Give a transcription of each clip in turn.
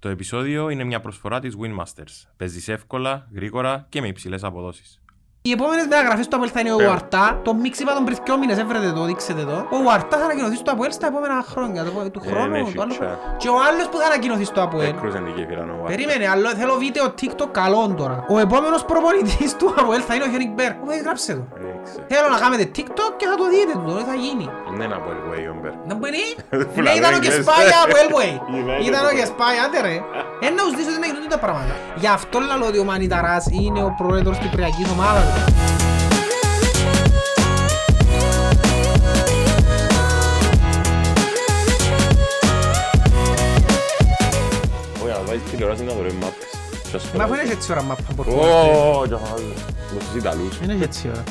Το επεισόδιο είναι μια προσφορά της Winmasters. Παίζεις εύκολα, γρήγορα και με υψηλές αποδόσεις. Οι επόμενες μεταγραφές του Αποέλ θα είναι ο Ουαρτά. Το μίξ είπα τον πριν δυο μήνες, έβρετε το, δείξετε το. Ο Ουαρτά θα ανακοινωθεί στο Αποέλ στα επόμενα χρόνια, το- του Ε, χρόνου. ναι, του άλλου. σιουτσά. Και ο άλλος που θα ανακοινωθεί στο Αποέλ. Έκρουσαν την κεφύρα νοβά. Περίμενε, άλλο θέλω βίντεο TikTok καλόν τώρα. Ο επόμενος προπονητής του Αποέλ θα είναι ο Χένικ Μπέρ. Οπότε γράψε το. Θέλω να κάνετε TikTok και θα το δείτε του, δεν θα γίνει. Δεν είναι από Elway, ο Μπέρ. Να μπορεί. Φουλαδό Ναι, ήταν ο Εγγλές. Κεσπάγια από Elway. United. Ήταν ο Κεσπάγια, άντε ρε. Ένα να ουσδίσω ότι να γίνουν τα πράγματα. Γι' αυτό λέω ότι ο Μανιταράς είναι ο πρόεδρος της Κυπριακής ομάδας. Όχι, να βάζεις τηλεόραση να δωρεύει μάπες. Μα αφού είναι και έτσι ώρα μάπας από το Ω, για άλλο. Με τους Ιταλούς. Είναι και έτσι ώρα.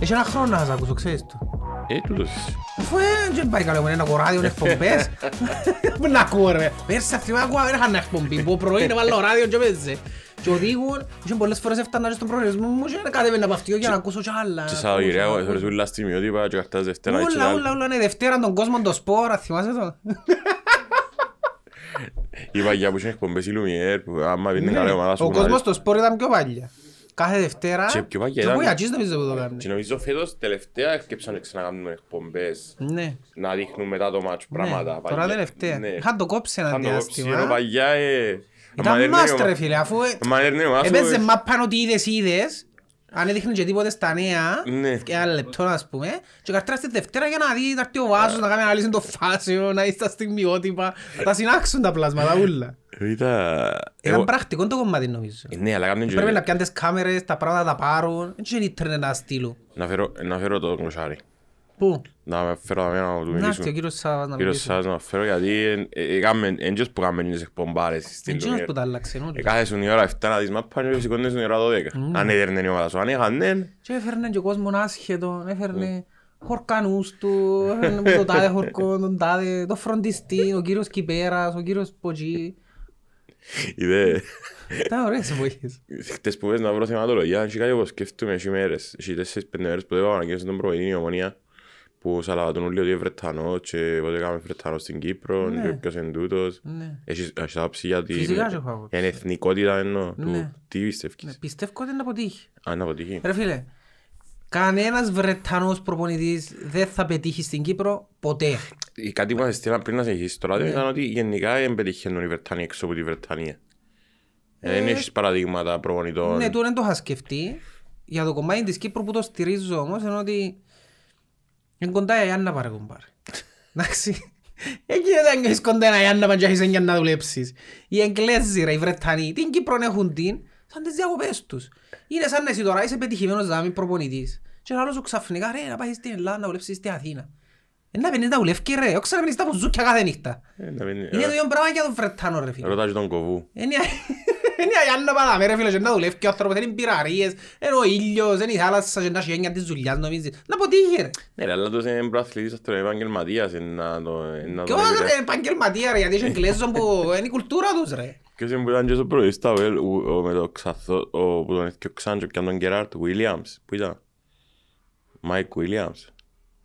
Έχει ένα χρόνο να σας ακούσω, ξέρεις το. Ε, τούτος είσαι. Αφού ε, δεν πάει καλό, είναι ακούω ράδιο, είναι εκπομπές. Πού να ακούω ρε. Πέρσι αυτή ακούω, δεν είχαν εκπομπή. Που πρωί να βάλω ράδιο και παίζε. Και οδήγουν, είχε πολλές φορές έφτανα και στον προορισμό μου και κατέβαινα από αυτιό για να ακούσω κι άλλα. Και Σαββατοκυριακό, θεωρείς ούλα στιγμιότυπα και καρτάς Δευτέρα και Ούλα, τα- ούλα, ούλα, είναι Δευτέρα τον κόσμο το σπόρα, θυμάσαι το. Η παγιά που είχε εκπομπές η Λουμιέρ, που άμα βγαίνει καλή ομάδα σου Ο να κόσμος δεις. το σπόρο ήταν πιο παλιά. Κάθε Δευτέρα. Και πιο παλιά Και ήταν- ο Πογιατζής νομίζω που το κάνει. Και νομίζω φέτος τελευταία έρκεψαν να ξανακάνουν εκπομπές Ναι. να δείχνουν μετά το μάτς πράγματα. Ναι, παλιά. Τώρα τελευταία. Ναι. Είχαν το κόψει ένα Είχαν το κόψει, ενώ διάστημα. Παλιά, ε, άμα Ήταν έρνε η μάστρο ρε ομα- φίλε, αφού ε, άμα έρνε η ομάδα σου, έπαιζε ε, μάπαν ότι είδες είδες, αν έδειχνε και τίποτε στα νέα, Ναι. και ένα λεπτό ας πούμε, και καρτάς τη Δευτέρα για να δει, θα έρθει ο Βάσος να κάνει ανάλυση των φάσεων, να είσαι στα στιγμιότυπα, θα συνάξουν τα πλάσματα ούλα. Ήταν... Ήταν εγώ- πρακτικό το κομμάτι νομίζω. Ε, Ναι, αλλά κάνουν και- Πρέπει να πιάνουν τις κάμερες, τα πράγματα τα πάρουν, δεν είναι ίντερνετ να στείλουν. Να φέρω- να φέρω το γλωσσάρι. Πού; Να με φέρω να να του Να έρθει ο μιλήσουμε. κύριος Σάββας να Κύριος μιλήσει. σας να φέρω γιατί ε, ε, έκαμε- εν τζος που κάνουμε τις εκπομπάρες στην Είναι εκείνος Λουμιέρ. που τα άλλαξε. Ε, όλοι. Κάθεσουν η ώρα 7 να δεις μάπα και σηκώνεσουν η ώρα 12. Αν έδερνε η ομάδα σου, αν είχαν Και έφερνε και ο κόσμον άσχετο, Ναι. έφερνε χορκανούς του, έφερνε με το τάδε χορκό, τον τάδε, το φροντιστή, ο κύριος Κυπέρας, ο κύριος Ποτζή. είδε Ήταν ωραίες εποχές. χτες που πες να βρω θεματολογία, αν κάτι όπως σκέφτομαι έχει μέρες. Έχει τέσσερις πέντε μέρες που δεν πάω να γίνω τον προβενή η ομονία που σαλαβατούν όλοι ότι είναι Βρετανός και πότε κάνουμε Βρετανός στην Κύπρο Ναι. και ποιος είναι τούτος. Ναι. Έχεις έχεις άποψη για την Φυσικά και έχω άποψη. για την εθνικότητα εννοώ. του- Ναι. Τι Ναι, πιστεύεις. Πιστεύω ότι είναι αποτύχει. Αν αποτυχεί. Ρε φίλε, κανένας Βρετανός προπονητής δεν θα πετύχει στην Κύπρο ποτέ. Ε, Κάτι που μας στείλαν πριν να σε έχεις τώρα Ναι. ήταν ότι γενικά δεν πετυχαίνουν οι Βρετανοί έξω από τη Βρετανία. Ε, Δεν Ε, έχεις παραδείγματα προπονητών. Ναι, τώρα δεν το είχα σκεφτεί. Για το κομμάτι της Κύπρου που το στηρίζω όμως είναι ότι είναι κοντά η Άννα πάρε κομπάρε. Εντάξει. Εκεί δεν έχεις κοντά η Άννα και έχεις για να δουλέψεις. Οι Εγγλέζοι ρε, οι Βρετανοί, την Κύπρο έχουν την σαν τις διακοπές τους. Είναι σαν εσύ τώρα, είσαι πετυχημένος να μην προπονητής. Και άλλο σου ξαφνικά ρε να πάεις στην Ελλάδα να δουλέψεις στην Αθήνα. Ε, Να παινείς να δουλεύει ρε, όχι να παινείς τα πουζούκια κάθε νύχτα. Ε, να μην- Είναι το ίδιο πράγμα για τον Βρετανό ρε φίλε. Ρώτα και τον κοβού. Είναι είναι η Άννα Παδαμέ ρε φίλε και να δουλεύει και ο άνθρωπος είναι πυραρίες, είναι ο ήλιος, είναι η θάλασσα και να έχει έννοια της δουλειάς νομίζεις. Να αποτύχει ρε. Ναι, ρε, αλλά τόσο είναι προαθλητής αυτόν επαγγελματίας είναι να το... είναι να Και το όμως λέγεται. ρε επαγγελματία ρε γιατί έχει Εγγλέζων που είναι η κουλτούρα τους ρε. Ποιος είναι που ήταν και στο πρωί στα Βέλ, ο- ο- με το ξαθό, ο- που τον έφτιαξε ο Ξάντζο και τον Γκεράρτ, Williams, που ήταν. Μάικ Williams.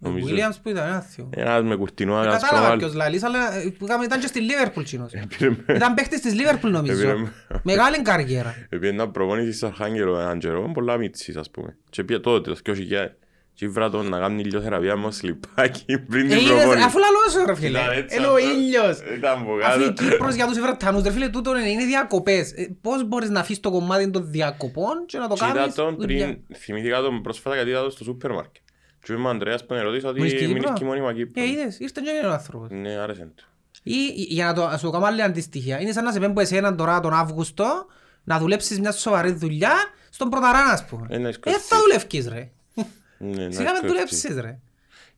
Ο Νομίζω. Williams που ήταν ένα θείο. Ένας με κουρτινό, ένας Κατάλαβα προβάλλει. ποιος λαλείς αλλά ε, που είχαμε- ήταν και στη Λίβερπουλ κοινός. Επήρε με- Ήταν παίχτης της Λίβερπουλ νομίζω. Επήρε- Μεγάλη καριέρα. Επήρε να προπονήσει στο Αρχάγγελο έναν καιρό, πολλά μίτσις ας πούμε. Και πήγε τότε, το 2000. Και ήβρα τον να κάνει ηλιοθεραπεία με σλιπάκι πριν Ε, την είδες, προπόνηση. Αφού λαλώ σου ρε φίλε. Ήταν έτσι Είναι ο αυτό. ήλιος. Ήταν που Αφού η κάτω. Κύπρος για τους Βρετανούς, ρε φίλε, τούτο είναι είναι διακοπές. Ε, Πώς μπορείς να αφήσεις το κομμάτι των διακοπών και να το Και είδα κάνεις τον δουλειά; πριν, θυμήθηκα τον πρόσφατα γιατί είδα τον στο σούπερ μάρκετ. Και είμαι ο Ανδρέας που με ρωτήσε ότι Μείνεις και μείνεις Κύπρος; και μόνιμα Κύπρος. Ε, είδες, ήρθε και ο άνθρωπος. Ναι, άρεσε του. Ή για να το να σου το κάνω άλλη αντιστοιχεία. Είναι σαν να σε πέμπω εσένα τώρα τον Αύγουστο να δουλέψεις μια σοβαρή δουλειά στον Πρωταράν ας πούμε. Ε, να Ε, σκοτώσεις. θα δουλεύεις ρε. Ναι, να Σιγά με σκέφτεσαι. δουλέψεις ρε.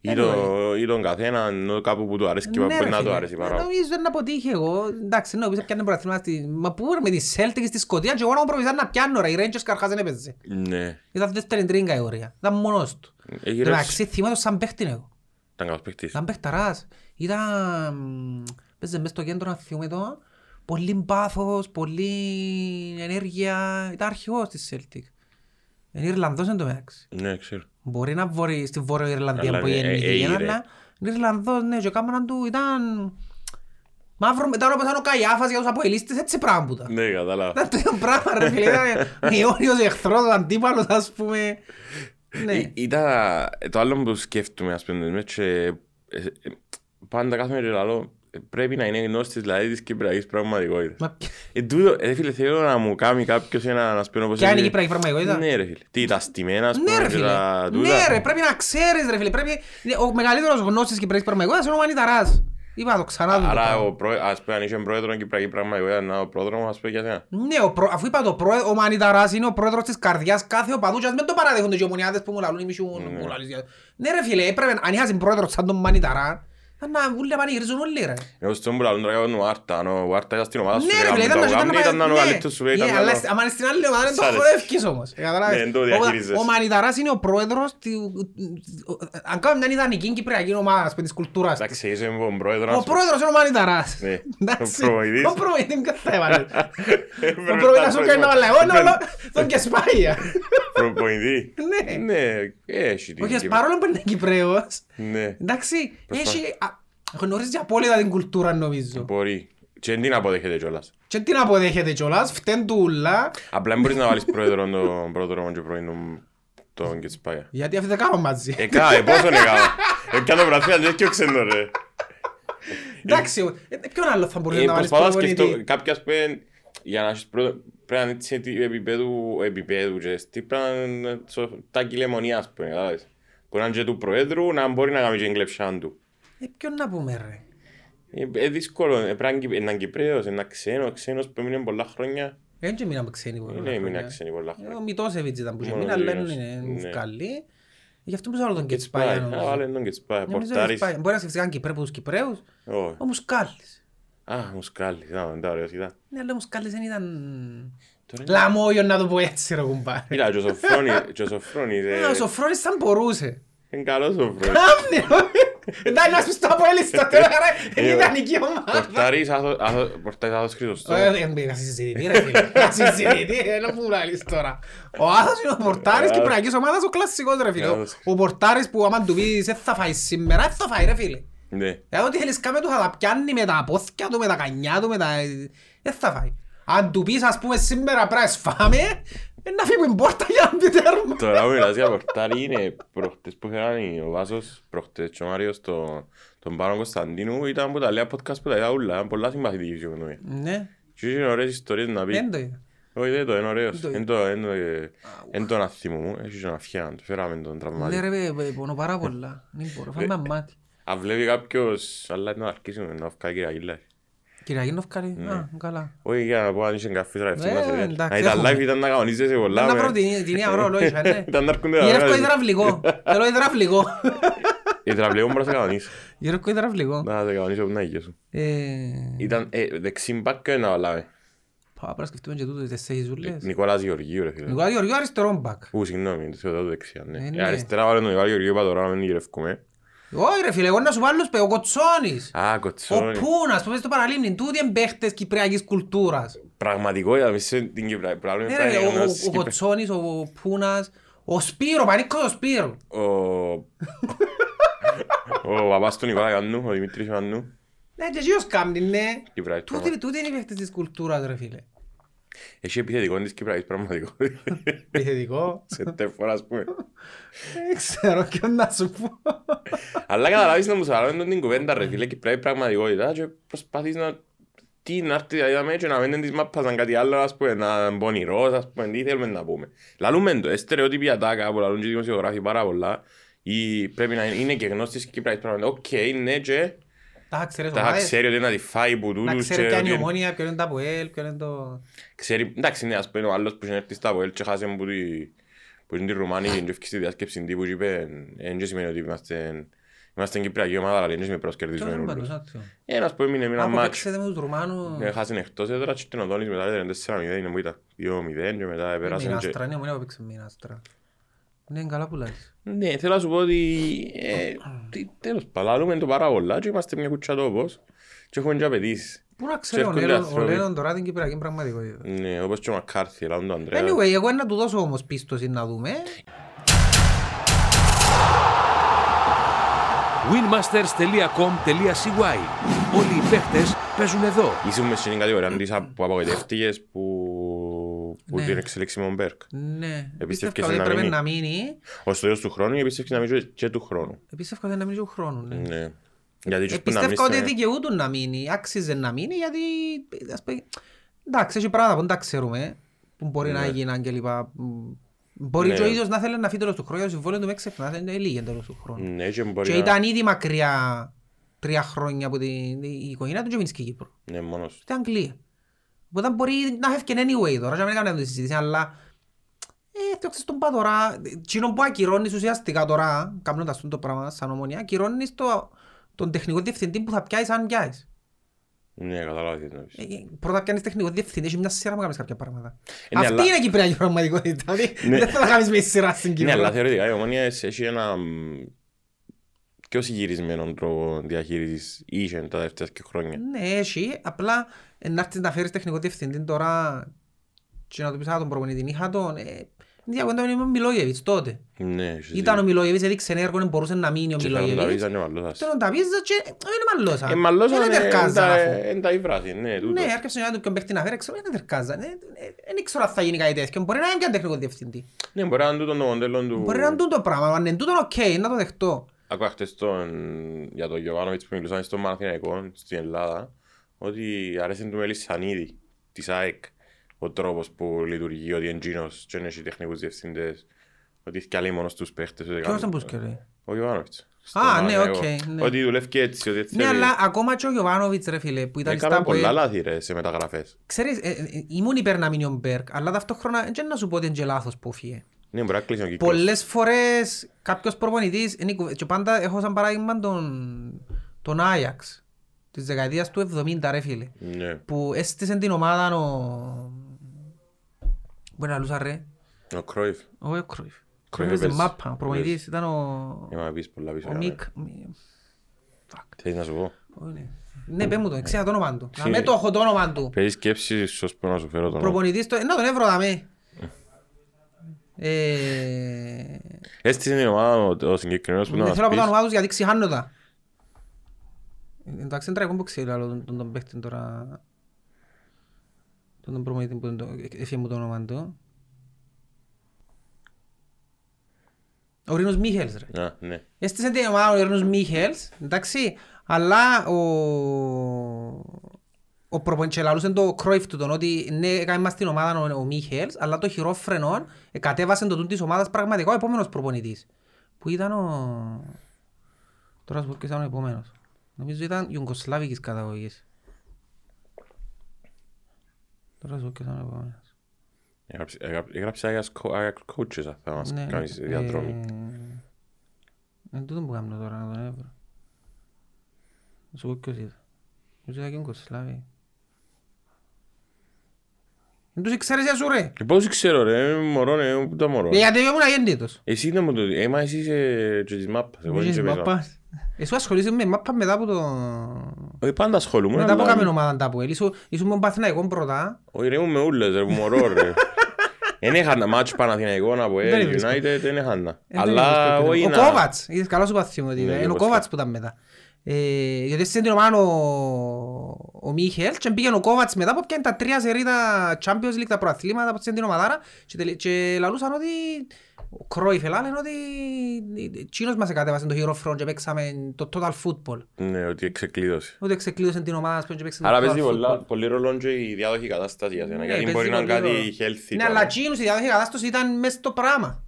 Ή το- Ή τον καθέναν κάπου που του αρέσει και Ναι, μπορεί ρε να του φίλε. αρέσει Ε, πάρα πολύ. Νομίζω να αποτύχει εγώ. Εντάξει, ναι, πίσω πιάνε πρωταθλήμα στη... Μα πού ρε με τη Celtic στη Σκοτία και εγώ να μου προβιζάνε να πιάνω ρε. Οι Rangers καρχάς δεν έπαιζε. Ναι. Ήταν δεύτερη τρίτη κατηγορία. Ήταν μόνος του. Έγινε Εντάξει, θυμάμαι το σαν παίχτη εγώ. Ήταν καλός παίκτης. Ήταν παιχταράς. Ήταν... Παίζε μες στο κέντρο να θυμούμε το. Πολύ πάθος, πολύ ενέργεια. Ήταν αρχηγός της Celtic. Είναι Ιρλανδός εν τω μεταξύ. Ναι, ξέρω. Μπορεί να μπορεί στη Βόρεια Ιρλανδία Αλλά που ναι, ε, γεννήθηκε, έγινε. αλλά είναι Ιρλανδός, ναι, και ο κάμεραν του ήταν... Μαύρο μετά όπως ήταν ο Καϊάφας για τους αποελίστες, έτσι πράγμα που ήταν. Ναι, κατάλαβα. Ήταν το ίδιο πράγμα ρε φίλε, ήταν αιώνιος εχθρός, ο αντίπαλος ας πούμε. Ναι. Ή- Ήταν το άλλο που σκέφτομαι, ας πούμε, με και, ε, ε, πάντα κάθομαι και λαλώ, ε, πρέπει να είναι γνώστης δηλαδή της κυπριακής πραγματικότητας. Μα Ε, τούτο, ε, φίλε, θέλω να μου κάνει κάποιος ένα, να σου πω, όπως Ποια είναι η είναι- κυπριακή πραγματικότητα; Ναι, ρε φίλε. Τι, τα στημένα, ας Ναι πούμε, ρε και φίλε, τα τούτα. ναι ρε, πρέπει να ξέρεις ρε φίλε, πρέπει... ναι, Ο μεγαλύτερος γνώστης της κυπριακής πραγματικότητας είναι ο Μανιταράς. Είπα το ξανά του το Άρα, πράγμα. ο πρό- ας πούμε, αν είχε πρόεδρος κυπριακή πραγματικότητας, να ο πρόδρομος, ας πούμε, για σένα. Ναι, ο προ... αφού είπα το πρόεδρο, ο Μανιταράς είναι ο πρόεδρος της καρδιάς κάθε οπαδού και ας μην το παραδέχονται και οι ομονιάδες που μου λαλούν οι μισούν, μου λαλείς για- Ναι ρε φίλε, έπρεπε, αν είχασαι πρόεδρο σαν τον Μανιταρά, θα να βούλε να πανηγυρίζουν όλοι ρε. Εγώ στον που λαλούν τώρα για τον Ουάρτα, αν ο Ουάρτα ήταν στην ομάδα σου, Ναι και ρε φίλε, έκαμε ήταν το να γάμνη, ήταν να είναι ο ναι. καλύτερος σου, Ναι, ήταν να αλλά είναι ο- άμα είναι στην άλλη ομάδα δεν το Σ' άρεσε. χορεύκεις όμως. Ε, καταλάβες. Ναι, δεν το Οπότε, διαχειρίζεσαι. Ο Μανιταράς είναι ο πρόεδρος του- αν κάνουμε μια ιδανική κυπριακή ομάδα ας πούμε, της κουλτούρας της. Εντάξει, είσαι ο πρόεδρος, Ο ας πούμε. πρόεδρος είναι ο Μανιταράς. Ναι. Εντάξει. Ο προπονητής. Ο προπονητής ποιος θα έβαλε. Ο Έπαιρνε προπονητής τα σου κάνει να βάλε. Εγώ πρόεδρο. νο- τον και σπάγια. Προπονητή. Ναι. Ναι, έχει την Όχι, ας Κύπρο. παρόλο που είναι Κυπρέος, Ναι, εντάξει, Προσπά- έχει, α, γνωρίζει απόλυτα την κουλτούρα νομίζω. μπορεί. Και δεν την αποδέχεται κιόλας. Και την αποδέχεται κιόλας, φταίν του ούλα, Απλά δεν μπορείς να βάλεις πρόεδρο τον πρόδρομο και πρώην τον Κιτσπάγια. γιατί αυτοί δεν κάνουν μαζί. Εκά, ε, πόσο είναι έκανα. Εκάνα βραθία, δεν και ξένος ρε. Εντάξει, ο- ε, ποιον άλλο θα μπορούσε Ε, να βάλεις Προσπαθώ να σκεφτώ, προπονητή; κάποιοι ας πούμε, για να έχεις πρώτο, πρέπει να είναι έτσι τι επίπεδου, επίπεδου και τι πρέπει να είναι σο- τα κυλαιμονία ας πούμε, κατάλαβες. Μπορεί να είναι και του Προέδρου, να μπορεί να κάνει και εγκλεψάν του. Ε, Ποιον να πούμε ρε; Ε, ε, δύσκολο, ε, πρέπει να είναι Κυπ- να είναι Κυπρέος, ένα ξένο, ξένος που έμεινε πολλά χρόνια. Δεν και μείναμε ξένοι πολλά Είναι έμεινε χρόνια. ξένοι πολλά Ε, χρόνια. Ο Μητόσεβιτς ήταν που είχε Μόνο μείνει, αλλά λίγος. είναι Ναι. καλή. Γι' αυτό που θέλω τον Κιτσπάγια, Κετσπάγια α, βάλε νομίζω. τον Κιτσπάγια, Νομίζω πορτάρις. Κετσπάγια. Μπορεί να σκεφτείς καν Κυπρέ από τους Κυπρέους, Όχι. ο Μουσκάλης. Α, Μουσκάλης, α, ήταν ωραίος ήταν. Ναι, αλλά ο Μουσκάλης δεν ήταν Τώρα- λαμόγιο να το πω έτσι ρε κουμπάρε. Κοίτα, και ο Σοφρόνης, και ο Σοφρόνης, ε, Α, Ο Σοφρόνης θα μπορούσε. είναι καλός ο Σοφρόνης. Κάμνε, Εντάξει, να σου στο απόλυση στο τέλος, ρε, είναι Ε, ιδανική ομάδα. Πορτάρις, άθο- άθο- πορτάρις Άθος Χρυσοστόμου. Ε, Δεν πήγα στη συζητητή ρε φίλε. Στη συζητητή, ένα που μου λαλείς τώρα. Ο Άθος είναι ο πορτάρης Ε, Κυπριακής ομάδας, ο κλασσικός ρε φίλε. Ο- Άθος. Ο πορτάρης που άμα του πεις δεν θα φάεις σήμερα, δεν θα φάει ρε φίλε. Ναι. Ε, ό,τι θέλεις κάμε του θα τα πιάνει με τα πόθηκια του, με τα κανιά του, με τα... Δεν θα φάει. Αν του πεις ας πούμε σήμερα πρέπει να σφάμε, ε, να φύγει την πόρτα για να μπει τέρμα. Τώρα που μιλάς για πορτάρι είναι προχτές που είχαν ο Βάσος, προχτές και ο Μάριος το- τον Πάνο Κωνσταντίνου ήταν που τα λέει podcast που τα είδα ούλα, ήταν πολλά συμπαθητική φυσιογνωμία. Ναι, Και είχε ωραίες ιστορίες να πει. δεν το είδα. Όχι δεν το είναι ωραίος, Δεν το είναι το- είναι το- ε, είναι το να θυμούμαι, έχει και να φιάν, το φέραμε τον Ναι τραυματί. ρε παιδί, πονώ πάρα πολλά. Δεν μπορώ, φάμε μάτι. Αν βλέπει κάποιος, αλλά να αρχίσουμε να βγάλει Κυριακή live. Κυριακή νοφκάρι, α, καλά. Όχι για να πω αν είχε καφές ρε, Ε, ευθύνας, ε, εντάξει, Να ήταν έχουμε. live ήταν να κανονίζεσαι πολλά. Να με. βρω την την ίδια ώρα ολόγησα, ναι. Ήταν να έρχονται τα Γυρεύκω ώρα. υδραυλικό. Θέλω υδραυλικό. Η τραυλίγο μπορείς να σε κανονίσεις. Γυρεύκω υδραυλικό. Να σε κανονίσει όπου να είχε σου. Ε, Ήταν ε, δεξί μπακ και να βάλαμε. Πάω να σκεφτούμε και τούτο τις τέσσερις ζούλες. Νικόλας Γεωργίου ρε φίλε. Νικόλα Γεωργίου αριστερό μπακ. Ού, συγγνώμη, το θεωρώ δεξιά, Ε, ναι. ναι. Ε, Αριστερά βάλε τον Νικόλα Γεωργίου, είπα τώρα να μην γυρεύκουμε. Όχι ρε φίλε, εγώ να σου βάλω σπε- ο Κοτσόνης. Α, Ο κοτσόνι. Πούνας που παίζει στο παραλίμνη. Τούτοι είναι παίχτες κυπριακής κουλτούρας. Πραγματικότητα, μη σε την Κύπρα. Πράγμα Ναι, είναι ρε, ο- πράγμα, ο- ένας Ο Κύπρα- Κοτσόνης, ο Πούνας, ο Σπύρος, Πανίκος ο Σπύρος. Ο- Ο παπάς του Νικόλα Ιωάννου, ο Δημήτρης Ιωάννου. Ναι, και εκείνος κάνει, ναι. Κυπραϊκής Τούτοι πραγμα- τούτοι είναι οι παίχτες της κουλτούρας ρε φίλε. Έχει επιθετικό της Κυπραϊκής πραγματικότητας. Επιθετικό. Σε τεφόρα, ας πούμε. Δεν ξέρω και να σου πω. Αλλά καταλάβεις να μου σαρώνουν την κουβέντα ρε φίλε Κυπριακή πραγματικότητα και προσπαθείς να τι να έρθει δηλαδή δάμε και να μένουν της μάπας σαν κάτι άλλο ας πούμε να είναι πονηρός ας πούμε τι θέλουμε να πούμε Λαλούμε το, εστερεότυπια τάκα που λαλούν και οι δημοσιογράφοι πάρα πολλά ή πρέπει να είναι, είναι και γνώστης Κυπριακής πραγματικότητας οκ ναι και Τα ξέρεις τα ομάδες. ξέρει ότι να τη φάει που Να τούτους ξέρει και ποια είναι η ότι- ομόνια, ποιο είναι το ΑΠΟΕΛ, ποιο είναι το... Ξέρει, εντάξει ναι ας πούμε ο άλλος που είχε έρθει στα ΒΟΕΛ και χάσε που τη- που είναι τη Ρουμάνικη και έφυγε στη διάσκεψη τύπου και είπε «Εν και σημαίνει ότι είμαστε Είμαστε Κυπριακή ομάδα, αλλά δεν έχουμε Ποιος προσκερδισμένο είναι όλους. πάντως, άτιο. Ένας που έμεινε με ένα Από μάτς. παίξετε με τους Ρουμάνους. Έχασαν εκτός έδρα και τον Οδόνης μετά ήταν 4-0, είναι που ήταν 2-0 και μετά επέρασαν και... Μινάστρα, είναι η ομόνια που παίξε Μινάστρα. Ναι, καλά που λάζεις. Ναι, θέλω να σου πω ότι... ε, τι- Τέλος πάντων, λαλούμε το πάρα πολλά και είμαστε μια κουτσά τόπος και έχουμε και απαιτήσεις. Πού να ξέρει ο έρχονται Λέλλον- ο άνθρωποι. Λέλλον τώρα την Κυπριακή πραγματικότητα. Ναι, όπως και ο Μακάρθι, λαλούν τον Ανδρέα. Anyway, εγώ να του δώσω όμως πίστοση να δούμε. winmasters.com.cy Όλοι οι παίχτες παίζουν εδώ. Ήσουν μες στην κατηγορία της που απογοητεύτηκες που, που Ναι. την εξέλιξη με τον Μπέρκ. Ναι. Επίστευκες Πίστευα ότι να έπρεπε μείνει. να μείνει. Ως το τέλος του χρόνου ή πιστεύεις να μην ζωή και του χρόνου; Πίστευα ότι να μείνει και του χρόνου. ναι. Ναι. Γιατί Ε, και που να Πιστεύω ότι μείνεις, ε, δικαιούτουν να μείνει, άξιζε να μείνει γιατί ας πούμε, εντάξει, έχει πράγματα που δεν τα ξέρουμε που μπορεί να έγιναν και λοιπά. Μ, Μπορεί Ναι. και ο ίδιος να θέλει να φύγει τέλος του χρόνου, το συμβόλαιο του με ξεχνάς, είναι λίγη τέλος του χρόνου. Ναι, και μπορεί Και να... ήταν ήδη μακριά τρία χρόνια από την η οικογένεια του και μείνει και Κύπρο. Ναι, μόνος. Στην Αγγλία. Οπότε μπορεί να φεύγει anyway τώρα, και να μην κάνουμε τη συζήτηση, αλλά ε, φτιάξεις τον πά τώρα, εκείνο που ακυρώνεις ουσιαστικά τώρα, κάνοντας το πράγμα σαν ομονία, ακυρώνεις το, τον τεχνικό διευθυντή που θα πιάσεις αν πιάσεις. Ναι, κατάλαβα τι εννοείς. Ε, ε, Πρώτα πιάνεις τεχνικό διευθυντή, έχει μια σειρά που κάνεις κάποια πράγματα. Ε, ναι, Αυτή αλλά- είναι η κυπριακή πραγματικότητα. δηλαδή, Ναι. Δεν θα τα κάνεις με σειρά στην Ναι, Κύπρο. αλλά θεωρητικά η Ομόνια έχει ένα μ, πιο συγκυρισμένο τρόπο διαχείρισης είχε τα τελευταία δύο χρόνια. Ναι, έχει. Απλά ε, να έρθεις να φέρεις τεχνικό διευθυντή τώρα και να του πεις «Α, τον προπονητή είχα τον». ε, Είναι διακόντα με τον Μιλόγεβιτς τότε. Ναι, έχεις Ήταν ο δίκιο. Μιλόγεβιτς, έδειξε ενέργο, δεν μπορούσε να μείνει ο Και θα τον τα Μιλόγεβιτς. πεις, αν είναι μαλλός. Τον τα πεις και ε, είναι μαλλόσα. Ε, μαλλός, Είναι αλλά είναι τερκάζα, τα- αφού. είναι τα υβράση, ναι, τούτος. Ναι, έρχεσαι να του ποιον παίχτη να φέρει, ξέρω, είναι τερκάζα. Ε, ε, Δεν ξέρω αν θα γίνει κάτι τέτοιο. Μπορεί να είναι και ένα τεχνικό διευθυντή. Ναι, μπορεί να είναι τούτο το μοντέλο του... Μπορεί να είναι τούτο πράγμα. Αν είναι τούτο, οκ, να το δεχτώ. Άκουγα χτες τον, για τον Γιωβάνοβιτς που μιλούσαν στον Παναθηναϊκό στην Ελλάδα ότι αρέσει του Μελισσανίδη της ΑΕΚ ο τρόπος που λειτουργεί ότι είναι εκείνος και δεν έχει τεχνικούς διευθυντές ότι έχει κι άλλοι μόνος τους παίχτες ότι Ποιος κάνουν- ήταν που σκέφτεται. Ο Γιωβάνοβιτς στον Α, ναι, Παναθηναϊκό. οκ, ναι. Ότι δουλεύει και έτσι ότι έτσι Ναι, θέλει. αλλά ακόμα και ο Γιωβάνοβιτς, ρε φίλε, που ήταν Έκαμε στα πολλά που... λάθη ρε σε μεταγραφές. Ξέρεις, ε, ε, ήμουν υπέρ να μείνει ο Μπεργκ, αλλά ταυτόχρονα δεν να σου πω ότι είναι και λάθος που φύγε. Ναι, μπορεί να κλείσει ο κύκλος. Πολλές φορές κάποιος προπονητής, είναι η κουβε- και πάντα έχω σαν παράδειγμα τον, τον Άγιαξ της δεκαετίας του 70 ρε φίλε, Ναι, που έστησε την ομάδα ο... Που είναι αλλούσα ρε, ο Κρόιφ. ο Εκρόιφ. Κρόιφ Κρόιφ στην έπαιζε. μάπα, ο προπονητής ήταν ο... Για να πεις πολλά πίσω. Ο για Μικ... μένα. μη- Fuck. Θέλεις να σου πω. Όχι, ναι. Ναι, πες μου το, ξέρω το όνομα του. Να Ξύ- με το έχω το όνομα του. Παίρνεις σκέψη ίσως που να σου φέρω τον όνομα. Προπονητής το... Να τον έβρω δαμέ. Ε... Έστησε την ομάδα ο- ο συγκεκριμένος που να Δεν μας θέλω από το πεις. όνομα τους γιατί ξεχάνω τα. Ε, Εντάξει, είναι τραγικό που ξέρω άλλο τον- τον τον παίχτη τώρα. Τον τον προπονητή που το- έφυγε μου το όνομα του. Ο Ρίνος Μίχελς ρε. Α, ναι. Έστησε την ομάδα ο Ρίνος Μίχελς, εντάξει, αλλά ο... Ο προπονητής λαλούσε το Κρόιφ του τον ότι ναι, έκανε μας την ομάδα ο, ο Μίχελς, αλλά το χειρόφρενο ε, κατέβασε το τούν της ομάδας πραγματικά ο επόμενος προπονητής. Που ήταν ο... Τώρα σου πω ποιος ήταν ο επόμενος. Νομίζω ήταν Ιουγκοσλάβικης καταγωγής. Τώρα σου πω ποιος ήταν ο επόμενος. Έγραψε- έγραψε- Έγραψε Άγιας κο- Άγιας coaches θα μας Ναι, κάνεις ε, διαδρομή. Είναι τούτο που κάνω τώρα να τον έβρω. Να σου πω ποιος ήταν. Νομίζω ήταν και Ιουγκοσλάβη. Δεν τους ξέρεις εσύ ρε. Ε, Πώς ξέρω ρε, μωρό ρε, πού τα μωρό. Ε, Γιατί ήμουν αγέννητος. Εσύ δεν μου το ε, μα εσύ είσαι και της μάπας. Εγώ δεν Είχες είσαι μέσα. μάπας. Εσύ ασχολείσαι με μάπα μετά από το... Όχι πάντα ασχολούμαι. Μετά από αλλά- κάμεν ομάδα τα που Ήσουν ήσουν με τον Παθηναϊκό πρώτα. Όχι ρε, ήμουν με ούλες ρε, που μωρό ρε. Δεν έχανα μάτσο Παναθηναϊκό από Δεν L βρίσκω. United, δεν έχανα. Ε, δεν Αλλά βρίσκω όχι Ο να... Κόβατς. Είδες καλά σου παθιούμε ότι Ναι, είναι. και Είναι ο εγώ Κόβατς που ήταν μετά. Ε, γιατί στην την ομάδα ο, ο Μίχελ και πήγαινε ο Κόβατς μετά που πιάνε τα τρία σερί τα Champions League τα προαθλήματα από την ομαδάρα και, τελε- και λαλούσαν ότι ο Κρόιφ λένε ότι εκείνος μας εκατέβασε το Hero Front και παίξαμε το Total Football. Ναι, ότι εξεκλείδωσε. Ότι ξεκλείδωσε την ομάδα και παίξαμε Άρα το παίζει Total πολλά- Football. πολύ ρόλο και η διάδοχη κατάσταση για σένα. Ναι, Γιατί παίζει μπορεί να είναι πολύ κάτι ρόλο. healthy. Ναι, τώρα. αλλά εκείνος η διάδοχη κατάσταση ήταν μέσα στο πράγμα.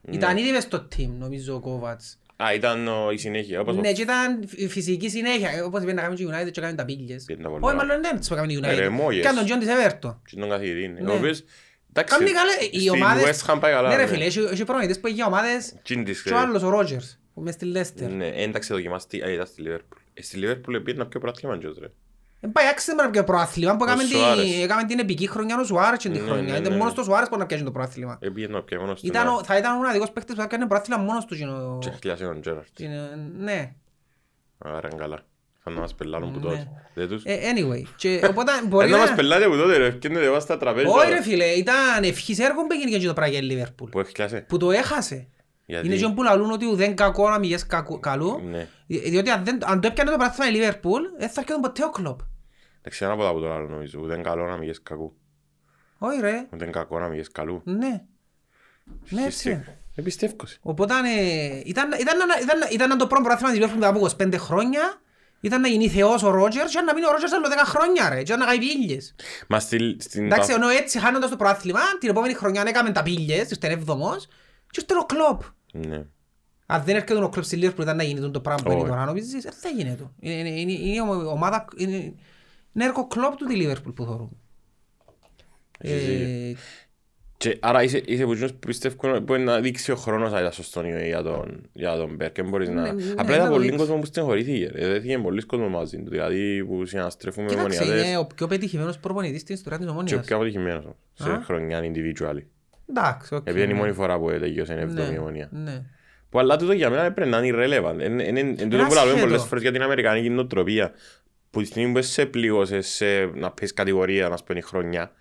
Ναι. Ήταν ήδη μες στο team νομίζω ο Κόβατς. Α, ήταν ο- η συνέχεια. Όπως Ναι, και ήταν φυ- φυσική συνέχεια. Όπως είπε να κάνουμε και United και κάνουμε τα πίλιες. Πήγαινε τα πολλά. Όχι, μάλλον δεν τις που κάνουμε η Ε, ρε, United. μόγες. Κάνε τον Τζον της Everton. Και τον καθηγητή. ναι. Ναι. Ο οποίος, εντάξει, Κάμνει καλά, οι στην ομάδες... West Ham πάει καλά. Ναι ρε φίλε, έχει έχει προπονητές που έχει για ομάδες Τσιν της, και ο ε, άλλος ο Ρότζερς που μες στη Leicester. Ναι, εντάξει δοκιμάστη, α, ήταν στη Liverpool. Ε, Στη Liverpool πήγαινε να πιο πρωτάθλημα και ρε. Δεν πάει άξιζε με να προάθλημα που Ο έκαμε την- Σουάρες. έκαμε την επική χρονιά ο Σουάρες και την Ναι, χρονιά. ναι, Ήταν ναι. μόνος το Σουάρες που να πιάσει το προάθλημα. Ε, πήγαινε να πιάει μόνος του. Ήταν να- ο- Θα ήταν ο μοναδικός παίκτης που θα έκανε προάθλημα μόνος του. εκείνο- Και χιλιάσαι τον Τζέραρτ. την- Ναι. Άρα είναι καλά. Θα να μας πελάνουν που Ναι. τότε. Δεν τους. Ε, Anyway. Και οπότε μπορεί Ε, να μας να... πελάτε που τότε ρε. Ευκένετε βάστα στα τραπέζια. Όχι ρε φίλε, ήταν ευχής έργο που έγινε και το πράγμα για η Liverpool. Που έχεις κλάσει. Που το έχασε. Γιατί- Είναι και που λαλούν ότι ουδέν κακό να μηγές κακού- καλού. Ναι. Δι- Διότι αν, δεν, αν το έπιανε το παράθυμα η Λίβερπουλ, δεν θα έρχονταν ποτέ ο κλόπ. Δεν ξέρω από τα που το άλλο νομίζω. Ούτε είναι καλό να μηγές κακού. Όχι ρε, Ούτε είναι κακό να μηγές καλού. ναι. Ναι, έτσι είναι. Δεν πιστεύω. σε. Οπότε ε, ήταν, ήταν, να- ήταν, ήταν, να το πρώτο πρωτάθλημα της Liverpool μετά από 25 χρόνια. Ήταν να γίνει θεός ο Ρότζερς και να μείνει ο Ρότζερς άλλο 10 χρόνια ρε. Και να κάνει πίλιες. Μα στη- στην... Εντάξει, ενώ έτσι χάνοντας το πρωτάθλημα, την επόμενη χρονιά έκαμε τα πίλιες, ήρθε έβδομος και ήρθε ο Κλόπ. Ναι. Αν δεν έρχεται ο Κλόπ στη Liverpool ήταν να γίνει το πράγμα που είναι Όχι. τώρα, νομίζεις, δεν θα γίνει το. Είναι, είναι, είναι, είναι η ομάδα, είναι, είναι έργο Κλοπ του τη Liverpool που θεωρούμε. Ε, Και άρα είσαι, είσαι που εκείνος που πιστεύω μπορεί να δείξει ο χρόνος αν ήταν σωστό ή για τον, για τον Μπεργκ. Δεν μπορείς να... Ναι, ναι, Απλά να ήταν το πολύ δείξει. κόσμο που στενχωρήθηκε. ρε. Δεν είχε πολλοί κόσμος μαζί του. Δηλαδή που συναστρέφουν με Κοίταξε, είναι μονιάδες ο πιο πετυχημένος προπονητής στην ιστορίας της και ο Ομόνοιας. πιο αποτυχημένος όμως, σε Α. χρονιά individual. Εντάξει, οκ. Επειδή είναι η ναι. μόνη φορά που τελειώσε η εβδομή Ναι, Ομόνοια. ναι. Που αλλά τούτο για μένα πρέπει να είναι irrelevant. Εν- εν- εν- εν τούτο Ένα που λέμε σχέτο. πολλές φορές για την Αμερικανική νοοτροπία. Που τη στιγμή που σε πλήγωσες σε να πες κατηγορία, να σπένει χρονιά.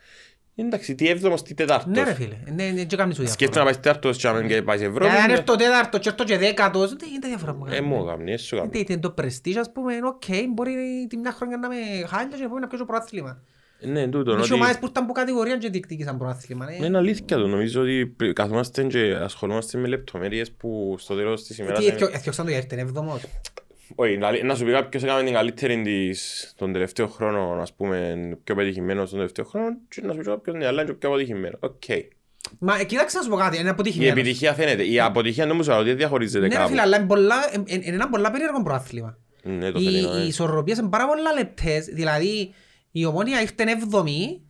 Εντάξει, τι έβδομος, τι τετάρτος. Ναι ρε φίλε, ναι, ναι, και κάνεις σου Σκέφτομαι να διαφορά. πάεις τέταρτος και να μην πάει σε Ευρώπη. Για αν ναι. έρθω τέταρτο και έρθω και δέκατος, δεν είναι διαφορά που Ε, μου κάνει, ε, σου κάνει. Είναι το πρεστίζ, ας πούμε, είναι οκ, μπορεί τη μια χρονιά να με χάλια και την επόμενη να πιέσω προάθλημα. Ναι, τούτο. Έχει ότι- ομάδες που ήταν από κατηγορία και διεκδίκησαν προάθλημα. ε. Είναι αλήθεια το. Νομίζω ότι πρι- καθόμαστε και ασχολούμαστε με λεπτομέρειες που στο τέλος της ημέρας... Τι δεν- έφτιαξαν το για έρθεν εβδομός. Όχι, να- να σου πει κάποιος έκαμε την καλύτερη της τον τελευταίο χρόνο, ας πούμε, πιο πετυχημένος τον τελευταίο χρόνο και να σου πει κάποιος ναι, αλλά είναι και πιο αποτυχημένος. Οκ. Μα ε, κοίταξε να σου πω κάτι, είναι Η αποτυχημένος. επιτυχία φαίνεται. Η αποτυχία νομίζω ότι δεν διαχωρίζεται Ναι ρε κάπου. φίλε, αλλά είναι πολλά- ε, ε, είναι ένα πολλά περίεργο πρωτάθλημα. Ναι, το Οι, φετινό, οι ναι. ισορροπίες είναι πάρα πολλά λεπτές, δηλαδή η Ομόνοια ήρθε εβδομή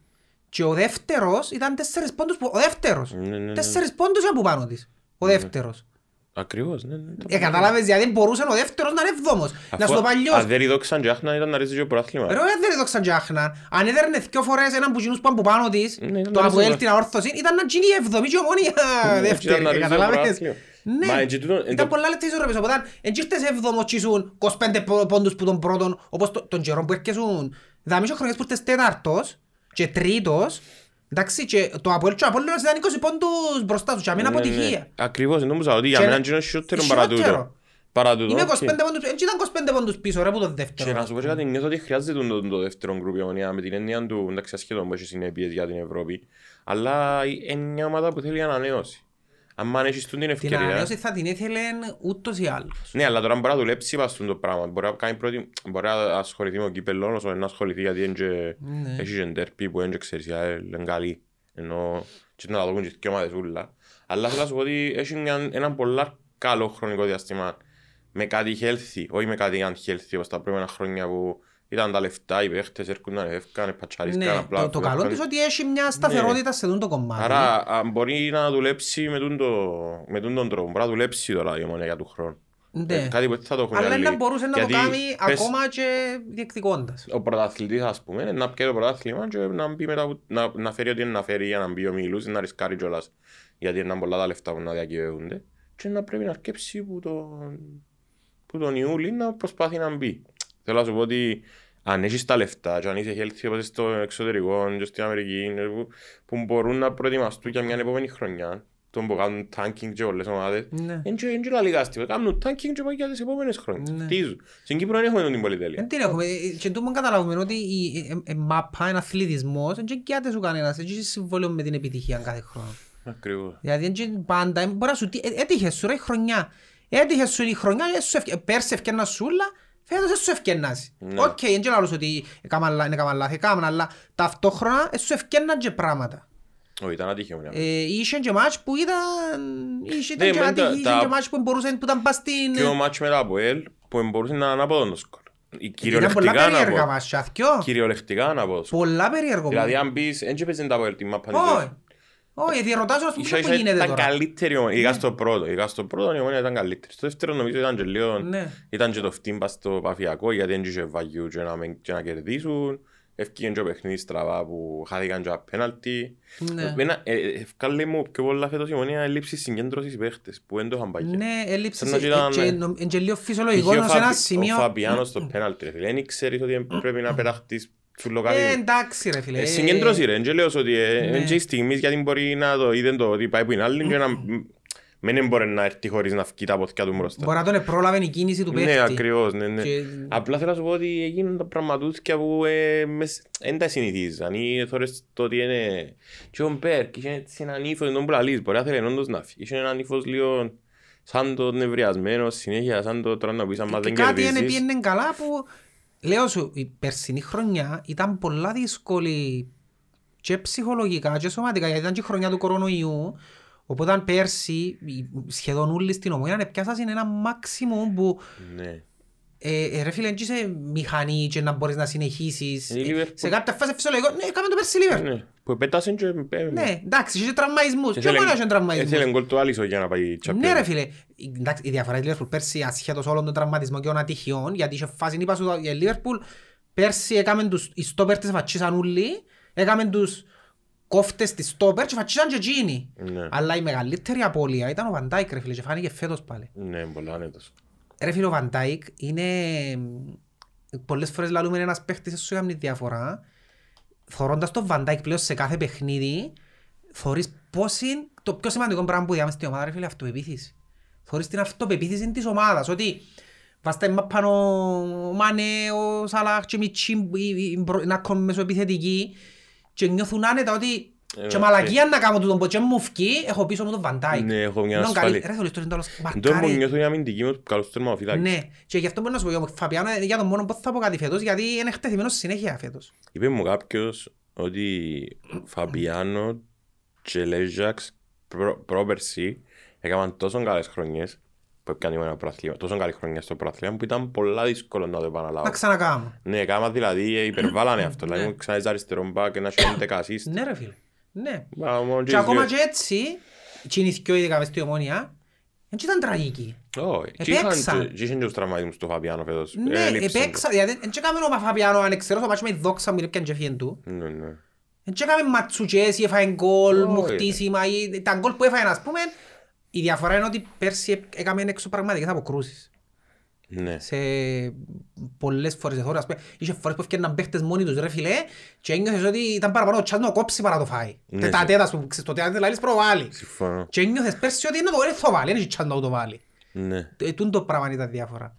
και ο δεύτερος ήταν τέσσερις πόντους που... Ο δεύτερος. Ναι, ναι, ναι. Τέσσερις πόντους από πάνω της. Ο δεύτερος. Ακριβώς, ναι, ναι. το- Ε, κατάλαβες, δηλαδή μπορούσε ο δεύτερος να είναι εβδόμος. Να Αφού σου το παλιός. Αν δεν ridόξαν και άχνα ήταν να ρίξει και ο πρωτάθλημα. Ρε, δεν είναι το ξαντζάχνα. Αν έδερνε δυο φορές έναν που γίνους πάνω από πάνω της, Ναι, ήταν το να Αποέλ ρίξει την αόρθωση, ήταν να γίνει η εβδομή και η ομόνια ήταν δεύτερη. να ε, ρίξει το Καταλάβες. πρωτάθλημα. Μα, Ναι, έτσι τούτο- εν ήταν το- πολλά λεπτά ισορροπίες. Οπότε, εν ήρθες εβδομός και ήσουν 25 πο- πόντους που τον πρώτον, όπως το- τον καιρό που έρχεσουν. Δηλαδή, είχε χρονιές που ήρθες τέταρτος και τρίτος, εντάξει, και το ΑΠΟΕΛ και ο Απόλλωνας ήταν 20 πόντους μπροστά σου και αμήν Ναι, ναι, ναι. αποτυχία. Ακριβώς, νόμιζα ότι για Και- μένα είναι χειρότερο παρά τούτο. χειρότερο. Παρά τούτο, Είναι οκ. 25 πόντους, έτσι ήταν 25 πόντους πίσω ρε που το Και δεύτερο. να σου πω και κάτι, νιώθω ότι χρειάζεται το, το, το δεύτερο γκρουπ η Ομόνοια με την έννοια του εντάξει ασχέτω που έχεις συνέπειες για την Ευρώπη αλλά είναι μια ομάδα που θέλει ανανέωση. Αν αν έχεις την Την ευκαιρία. ανανέωση θα την ήθελε ούτως ή άλλως. Ναι, αλλά τώρα μπορεί να δουλέψει πάνω στον το πράγμα. Μπορεί να, κάνει πρώτη, μπορεί να ασχοληθεί με το κύπελλο όσο να ασχοληθεί γιατί είναι και, Ναι. έχει και ντέρπι που είναι και ξέρεις, η ΑΕΛ είναι καλή. Ενώ και να τα δουν και δύο ομάδες ούλα. Αλλά θέλω να σου πω ότι έχει μια, ένα πολλά καλό χρονικό διάστημα με κάτι healthy, όχι με κάτι unhealthy όπως τα προηγούμενα χρόνια που ήταν τα λεφτά, οι παίχτες έρχονταν, έφκανε, πατσαρίσκαν Ναι, απλά. το, το καλό της ότι έχει μια σταθερότητα σε αυτό το κομμάτι. Άρα α, μπορεί να δουλέψει με τον, το, με τον, τον τρόπο. Μπορεί να δουλέψει τώρα η ομονία για του χρόνου. Ναι. Ε, κάτι που θα το έχουν Αλλά άλλοι. να μπορούσε να το Γιατί κάνει πες, ακόμα και διεκδικώντας. Ο πρωταθλητής ας πούμε να πιει το πρωτάθλημα και να, μπει μετά, που- να, να φέρει ό,τι είναι να φέρει για να μπει ο Μιλούς να ρισκάρει κιόλας γιατί είναι πολλά τα λεφτά που να διακυβεύονται και να πρέπει να αρκέψει που τον, που τον Ιούλη να προσπάθει να μπει. Θέλω να σου πω ότι αν έχεις τα λεφτά και αν είσαι healthy όπως στο εξωτερικό και στην Αμερική που, που μπορούν να προετοιμαστούν για μια επόμενη χρονιά τον που κάνουν tanking και όλες τις ομάδες Ναι. Εν και- εν και λαλικά αστιβα. Κάνουν tanking και πάει για τις επόμενες χρόνιες. Ναι. Τι ζουν. Στην Κύπρο δεν έχουμε την πολυτέλεια. Δεν την έχουμε. Ε, Και τούτο καταλαβαίνουμε ότι η ε, ε, μάπα, είναι αθλητισμός, δεν κοιάται σου κανένας, δεν έχεις συμβόλαιο με την επιτυχία κάθε χρόνο. Ακριβώς. Δηλαδή δεν πάντα, ε, μπορεί να σου, τι- ε, έτυχες σου ρε η χρονιά. Έτυχες σου η χρονιά, ε, σου ευκαι- πέρσι ευκαιρνά σούλα, φέτος δεν σου ευκαιρνάσει. Ναι. Οκ, δεν και λάλλος ότι έκαναν λα- έκαναν λάθη, έκαναν, αλλά ταυτόχρονα ε, σου ευκαιρνάν και πράγματα. Όχι, ήταν ατύχημα. ναι. Ε, είχε και μάτς που ήταν, είχε Ναι, ήταν και μεν τα- άτυχοι, είχε τα- και μάτς που μπορούσαν, που ήταν πας στην... Και ο μάτς με τα ΑΠΟΕΛ που μπορούσε να είναι ανάποδο το σκορ. Η- Ήταν Κυριολεκτικά πολλά περίεργα ανάποδο. μάτς, και αθκιό. Κυριολεκτικά ανάποδο σκορ. Πολλά περίεργο. Δηλαδή αν μπεις, εν και παίζεις τα ΑΠΟΕΛ τη μάπα. Όχι. Όχι, γιατί ρωτάς ας πούμε Ίσα που ίσα γίνεται ήταν τώρα. καλύτερη, ομονία, ειδικά στο πρώτο. Ειδικά στο πρώτο η ομονία ήταν καλύτερη. Στο δεύτερο νομίζω ήταν και λίγο... Ναι. Ήταν και το φτύμπα στο παφιακό γιατί δεν είχε βαγιού και να, με- και να κερδίσουν. Έφυγε και ο παιχνίδι στραβά που χάθηκαν και απέναλτι. Ναι. Εμένα, ε, ε, ευκάλε μου πιο πολλά φέτος η ομονία έλλειψη συγκέντρωσης παίχτες που δεν το είχαν πάει. Ναι, έλλειψη Σαν να σε- ήταν, και ε, νο- είναι και λίγο Είχε φυσιολογικό ο ενώ σε ένα Φαπι- σημείο... Ο Φαπιάνος στο πέναλτι, ρε φίλε. Δεν ξέρεις ότι πρέπει να πεταχτείς σου Ε, λοκάρι. εντάξει ρε φίλε. Ε, ε, Συγκέντρωση ρε, δεν λέω ότι ε, ναι. εν και η στιγμής γιατί μπορεί να το είδε το ότι πάει που είναι άλλη και να Μην μπορεί να έρθει χωρίς να φκεί τα πόθηκια του μπροστά. Μπορεί να τον πρόλαβε η κίνηση του παίχτη. Ναι, ακριβώς, ναι, ναι. Και- Απλά θέλω να σου πω ότι έγιναν τα πραγματούθηκια που ε, μες- δεν τα συνηθίζαν ή θωρείς το ότι είναι... Και ο Μπέρκ είχε έτσι έναν ύφος, δεν τον πουλαλείς, μπορεί να θέλει όντως να φύγει. Είχε έναν ύφος λίγο σαν το νευριασμένο, συνέχεια σαν το τώρα να πεις άμα Και δεν κάτι είναι κερδίζεις. πήγαινε καλά που λέω σου η περσινή χρονιά ήταν πολλά δύσκολη και ψυχολογικά και σωματικά γιατί ήταν και η χρονιά του κορονοϊού οπότε πέρσι οι- σχεδόν όλοι στην ομόνια πιάσαν ένα μάξιμο που Ναι. Ε, ε, ρε φίλε δεν είσαι μηχανή και να μπορείς να συνεχίσεις Είναι η Ε, Liverpool. σε κάποια φάση φυσιολογικό ναι κάμε το πέρσι Liverpool Ναι, που πέτασαν και... ε, ναι εντάξει είχε τραυμαϊσμούς Και και μόνο είχε Έθελε τραυμαϊσμούς γκολ του Άλισον για να πάει Champions. ναι ρε φίλε, εντάξει, η διαφορά της Liverpool πέρσι ασχέτως όλων των τραυματισμών και των ατυχιών γιατί είχε φάση είπα σου η Liverpool πέρσι έκαμε τους οι στόπερ της φατσίσαν όλοι έκαμε τους κόφτες της στόπερ και φατσίσαν και εκείνοι Ναι. αλλά η μεγαλύτερη απώλεια ήταν ο Βαν Ντάικ ρε φίλε και φάνηκε φέτος πάλι Ναι, πολλά άνετος. Ρε φίλε ο Βαν Ντάικ είναι πολλές φορές λαλούμε ένας παίχτης σου έκαμε διαφορά. Θωρώντας τον Βαντάικ πλέον σε κάθε παιχνίδι θωρείς πώς είναι το πιο σημαντικό πράγμα που διάμε στην ομάδα ρε φίλε αυτοπεποίθηση. Θωρείς την αυτοπεποίθηση της ομάδας ότι βάστα είμαι πάνω ο Μάνε, ο Σαλάχ και Μιτσί να κόμουν μεσοεπιθετικοί και νιώθουν άνετα ότι Ε, και ναι, μαλακία να κάνω τούτον που και μου φκεί έχω πίσω μου τον Βαντάικ Ναι, έχω μια Ενώ καλή- ασφάλεια. Ρε θωρείς τώρα είναι τέλος Τώρα μου μαρκάρει νιώθω η αμυντική μου καλός τερμαφυλάκης. ναι, και γι' αυτό μπορώ να σου πω, ο Φαπιάνο είναι για τον μόνο που θα πω κάτι φέτος, γιατί είναι εκτεθειμένος συνέχεια φέτος. Είπε μου κάποιος ότι Φαμπιάνο και Λέζαξ προ- πρόπερσι έκαναν τόσο καλές χρονιές που έπιανε ένα προαθλήμα, τόσο καλή χρονιά στο προαθλήμα που ήταν πολλά δύσκολο να το Να επαναλάβω. ξανακάμω. Ναι, έκαναν δηλαδή, ε, υπερβάλλανε αυτό, δηλαδή μου ξανά αριστερό μπακ, ένα και 11 assist. Ναι ρε φίλε, ναι. Μα, μόνο Και ακόμα δύο. και έτσι, κινηθήκε ειδικά μες στη ομόνια, δεν ήταν τραγική. Όχι, και είχαν Επέξαν. και- και είχαν και τους τραυματισμούς στο Φαμπιάνο φέτος. Ναι, Έλειψαν. επέξα, δηλαδή, δεν έκαμε ο Φαπιάνο ανεξαιρός, ο μάτσο με η δόξα μου, είναι και φύγεν του. Ναι, ναι. Δεν έκαμε ματσουκές ή έφαγε γκολ, Όχι, μου ρε. χτίσιμα ή τα γκολ που έφαγε, ας πούμε, η διαφορά είναι ότι πέρσι έκαμε έξω πραγματικές αποκρούσεις. Ναι. σε πολλές φορές εθώρες, ας πούμε, είχες φορές που έφτιαναν παίχτες μόνοι τους ρε φίλε και ένιωθες ότι ήταν παραπάνω ο τσάς να το κόψει παρά το φάει. Ναι, Και τα σε- τέτας που ξέρεις, το τέτας λαλείς προβάλλει. Συμφωνώ. Και ένιωθες πέρσι ότι είναι το δεν θα βάλει, δεν έχει τσάς να το βάλει. Ναι. Ε, Τούν το πράγμα ήταν διάφορα.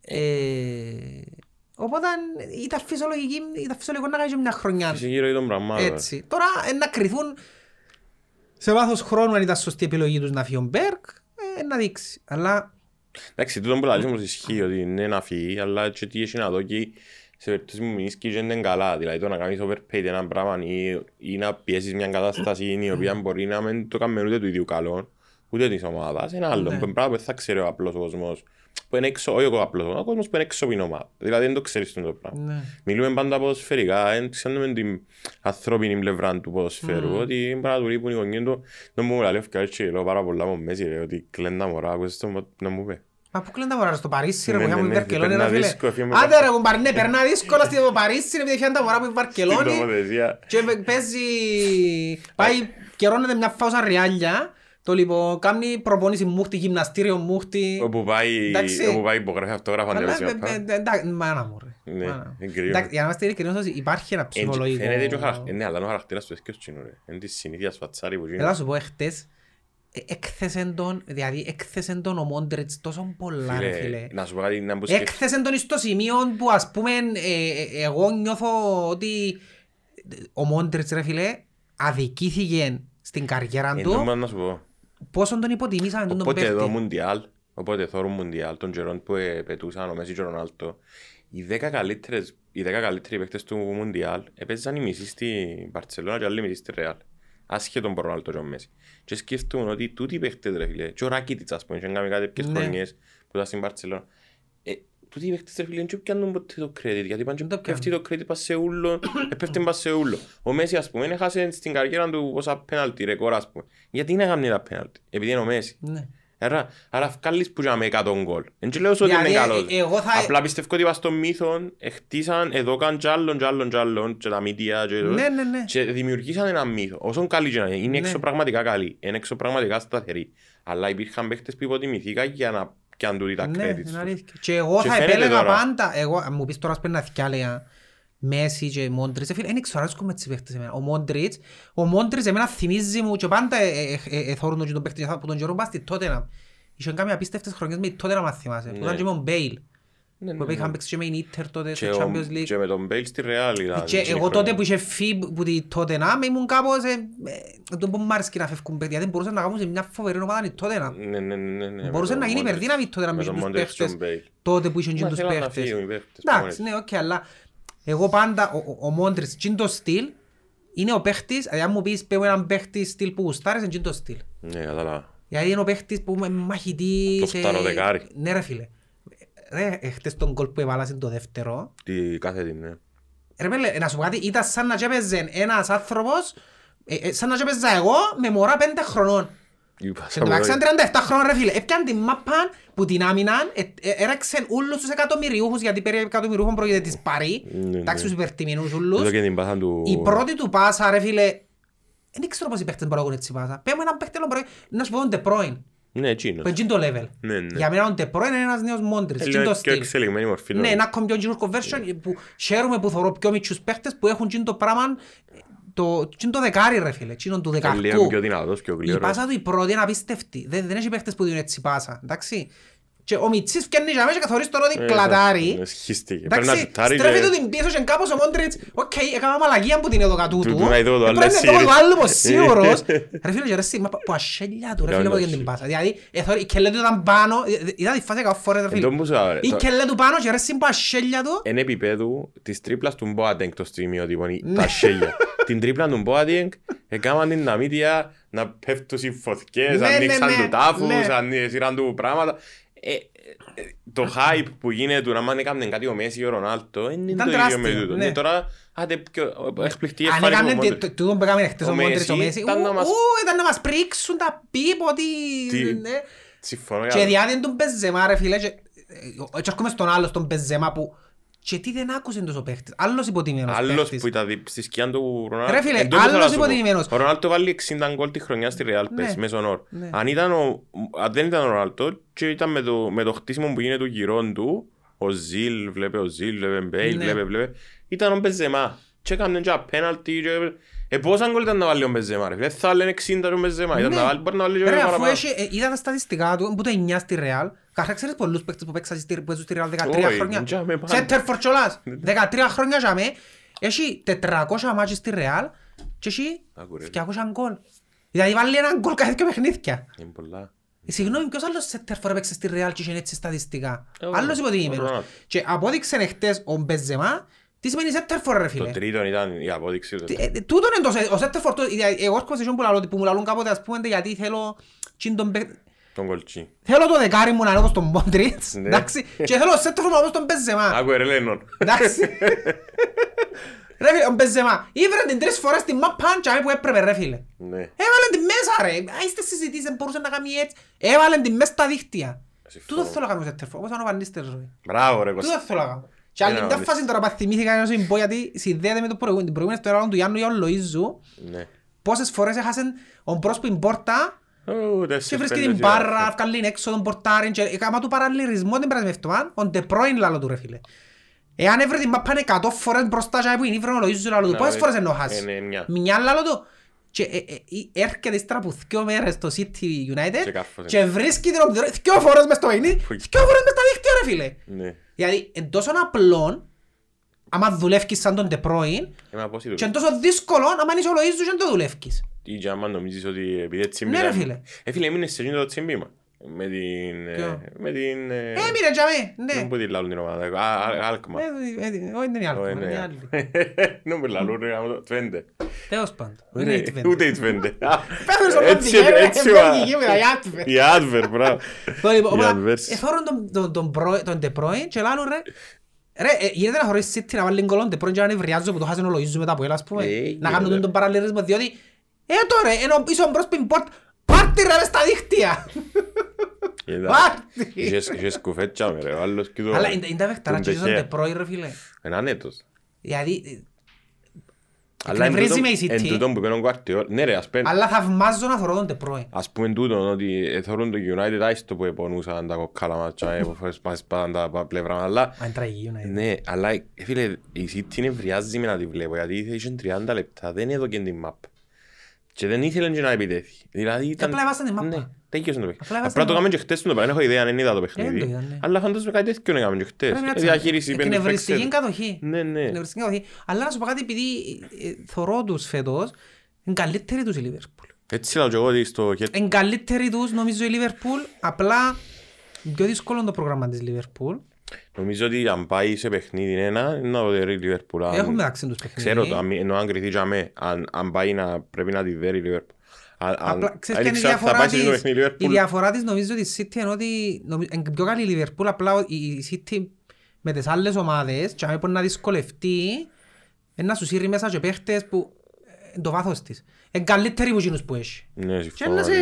Ε, Οπότε ήταν φυσιολογική, ήταν φυσιολογικό να κάνεις και μια χρονιά Είσαι γύρω των πραγμάτων. έτσι. Τώρα ε, να κρυθούν σε βάθος χρόνου αν ήταν σωστή επιλογή τους να φύγει ο Μπέρκ, ε, να δείξει. Αλλά Εντάξει, τούτο που λαλείς όμως ισχύει ότι είναι να φύγει, αλλά και τι έχει να δω και σε περίπτωση που μείνεις δεν είναι καλά. Δηλαδή το να κάνεις overpaid ένα πράγμα ή, ή να πιέσεις μια κατάσταση η οποία μπορεί να μην το κάνουμε ούτε του ίδιου καλό, ούτε της ομάδας, είναι άλλο. Ναι. Που είναι πράγμα που δεν θα ξέρει ο απλός ο κόσμος. Που είναι έξω, όχι ο απλός, ο κόσμος που είναι έξω από την ομάδα. Δηλαδή δεν το ξέρεις αυτό το πράγμα. ναι. Μιλούμε πάντα ποδοσφαιρικά, δεν ξέρουμε την ανθρώπινη πλευρά του ποδοσφαίρου, ότι μπορεί να του λείπουν οι γονείς του. Δεν μου λέει ευκαιρία και λέω πάρα πολλά από μέση, ρε, ότι κλαίνουν τα μωρά, ακούσες το να μου πεις. Μα πού κλείνει τα μωρά στο Παρίσι ρε Ναι, που ναι, είχαμε ναι, Βαρκελόνη ρε περνά φίλε. δύσκολα, φύγαμε Άντε από- ρε κουμπάρ, ναι περνά δύσκολα στο Παρίσι ρε επειδή έφυγαν τα μωρά που είναι Στην Βαρκελόνη τοποθεσία. και παίζει, πάει καιρώνεται μια φάουσα ριάλια το λοιπόν κάνει προπονήσει μούχτη, γυμναστήριο μούχτη. Όπου πάει, Εντάξει. όπου πάει υπογράφει αυτόγραφα Αλλά, αντέλεσμα. ε, ε, ε, εντάξει, μάνα μου ρε. Ναι, Μάνα. εγκρίνω. Εντάξει, Για να είμαστε ειλικρινείς υπάρχει ένα ψυχολογικό. Φαίνεται και ο χαρακτήρας, ναι, αλλά είναι ο χαρακτήρας του έσκαιος τσίνου, ρε. Είναι της συνήθειας φατσάρι που Έλα γίνει. να σου πω εχθές, ε, έκθεσεν τον, δηλαδή έκθεσεν τον ο Μόντρετς τόσο πολλά ρε φίλε. Να σου πω κάτι, να μου σκέφτεσαι. Έκθεσεν τον στο σημείο που ας πούμε ε, ε, εγώ νιώθω ότι ο Μόντρετς ρε φίλε αδικήθηκε στην καριέρα Είναι το του μόνο να σου πω. Πόσο τον υποτιμήσαμε τον Οπότε εδώ παίχτη. Μουντιάλ, οπότε θόρουν Μουντιάλ των καιρών που ε, πετούσαν ο Μέση και ο Ρονάλτο, οι δέκα καλύτερες, οι δέκα καλύτεροι παίκτες του Μουντιάλ έπαιζαν οι μισοί στη Μπαρτσελώνα και άλλοι μισοί στη Ρεάλ. Άσχετον από Ρονάλτο και ο Μέση. Και σκέφτομαι ότι τούτοι οι παίκτες ρε φίλε, και ο Ράκιτιτς ας πούμε, είχε κάνει κάτι τέτοιες Ναι. χρονιές που ήταν στην Μπαρτσελώνα. Ε, τούτοι οι παίκτες ρε φίλε δεν πιάνουν ποτέ το credit, γιατί πάνε και Δεν το πέφτει το credit πας σε ούλο, ε, πέφτει πας σε ούλο. Ο Μέση ας πούμε έχασε στην καριέρα του πόσα πέναλτι, ρεκόρ ας πούμε. Γιατί είναι έκαμε τα πέναλτι, επειδή είναι ο Μέση. Ναι. Άρα, άρα βγάλεις που είχαμε 100 γκολ. Δεν και λέω σου ότι Γιατί, είναι καλός. ε, εγώ θα- Απλά πιστεύω ότι βάσει των μύθων χτίσαν εδώ καν κι άλλον κι άλλον κι άλλον και τα μύτια και, Ναι, ναι, ναι. και δημιουργήσαν ένα μύθο. Όσον καλή και να είναι, είναι Ναι. εξωπραγματικά καλή, είναι εξωπραγματικά σταθερή. Αλλά υπήρχαν παίχτες που υποτιμηθήκαν για να πιάνουν τούτοι τα Ναι, credits είναι τους. αλήθεια. Και εγώ Και θα φαίνεται επέλεγα τώρα. πάντα, εγώ, αν μου πεις τώρα σπένα θυκιάλεα, Μέσι και Μόντριτς, ε, φίλε, δεν ξέρω, αρέσκουν με τις παίχτες εμένα. Ο Μόντριτς, ο Μόντριτς εμένα θυμίζει μου και πάντα ε, ε, ε, ε, θωρούν τον και τον παίχτη που τον καιρό πας στη Τότεναμ. Είχαν κάνει απίστευτες χρονιές με η Τότεναμ, αν θυμάσαι, που Ναι. ήταν και με τον Μπέιλ. Ναι, Που ναι, είχαν ναι. παίξει και με την Ίντερ τότε Και στο ο- Champions League. Και με τον Μπέιλ στη Ρεάλ ήταν. Και εκείνη εγώ η τότε χρονιά. που είχε φύγει που τη Τότεναμ ήμουν κάπως... ε, ε, Τον που μου άρεσε να φεύγουν παιδιά, δεν μπορούσαν να κάνουν σε μια φοβερή ομάδα η Τότεναμ. Ναι, ναι, ναι, ναι. Μπορούσε με να τον γίνει Μόντριτς. υπερδύναμη η Τότεναμ Με με τον τους Μόντριτς και παίχτες. τον Μπέιλ. Τότε που είχαν και Μα τους θέλαν να παίχτες. φύγουν οι παίχτες. Εντάξει, ναι, οκ, αλλά εγώ πάντα, ο- ο- ο Μόντριτς, τσιν το στυλ, είναι ο παίχτης, δηλαδή αν μου πεις πέμω έναν παίχτη στυλ που γουστάρεις, είναι τσιν το στυλ. Ναι, κατάλαβα. Γιατί είναι ο παίχτης που είναι μαχητής. Το φταροδεκάρι. ε, Ναι ρε φίλε. Ρε, ε, χτες τον γκολ που έβαλασαν το δεύτερο. Τι κάθε την, ναι. Ρε πέλε, να σου πω κάτι, ήταν σαν να έπαιζε ένας άνθρωπος, ε, ε, σαν να έπαιζα εγώ με μωρά πέντε χρονών. Είπα, Σε το μεταξύ ήταν 37 χρόνια ρε φίλε. Έπιαν την μάπα που την άμυναν, ε, ε, έραξαν όλους τους εκατομμυριούχους, γιατί περί εκατομμυριούχων πρόκειται της Παρί, Ναι, εντάξει ναι. τους υπερτιμινούς Εδώ όλους. και την πάθαν του... Η πρώτη του πάσα ρε φίλε, δεν ξέρω πώς οι παίχτες μπορούν να έχουν έτσι πάσα. Πέμω έναν παίχτη άλλο πρωί, να σου πω τον Τεπρόιν, Ναι, εκείνος. που είναι το level. Ναι, ναι. Για μένα ο Τεπρόιν είναι ένας νέος Μόντρης, Ε, είναι λίγο το πιο στυλ. εξελιγμένη μορφή. Ναι, νομίζω. ένα ακόμη πιο κοινωνικό version που χαίρομαι που θωρώ πιο μητσούς παίχτες που έχουν τσιν το πράγμα, το, τσιν το δεκάρι ρε φίλε, τσιν του Ε, Λίγο δεκαρκού. πιο δυνατός, πιο Η γλύωρος. πάσα του η πρώτη είναι απίστευτη. Δεν, δεν έχει παίχτες που δίνουν έτσι πάσα. Εντάξει. Και ο Μιτσής φτιάχνει για μέσα και καθορίζει τώρα ότι Ε, πλατάρει. ναι, σχίστηκε. Πρέπει να Εντάξει, σουτάρει στρέφει και- του την πίσω και κάπως ο Μόντριτς, οκ, έκανα μαλακία που την έδω κατού Του- του. του να ειδώ το Ε, άλλο πρέπει να σύρι. το άλλο πως σίγουρος. Ε. Ρε φίλε, και ρε εσύ, μα που ασέλια του ρε Για φίλε που όντως. έγινε την πάσα. Δηλαδή, ε, θωρεί, η κελέ του ήταν πάνω, ε, ε, είδα τη φάση καφ φορές ρε Εν φίλε. τω που σου άρε, Η το- κελέ του πάνω και ρε εσύ που ασέλια του. Εν επίπεδου της τρίπλας του Boateng το στιγμιότυπο, η- τα σέλια. Την τρίπλα του Boateng έκαναν την Ναμίτια να πέφτουν οι φωτιές, Ναι, ναι, ανοίξαν ναι, του τάφους, ναι. ανοίξαν του πράγματα. Ε, ε, ε, Το hype που γίνεται να μην έκαναν κάτι ο Μέση ή ο Ρονάλτο δεν είναι Ήταν το ίδιο με τεράστιο, τούτο. ναι. Ναι, Τώρα, άντε πιο εκπληκτική Αν εμφάνιση έκαναν του τε- Modric. το- τούτο που έκαμε χτες Ο ο Μόντριτς ο Μέση Μέση, ήταν να ου, μας- ου, ήταν να μας πρίξουν τα πίπ ότι... Τι- ναι. Συμφωνώ Και για διάδεν τον Μπεζεμά ρε φίλε και ε, και έρχομαι στον άλλο στον Μπεζεμά που και τι δεν άκουσε τόσο παίχτης. Άλλος υποτιμημένος Άλλος παίχτης. που ήταν δι- στη σκιά του Ρονάλτο. Ρε φίλε, Εν τούτο θέλω άλλος να σου πω. υποτιμημένος. Ο Ρονάλτο βάλει 60 γκολ τη χρονιά στη Real Ναι. πες, μέσον όρο. Ναι. Αν, ήταν ο, αν δεν ήταν ο Ρονάλτο και ήταν με το, με το χτίσιμο που γίνεται του γυρών του, ο Ζιλ, βλέπε ο Ζιλ, βλέπε Μπέιλ, Ναι. βλέπε, βλέπε, ήταν ο Μπεζεμά. Και έκαναν και απέναλτι και... Ε, πόσα γκολ ήταν να βάλει ο Μπεζεμά ρε φίλε, θα λένε 60 ο Μπεζεμά, ήταν Ναι. να βάλει, μπορεί να βάλει και Ρε, αφού παραπάνω. έχει, ε, είδα τα στατιστικά του, που το 9 στη Ρεάλ. Καταρχάς ξέρεις πολλούς παίκτες που παίξαν στη- που παίζουν στη Ρεάλ 13 Όχι, χρόνια. τζάμε πάντα. Σέντερ φορ κιόλας. 13 χρόνια για με. Έχει 400 μάτσες στη Ρεάλ και έχει Άκου, ρε. 200 γκολ. Δηλαδή βάλει έναν γκολ κάθε δύο παιχνίδια. Είναι πολλά. Ε, Συγγνώμη, ποιος άλλος σέντερ φορ έπαιξε στη Ρεάλ και είχε έτσι στατιστικά; Ε, ο- Άλλος ο υποτιμημένος. Ρονάλντο. Και απόδειξε εχθές ο Μπεζεμά τι σημαίνει σέντερ φορ ρε Το φίλε. τρίτο ήταν η απόδειξη του. Τι- ε, Τούτον είναι το σε- ο center for, το- ε, εγώ έρχομαι σε εκείνον που λαλώ, που μου λαλούν κάποτε ας πούμε γιατί θέλω τσιν τον παίκ- Τον κολτσί. Θέλω το δεκάρι μου να είναι όπως τον Μόντριτς, Ναι. εντάξει, και θέλω ο center for μου όπως τον Μπεζεμά, Άκου ρε Λένον. εντάξει. Ρε φίλε, ο Μπεζεμά, ήβρε την τρεις φορές την μαπάν και που έπρεπε ρε φίλε. Ναι. Έβαλε την μέσα ρε, Α, είστε συζητήσεις, δεν μπορούσε να κάνει έτσι. Έβαλε την μέσα στα δίχτυα. Συμφωνώ. Τούτο θέλω να κάνω center for, όπως ήταν ο Βανίστερ ζωή. Μπράβο ρε Κώστα. Τούτο θέλω να κάνω. Και άλλη Ένα μια βάλεις. φάση τώρα που θυμήθηκα να σου πω γιατί συνδέεται με το προηγούμενο, την προηγούμενη ιστορία του Γιάννου Ιωάννου Λοΐζου, Ναι. πόσες φορές έχασαν ο μπρος που την πόρτα Ω, και τέσσερις, βρίσκει πέντε την σειρά. μπάρα, βγάλει έξω τον πορτάριν και έκαμα του παραλληλισμό την περασμένη εβδομάδα, ο Ντεπρόιν λάλο του ρε φίλε. Εάν έβρε την μάπα 100 φορές μπροστά και που είναι ήβρε ο Λοΐζου λάλο του, Να, πόσες ε, φορές εννοώ ε, χάσει. ναι, μια. Μια λάλο του. Και ε, ε, ε, έρχεται ύστερα από δυο μέρες στο City Και United κάρφωσε. και βρίσκει την οπτηρό, δυο φορές μες στο παιχνίδι, Φουι. δυο φορές μες στα δίχτυα ρε φίλε. Ναι. Δηλαδή, εν τόσο απλό, άμα δουλεύκεις σαν τον Ντεπρόιν, Ε, μα πώς είναι και εν το- τόσο δύσκολο, άμα είσαι ο Λοΐζου και δεν το δουλεύκεις. Ή και άμα νομίζεις ότι επειδή έτσι Ναι, ρε, μιλάμε- φίλε. Ε, φίλε, έμεινες σε εκείνο το τσιμπήμα. Με την... ε, Ποιο; Με την... ε, Ε, μire, τζαμέ, ναι. Δεν μπορεί λάλλον την ομάδα. Α, α, Άλκμα. Ε, ε, ε, Όχι, δεν είναι άλλο, Ω, είναι ναι. άλλη. Δεν μπορεί λάλλον, ρε, άμα το- Twente. Τέλος πάντων. Ρε, Είναι η Twente. Ούτε η Twente. Α, Πέφερες ο έτσι- Λοντιγέ, έτσι ε, ο- Βέλγικη, με τα Ιάτβε. Η Adver, μπράβο. Λοιπόν, Η οπότε, Adverse. εθώρουν τον- τον- τον Προ- τον De Bruyne και λάλλον ρε, ρε, ε, γίνεται να χωρίς City να βάλει γκολ τον De Bruyne και να νευριάζω που το χάσουν ο Λοΐζου μετά από έλα, ας πούμε. Ε, Να γίνεται. κάνουν τον παραλληλισμό, διότι, ε, τώρα, ενώ είσαι ο μπρος πριν πόρτ, πάρτι ρε μες στα δίχτυα. Είδα. Πάρτι. Είχες- είχες κουφέτσα με, ρε, ο άλλος και το- Αλλά είναι είναι τα παιχταρά τον και στον Ντεχέα. De Bruyne, ρε φίλε. Έναν έτος. Δηλαδή, Αλλά εν Εκνευρίζει τούτο- με η εν City. τούτον που είπε ο Guardiola- Ναι ρε, ας πούμε, Αλλά θαυμάζω να θωρώ τον Τεπρόε. ας πούμε τούτο ότι ε, θεωρούν το United άιστο που επονούσαν τα κοκκάλα μάτσα, ε, που φες- μας σπάταν τα πα- πλευρά, αλλά Α, είναι τραγική United. ναι, αλλά ε, φίλε, η City νευριάζει με να τη βλέπω, γιατί είχε 30 λεπτά, δεν έδωκε την map. Και δεν ήθελε και να επιτέθει. Δηλαδή ήταν... απλά έβασαν την map. Ναι, τέλειωσε το παιχνίδι. Απλά έβασαν Απλά το την κάνουμε και χτες το πράγμα, δεν έχω ιδέα αν είδα το δεν το παιχνίδι. είδα, ναι. Αλλά φαντάζομαι κάτι τέτοιο έκαμε και χτες. Πρέπει να Ε, τσι- Διαχείριση πέντε εκνευριστική παίξες. κατοχή. Ναι, ναι. Εκνευριστική κατοχή. Αλλά να σου πω κάτι, επειδή ε, ε, θωρώ τους φέτος, είναι καλύτεροι τους η Λίβερπουλ. Έτσι λέω και εγώ ότι στο χέρι Είναι καλύτεροι τους νομίζω η Λίβερπουλ, απλά πιο δύσκολο είναι το πρόγραμμα της Λίβερπουλ. Νομίζω ότι αν πάει σε παιχνίδι ένα, είναι να το δέρει η Λίβερπουλ. Αν- Έχουμε μεταξύ τους παιχνίδι. Ξέρω το, αν- ενώ αν κρυθεί για μέ, αν, αν πάει να πρέπει να τη δέρει η Λίβερπουλ. Αν- αν- Απλά, ξέρεις αν ποια είναι η ήξερα ότι θα διαφορά πάει σε της, το παιχνίδι η η Λίβερπουλ. διαφορά της νομίζω της City είναι ότι νομι- είναι πιο καλή η Liverpool, απλά η η City με τις άλλες ομάδες και αν μπορεί να δυσκολευτεί είναι να σου σύρει μέσα και παίχτες που ε, είναι το βάθος της. Είναι καλύτερη από εκείνους που έχει. Ναι, Και συμφωνώ να σε...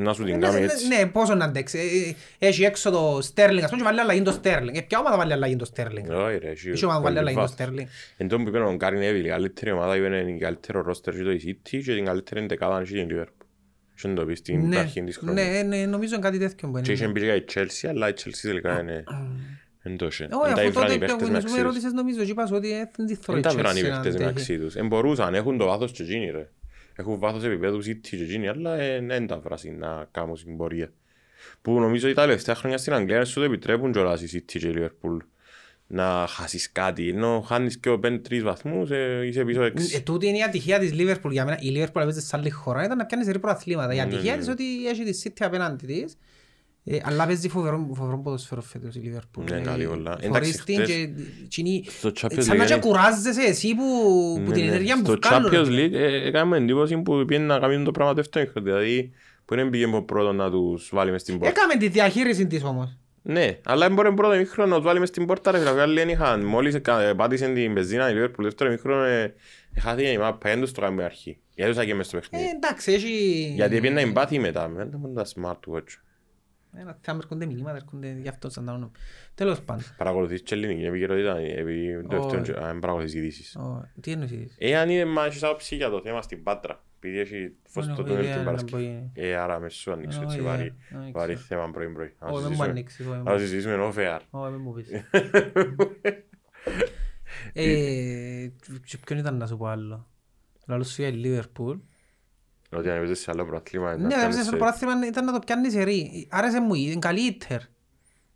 μαζί σου. Ε, Να σου την να σε- κάνει έτσι. Ναι, πόσο να αντέξει. Ε, ε, Έχει έξω το Sterling, ας πούμε, και βάλει αλλαγή το Sterling. Ε, ποια ομάδα βάλει αλλαγή το Sterling; Όχι ρε, έχει Έχει ομάδα βάλει πολύ αλλαγή το βάθος. Sterling; Εν τω που είπε ο Γκάρι Νέβιλ, η καλύτερη ομάδα είναι η καλύτερο ρόστερ και το η City και την καλύτερη εντεκάδα είναι η Liverpool. Και το πεις στην Ναι, αρχή της χρονιάς. ναι, ναι, νομίζω είναι κάτι τέτοιο που Και είχε είναι. μπει και η Chelsea, αλλά η Chelsea τελικά είναι... Εν το είχε. Όχι, Εν τα αφού ήβραν οι τότε παίχτες που μου μεταξύ τους. ερώτησες νομίζω και είπα ότι ε, δεν τη θωρώ Δεν η τα βραν οι Chelsea να παίχτες αντέχει. μεταξύ τους. Εν μπορούσαν, έχουν το βάθος και εκείνοι ρε. Έχουν βάθος επίπεδους City και εκείνοι, αλλά δεν τα βράσουν να κάνουν στην πορεία. Που νομίζω ότι τα τελευταία χρόνια στην Αγγλία σου το επιτρέπουν κιόλας η City και η Liverpool να χάσεις κάτι. Ενώ χάνεις και ο πέντε τρεις βαθμούς, ε, είσαι πίσω Ε, έξι. τούτη είναι η ατυχία της Liverpool για μένα. Η Liverpool έπαιζε σε άλλη χώρα, ήταν να πιάνεις σε πρωταθλήματα. Η Ναι, ατυχία ναι. της ότι έχει τη City απέναντι της. Ε, αλλά παίζει φοβερό, φοβερό ποδοσφαίρο φέτος η Liverpool. Ναι, Ε, καλή πολλά. θωρείς Εντάξει, την χτες και εκείνη- στο Champions Σαν να League και είναι- κουράζεσαι εσύ που, που Ναι, την ναι. ενέργεια που Στο βγάλω. ρε Champions φίλε. League ε, έκαμε εντύπωση που πήγαινε να κάνουν το πράγμα δεύτερο χρόνο. Δηλαδή, που δεν πήγε από πρώτος να τους βάλει μες στην πόρτα. Έκαμε τη διαχείριση της όμως. Ναι, αλλά δεν μπορεί πρώτο ημίχρονο να τους βάλει μες στην πόρτα ρε φίλε. Αφού οι άλλοι δεν είχαν. Μόλις εκα- πάτησαν την πεζίνα η Liverpool δεύτερο ημίχρονο ε, χάθηκε η μάπα. Δεν τους το κάνουμε αρχή. Γιατί τους άγγε μες στο Ε, παιχνίδι. εντάξει, έχει... Γιατί πήγαινε να εμπάθει μετά. Δεν ήταν τα smartwatch. Ένα θέμα έρχονται μηνύματα, έρχονται γι' αυτό σαν τα όνομα. Τέλος πάντων. Παρακολουθείς και ελληνική επικαιρότητα επειδή το Όχι. δεύτερο α, δεν παρακολουθείς ειδήσεις. Ω, Τι εννοείς. Εάν είναι μα έχεις άποψη για το θέμα στην Πάτρα, επειδή έχει φως Δεν στο έχω τούνελ ιδέα την να Παρασκευή. μπορεί. Ε, άρα με σου ανοίξω έτσι Όχι, βαρύ, ε, δεν βαρύ ξέρω. θέμα πρωί πρωί. Να Όχι, δεν μου συζητήσουμε- ανοίξεις, όχι, να το συζητήσουμε off air. Όχι, δεν μου πεις. Ε, και ποιον ήταν να σου πω άλλο; Λαλός σου για η Liverpool. Ότι αν έπαιζες σε άλλο πρωτάθλημα, να Ναι, κάνεις έπαιζες στο σε- πρωτάθλημα ήταν να το πιάνεις σε ρί. Άρεσε μου, είναι καλή ίτερ.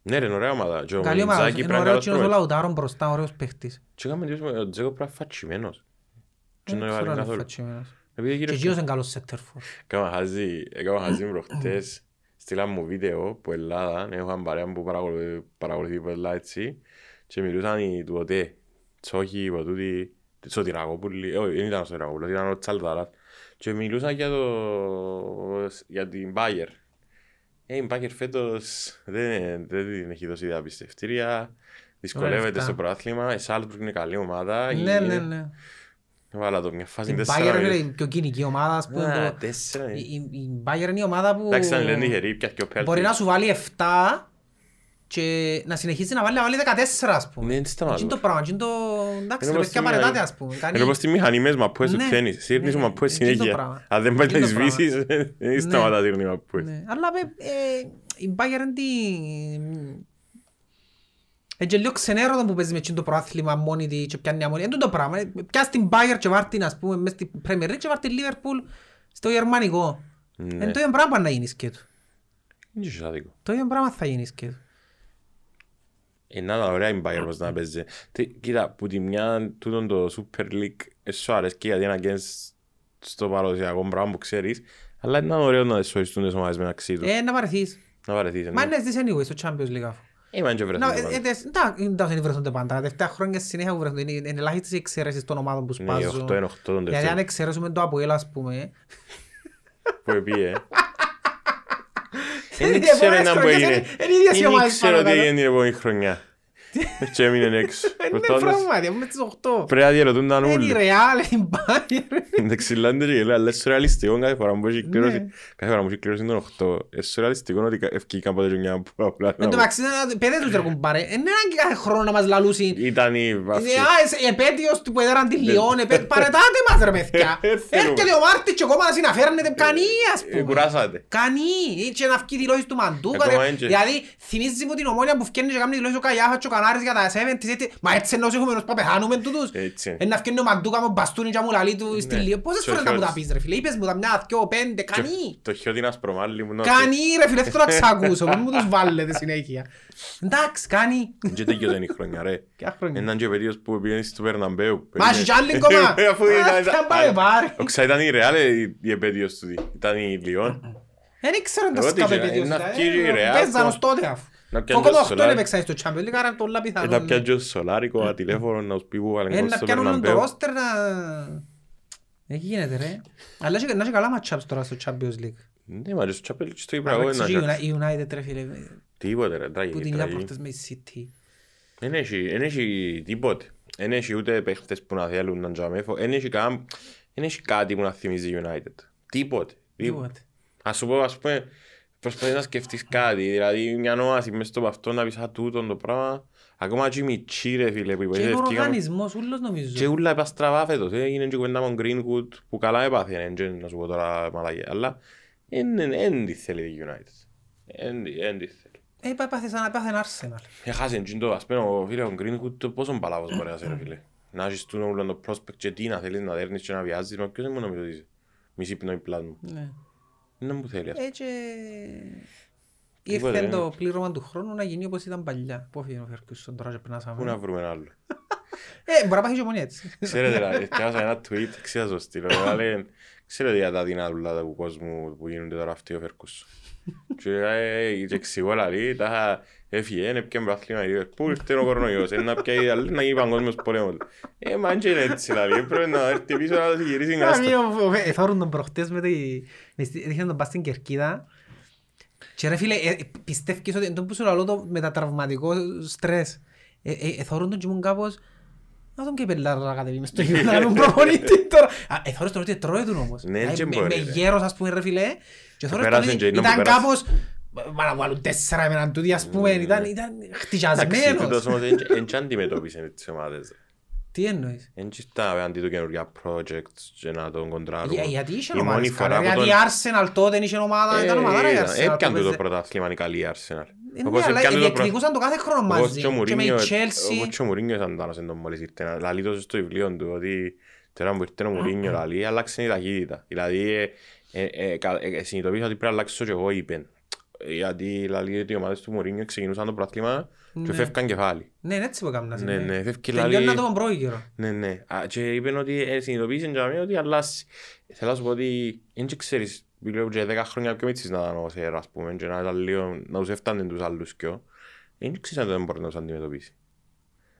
Ναι ρε, είναι ωραία ομάδα. Και ο Καλή ομάδα. Μιντζάκη Είναι πρέπει να ωραίο είναι κοινός ο καλός Λαουτάρον μπροστά, ωραίος παίχτης. Και έκαμε εντύπωση με ο Τζέκο πρέπει να είναι φατσιμένος. Και Δεν δεν ξέρω έβαλε αν είναι καθόλου. φατσιμένος. Επειδή Και γύρω εκείνος είναι καλός σέτερφορ. Έκανα χαζί, έκανα χαζί προχτές. Στείλαν μου βίντεο που Ελλάδα, έχω παρέα που παρακολουθεί- παρακολουθεί που Ελλάδα έτσι και μιλούσαν οι του ΟΤΕ, Τσόχοι, είπα τούτοι, Σωτηρακόπουλοι, όχι δεν ήταν ο Σωτηρακόπουλος, ήταν ο Τσαλδαράς και μιλούσαν για, το, για την Μπάγερ. Ε, η Μπάγερ φέτος δεν, δεν την έχει δώσει διαπιστευτήρια, δυσκολεύεται Ωραία, στο αυτά. πρωτάθλημα, η Σάλτσμπουργκ είναι καλή ομάδα. Ναι, είναι- ναι, ναι. Βάλα το μια φάση Η τέσσερα. Bayern είναι η πιο κοινική ομάδα, ας πούμε. Α, που- τέσσερα. η- η- Η Bayern είναι η ομάδα που Εντάξει, ήταν λένε τυχερή, πια και ο μπορεί πέλτης. να σου βάλει 7 και να συνεχίσει να βάλει, να βάλει 14 ας πούμε. Ναι, δεν Τι σταματώ. είναι το πράγμα, τι είναι το... Εντάξει, Είναι ρε όπως παιδιά τη παρετάτε μηχανή. ας πούμε. Κάνει- Είναι όπως τη μηχανή μες μαππούες του Ναι, τέννις. Σύρνεις ναι, μαππούες είναι το συνέχεια. πράγμα. Αν δεν πάει να Είναι το πράγμα. σβήσεις, δεν σταματά σύρνει μαππούες. Ναι, Αλλά ε, ε, η Bayern είναι τη... Είναι και λίγο ξενέρωτο που παίζει με εκείνο το προάθλημα μόνη της και πιάνει αμόνη. Είναι το πράγμα. Ε, Πιάς την Bayern και βάρ' την ας πούμε μες στην Premier League και βάρ' την Liverpool στο γερμανικό. Ναι. Είναι το ίδιο πράγμα να γίνεις σκέτο. Είναι και άδικο. Το ίδιο πράγμα θα γίνεις σκέτο. Είναι ένα ωραία η Bayern πως να παίζει. Τι- Κοίτα, που τη μια τούτον το Super League ε, σου αρέσκει γιατί είναι against στο παραδοσιακό πράγμα που ξέρεις. Αλλά είναι ωραίο να σωιστούν τις ομάδες μεταξύ τους. Ε, να βαρεθείς. Να βαρεθείς. Μα ναι. είναι στις anyway στο Champions League αφού. Ε, μα είναι και βρεθούν Να, το ε, πράγμα. ε, τες- εντάξει, εντάξει, δεν βρεθούνται πάντα. Τα τελευταία χρόνια συνέχεια που βρεθούνται. Είναι είναι ελάχιστες οι εξαιρέσεις των ομάδων που Ναι, σπάζουν. 8 είναι 8 τον Γιατί αν τελευταίο. εξαιρέσουμε το Αποέλ, ας πούμε, Που επίε. Οι Δεν ξέρω επόμενες να που χρονιές έγινε. είναι- είναι οι ίδιες οι Δεν ομάδες ξέρω πάνω τι κάτω. έγινε την επόμενη χρονιά. Και έμεινε έξω. Είναι Προτάντως, πραγματικά με τις 8. Πρέπει να διαρωτούνταν Είναι η όλοι. Real, η Bayern. Εντάξει, λένε και λέει, αλλά είναι σουρεαλιστικό κάθε φορά που έχει κλήρωση. Ναι. Κάθε φορά που έχει κλήρωση είναι 8. Είναι σουρεαλιστικό ότι ευκεί κάποτε και μια που απλά Εν τω μεταξύ, να- παιδε τους ρε κουμπάρε. Είναι ανάγκη κάθε χρόνο να μας λαλούσουν. Ήταν η Ε, βαφή. Α, εσύ- επέτειος του που έδεραν τη Λιόν, επέ- παρετάτε μας ρε παιδιά. Ε, θέλουμε. Έρχεται ο Μάρτης και ακόμα να συναφέρνετε κανεί ας Ε, πούμε. Κουράσατε. Κανεί, ή και να βγει δηλώσεις του Μαντούκα. Ακόμα ρε. έντια. Δηλαδή, θυμίζεις μου την ομόνια που φτιάχνει και κάνει δηλώσεις ο Καγιάφας και ο Κανάρης για τα 70's, έτσι. Μα έτσι εννοώς έχουμε ενός παπεχάνουμε τούτους. Έτσι είναι. Ε, να φτιάχνει ο Μαντούκα με μπαστούνι και μου λαλεί του στη Ναι. Λιόν. Πόσες Και φορές να μου τα χιόνις. πεις ρε φίλε. Είπες μου τα μια, δυο, πέντε, κανεί. Το χιότι να σπρομάλλει μου. να- Κάνει ρε φίλε, θέλω να ξακούσω, μην μου τους βάλετε συνέχεια. Εντάξει, κάνει. Και τελειώσε η χρονιά ρε. Ποια χρόνια; Έναν και παιδίος που πήγαινε στο Περναμπέου. Μα έχει κι άλλη ακόμα. Ε, Αφού Α, ήταν... ποια πάμε πάρει. Οξά ήταν η Ρεάλ η- η επέτειος του. Ήταν η Λιόν. Δεν ήξερα τα Εγώ σκάπε τι ξέρω, παιδίος. να ήταν, βγει η ε, Real, Παίζαν το- ως τότε αφού. Να πιάνει Φόκο το το 8 Solari. έπαιξαν στο Champions League, άρα πολλά Ε, Να πιθανόν. πιάνει και ο Σολάρικο ένα τηλέφωνο να τους πει που βάλουν Ε, γκολ να στο πιάνουν το Περναμπέου. ρόστερ να... Ε, γίνεται ρε. Αλλά έχει- να έχει καλά matchups τώρα στο Champions League. Ναι, μα και στο Champions League στο είπα Αλλά εγώ ξέρεις, ένα η Uni- η United ρε φίλε, Τίποτε ρε, που τραγική, την είδα τραγική. προχτές με η City. Δεν έχει, δεν έχει τίποτε. Δεν έχει ούτε παίχτες που να θέλουν να τζάμε. Δεν έχει, καν- δεν έχει κάτι που να θυμίζει United. Τίποτε. Τίποτε. Ας σου πω, ας πούμε, προσπαθείς να σκεφτείς κάτι. Δηλαδή, μια νόαση μες στο αυτό να πεις «Α, τούτον το πράγμα». Ακόμα και οι μητσί, ρε φίλε, που Και είπες, είναι ο ευκήκαμε- οργανισμός, ούλος Και νομίζω. ούλα είπα στραβά φέτος. ε, Έγινε και κουβέντα με τον Greenwood που καλά έπαθε, ε, να σου πω τώρα μαλακία. Αλλά δεν τη θέλει η United. Δεν τη θέλει. Ε, είπα, έπαθε σαν να έπαθε Arsenal. Έχασε εντζήν το, ας πούμε, ο φίλε ο Greenwood το πόσο μπαλάβος μπορεί να σε ρε φίλε. Να έχεις τούτο όλο το prospect και τι να θέλεις να δέρνεις και να βιάζεις, μα ποιος δεν μου νομίζω ότι είσαι. Μισή πνοή πλάτ μου. Ναι. Δεν μου θέλεις αυτό. Ε, και... Τίποτε, Ήρθε ναι. το πλήρωμα του χρόνου να γίνει όπως ήταν παλιά. Πού έφυγε ο Φερκούσον τώρα και Πού να περνάσαμε. βρούμε ένα άλλο. Ε, μπορεί να πάει και μόνοι έτσι. Ξέρετε, δηλαδή, διάβασα ένα tweet, ξέρω το στείλω, αλλά λέει, ξέρετε για τα δυνατούλα του κόσμου που γίνονται τώρα αυτοί ο Φερκούς. Και ε, και εξηγώ λαλή, τα έφυγε, έπιαν πράθλημα η Liverpool, ήρθε ο κορονοϊός, είναι να πιάει άλλη να γίνει παγκόσμιος πόλεμος. Ε, μα και είναι έτσι λαλή, πρέπει να έρθει πίσω να το γυρίσει Καμία, γάστο. ο- ο- ε, Εθώρουν τον προχτές με τη... με στη- Δείχναν τον πας στην Κερκίδα και ρε φίλε, ε, πιστεύεις ότι τον που σου λαλώ το μετατραυματικό στρες. Ε, ε, Εθώρουν τον και ήμουν κάπως... Να τον και πελάρα να κατεβεί μες στο γήπεδο να κάνουν προπονητή τώρα. Α, Εθώρες τον ότι τρώει του όμως. Ναι, Δηλαδή, και με- μπορεί, Με ρε. γέρος ας πούμε ρε φίλε. Και εθώρες τον Πέρασε ότι και είναι που ήταν πέρασε. κάπως... Μα να βάλουν τέσσερα με έναν τούτοι ας πούμε. Ήταν ήταν Εντάξει, χτυκιασμένος. τούτος όμως δεν- δεν και αντιμετώπισε τις ομάδες. Τι εννοείς; Δεν και στα αντί του καινούργια projects και να τον κοντράρουν. Για- Γιατί είχε Η μόνη ομάδες φορά καλά. που Γιατί η τον- Arsenal τότε είχε ομάδα. Ήταν Ε, ομάδα η ήταν- Arsenal. Έπιαν που το παίζε- πρωτάθλημα η καλή Arsenal. Ε, Όπως Ναι, αλλά έπιανε το προ- διεκδικούσαν το κάθε χρόνο Όπως μαζί. και ο Και με η Μουρίνιο, Chelsea. όπως και ο Μουρίνιο ήταν τάνος εν τω μόλις ήρθε. Λαλεί τόσο στο βιβλίο του ότι τώρα που ήρθε ο Μουρίνιο λαλεί άλλαξε η ταχύτητα. Δηλαδή ε, ε, ε, κα- ε, συνειδητοποίησα ότι πρέπει να αλλάξω και εγώ είπεν. Γιατί λαλεί ότι οι ομάδες του Μουρίνιο ξεκινούσαν το πρωτάθλημα και Ναι. φεύγαν κεφάλι. Ναι, είναι έτσι που έκανα. Ναι, ναι, φεύγει Τελειώνει λαλεί... να το πρώτο καιρό. Ναι, ναι. Α, Και είπαν ότι ε, συνειδητοποίησε για μένα ότι αλλάζει. Θέλω να σου πω ότι δεν και ξέρεις, βλέπω και 10 χρόνια πιο μίτσις να ήταν ο Σέρα, ας πούμε, και να ήταν λίγο, να τους έφτανε τους άλλους πιο. Δεν ξέρεις αν δεν μπορεί να τους αντιμετωπίσει.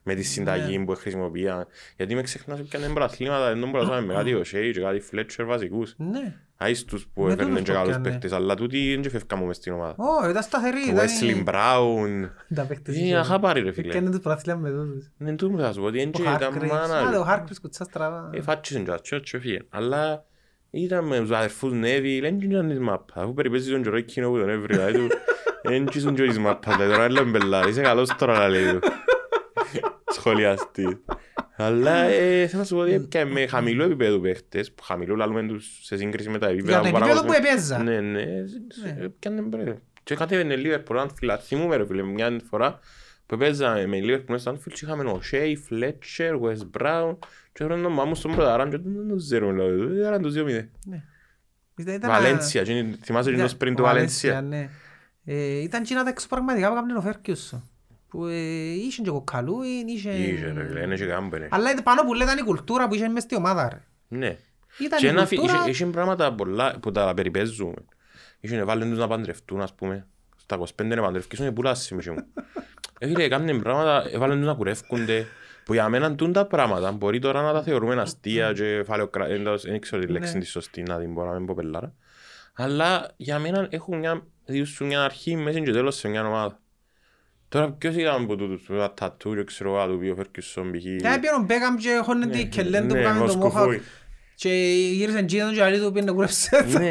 Με τη συνταγή που χρησιμοποιεί. Γιατί με ξεχνάς ότι πιάνε μπραθλήματα, δεν τον μπορούσαμε με κάτι ο Σέι και κάτι Φλέτσερ βασικούς. Ναι. Άις τους που Με έφερναν τούτους και που καλούς πιάνε. παίχτες, αλλά τούτοι δεν και φεύγαμε μες στην ομάδα. Ω, ήταν σταθερή. Ο ήταν Wesley η- Brown. Τα παίχτες Είναι είχε. αχάπαροι ρε φίλε. Έκανε τους πρωτάθλια με τούτους. Δεν του μου θα σου πω ότι δεν Ο και ήταν Hargreaves. μάνα. Α, ρε. ο Hargreaves κουτσά στραβά. Ε, φάτσισαν και ατσιό και έφυγε. Αλλά ήταν με τους αδερφούς Νέβη, δεν ήταν της μάπας. Αφού περιπέζει τον καιρό εκείνο που τον έβρι, δηλαδή του, δεν τσίσουν και της μάπας. Δηλαδή τώρα έλα μπελάρ, είσαι καλός τώρα να λέει του. Σχολιαστής. Αλλά ε, θέλω να σου πω ότι έπιανε με χαμηλό επίπεδο παίχτες, που χαμηλό λαλούμε τους σε σύγκριση με τα επίπεδα Για το που επίπεδο που παραγωγούν. έπαιζα. Ναι, ναι, έπιανε μπρε. Και κατέβαινε Λίβερπουλ, αν φυλά, θυμούμαι ρε φίλε, μια φορά που παίζαμε με Λίβερπουλ στο Anfield και είχαμε ο Shea, Fletcher, Wes Brown και έφεραν τον μάμους στον πρωταράν και δεν το ξέρουμε, δηλαδή, ήταν το 2-0. Ήταν- ήταν- Βαλένσια, και θυμάσαι ήταν- το πριν του Βαλένσια, Βαλένσια. ναι. Ε, Ήταν και τα εξωπραγματικά που έκαναν ο Ferguson. Που ε, είχε και κοκκαλούιν, είχε... Είχε ρε φίλε, είναι και κάμπαινε. Αλλά ήταν πάνω που λέει ήταν η κουλτούρα που είχε μες στη ομάδα ρε. Ναι. Ήταν Και η ένα φι- κουλτούρα... είχε- είχε πράγματα πολλά που τα περιπέζουμε. Είχε βάλει τους να παντρευτούν, ας πούμε. Στα 25 να παντρευκήσουν και πουλάσεις μισή μου. Ε, φίλε, έκαναν πράγματα, έβαλαν τους να κουρεύκονται. Που για μένα τούν τα πράγματα μπορεί τώρα να τα θεωρούμε αστεία και φαλαιοκρα... Δεν ξέρω τη λέξη Ναι. είναι της σωστή να την πω να μην πω πελάρα. Αλλά για μένα έχουν μια, διούσουν μια αρχή, μέση και τέλος σε μια ομάδα. Τώρα ποιος ήταν που τούτους, που ήταν τατού και ξέρω εγώ, του πει ο Φέρκισον π.χ. Ε, πήγαινε ο Μπέκαμ και χώνεται η κελέν του που ναι, κάμε το βοσκοφούι. Μόχακ και γύρισε τζίνον και άλλοι του πήγαινε κουρεύσε. Ναι.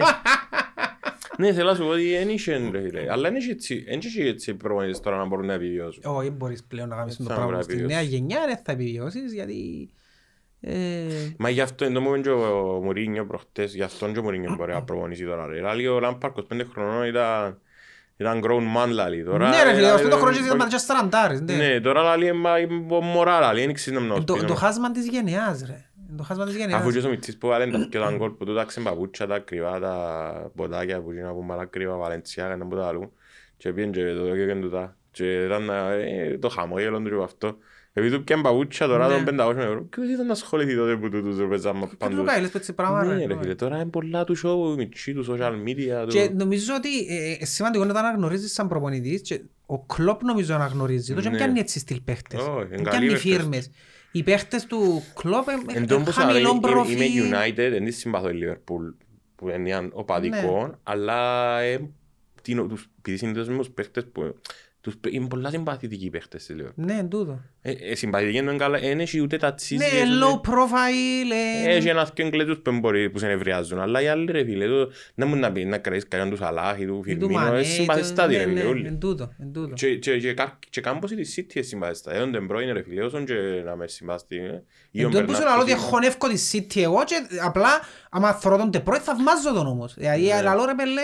Ναι, θέλω να σου πω ότι δεν είχε ρε φίλε. Αλλά δεν είχε έτσι, δεν είχε έτσι προπονητές τώρα να μπορούν να επιβιώσουν. Όχι, μπορείς πλέον να κάνεις το Θα πράγμα. πρέπει να Στη επιβιώσεις. νέα γενιά δεν θα επιβιώσεις γιατί... ε, Μα γι' αυτό εντός μου είπε και ο Μουρίνιο προχτές, γι' αυτόν και ο Μουρίνιο μπορεί να προπονήσει τώρα ρε. Λάλη ο Λάμπαρ 25 χρονών ήταν, ήταν grown man λαλί. Τώρα, ναι ρε φίλε, αυτό το χρόνο είσαι μάτια στραντάρες. Ναι. ναι, τώρα λαλί μωρά λαλί, δεν ξέρεις. Το ναι. χάσμα της γενιάς ρε. Το χάσμα της γενιάς. Αφού και ο Μιτσής που βάλε τα πιο τα γκολ του τα κρυβά, τα ποτάκια που γίνα από μαλά κρυβά, Βαλεντσιά, ένα από τα αλλού. Και πήγαινε και το και τα. Και ήταν ε, το χαμόγελο του αυτό. Επειδή του πιάνε παπούτσια τώρα Ναι. των 500 ευρώ. Ποιος ήταν να ασχοληθεί τότε που τούτους ρε παίζαμε Και του παντού. καίλες έτσι πράγμα Ναι ρε. ρε φίλε, τώρα είναι πολλά του show, η μητσί του social media του. Και νομίζω ότι ε, ε, σημαντικό είναι να το αναγνωρίζεις σαν προπονητής και ο Κλόπ νομίζω αναγνωρίζει το και Ναι. πιάνει έτσι στυλ παίχτες. Όχι, είναι Δεν καλοί πιάνει παίχτες. φίρμες. Οι παίχτες του Κλόπ Εν τω είναι που χαμηλό είμαι προφίλ. United, δεν τη συμπαθώ η Liverpool που είναι οπαδικό, αλλά ε, τι νο- τους- επειδή συνήθως με τους παίχτες που τους, παι- είναι πολλά συμπαθητικοί οι παίχτες της Liverpool. Ναι, εν τούτο. Ε, ε, συμπαθητικοί εννοώ καλά, δεν έχει ούτε τα τσίζια. Ναι, low profile. ε, Έχει ένας και εγκλέτους που μπορεί που σε νευριάζουν, αλλά οι άλλοι ρε φίλε, το- δεν μου να πει να κρατήσεις κανέναν τους Σαλάχ ή του ή του Φιρμίνο, Μανέ, είναι ή συμπαθιστάτη το- ρε ναι, φίλε ναι, όλοι. Εν τούτο, εν τούτο. Και, και, και, κα- και κάμπος είναι City είναι συμπαθιστά, ε, τον πρώην ρε φίλε, όσον και να με συμπαθιστεί. ε. Ή ο Εν τω που σου Μπερνάρ λέω ότι Σίλβα. χωνεύκω τη City εγώ και απλά άμα θωρώ τον τεπρώη θαυμάζω τον όμως. Δηλαδή Ναι. λαλό ρε πελέ...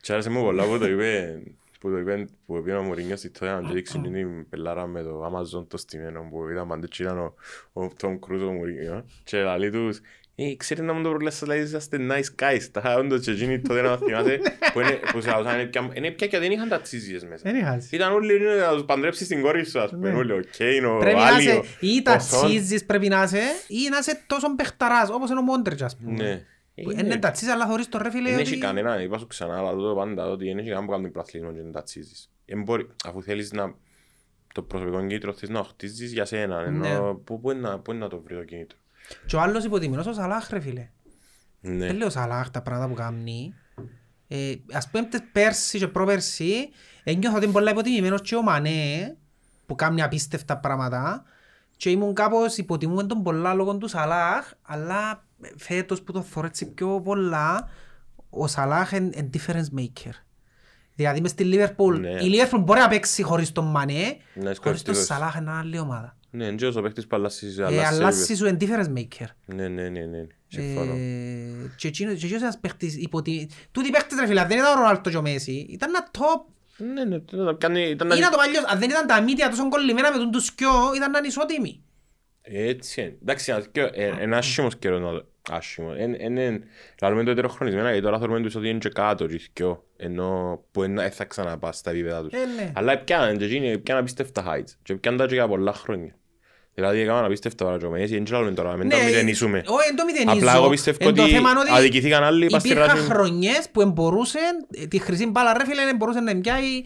Και άρεσε μου πολλά που το είπε, που το είπε, που είπε ο Μουρίνιος στη τότε να δείξει την πελάρα με το Amazon το στημένο που ήταν πάντα και ήταν ο, ο Tom Cruise ο Μουρίνιος και λέει τους «Ε, ξέρετε να μου το προλέσσα, λέει, είσαστε nice guys, τα όντως και εκείνοι τότε να θυμάστε που είναι, που σε λαούσαν, είναι πια- είναι πια και δεν είχαν τα τσίζιες μέσα. Δεν είχας. Ήταν όλοι είναι να τους παντρέψεις την κόρη σου, ας πούμε, Ναι. όλοι, ο Κέιν, ο Πρέπει να Άλιο, είσαι ή ο τα Σον. τσίζεις πρέπει να είσαι ή να είσαι τόσο παιχταράς όπως είναι ο Μόντριτς ας πούμε. Ναι. Που Είναι- Είναι τα τσίζεις αλλά θωρείς το ρε φίλε Δεν έχει ότι... κανένα, είπα σου ξανά, αλλά το πάντα, ότι δεν έχει κανένα που κάνει πλαθλισμό και να τα τσίζεις. Εν μπορεί, αφού θέλεις να... Το προσωπικό κίνητρο θες να το χτίζεις για σένα, Ναι. ενώ πού, πού, είναι να, πού είναι να το βρει το κίνητρο. Και ο άλλος υποτιμημένος ο Σαλάχ ρε φίλε. Ναι. Δεν λέω Σαλάχ τα πράγματα που κάνει. Ε, ας πούμε τε- πέρσι και προπέρσι ένιωθα ότι είναι πολλά υποτιμημένος και ο Μανέ που κάνει απίστευτα πράγματα και ήμουν κάπως υποτιμούμε τον πολλά λόγω τους Σαλάχ αλλά φέτος που το θωρώ έτσι πιο πολλά ο Σαλάχ είναι difference maker. Δηλαδή μες στη Λίβερπουλ, Ναι. η Λίβερπουλ μπορεί να παίξει χωρίς τον Μανέ, Ναι, χωρίς τον σκορευτικός. Σαλάχ είναι άλλη ομάδα. Ναι, είναι και όσο παίχτης που αλλάσεις, Ε, αλλάσεις αλλάσεις σου είναι difference maker. Ναι, ναι, ναι, ναι, συμφωνώ. Ε, Και εκείνος και εκείνος ένας παίχτης υποτι... Τούτοι παίχτες ρε φίλε, αν δεν ήταν ο Ρονάλτο και ο Μέση, ήταν ένα top. Ναι, ναι, ήταν να κάνει- ήταν να- Ή να το παλιός, αν δεν ήταν τα μύτια τόσο κολλημένα με τον τους σκιό, ήταν να είναι ισότιμοι. Έτσι είναι. Εντάξει, να δεις, ε, είναι άσχημος καιρός να το... Άσχημο. Εν- εν- εν- Λαλούμε το ετεροχρονισμένα, γιατί τώρα θεωρούμε τους ότι είναι και κάτω και θκυο, ενώ που εν- ε, θα ξαναπά στα επίπεδα τους. Ε, ναι. Αλλά πιάναν και εκείνοι, πιάναν απίστευτα heights. Και πιάναν τα και για πολλά χρόνια. Δηλαδή έκαναν απίστευτα τώρα και ο Μέση, δεν λαλούμε τώρα, μην τα μηδενίσουμε. Ναι, όχι, δεν το μηδενίζω. Απλά εγώ πιστεύω Εν το ότι θέμα είναι αδικηθήκαν άλλοι πας στη Υπήρχαν ράση. χρονιές που εμπορούσαν, ε, τη χρυσή μπάλα ρε φίλε, δεν μπορούσε να πιάει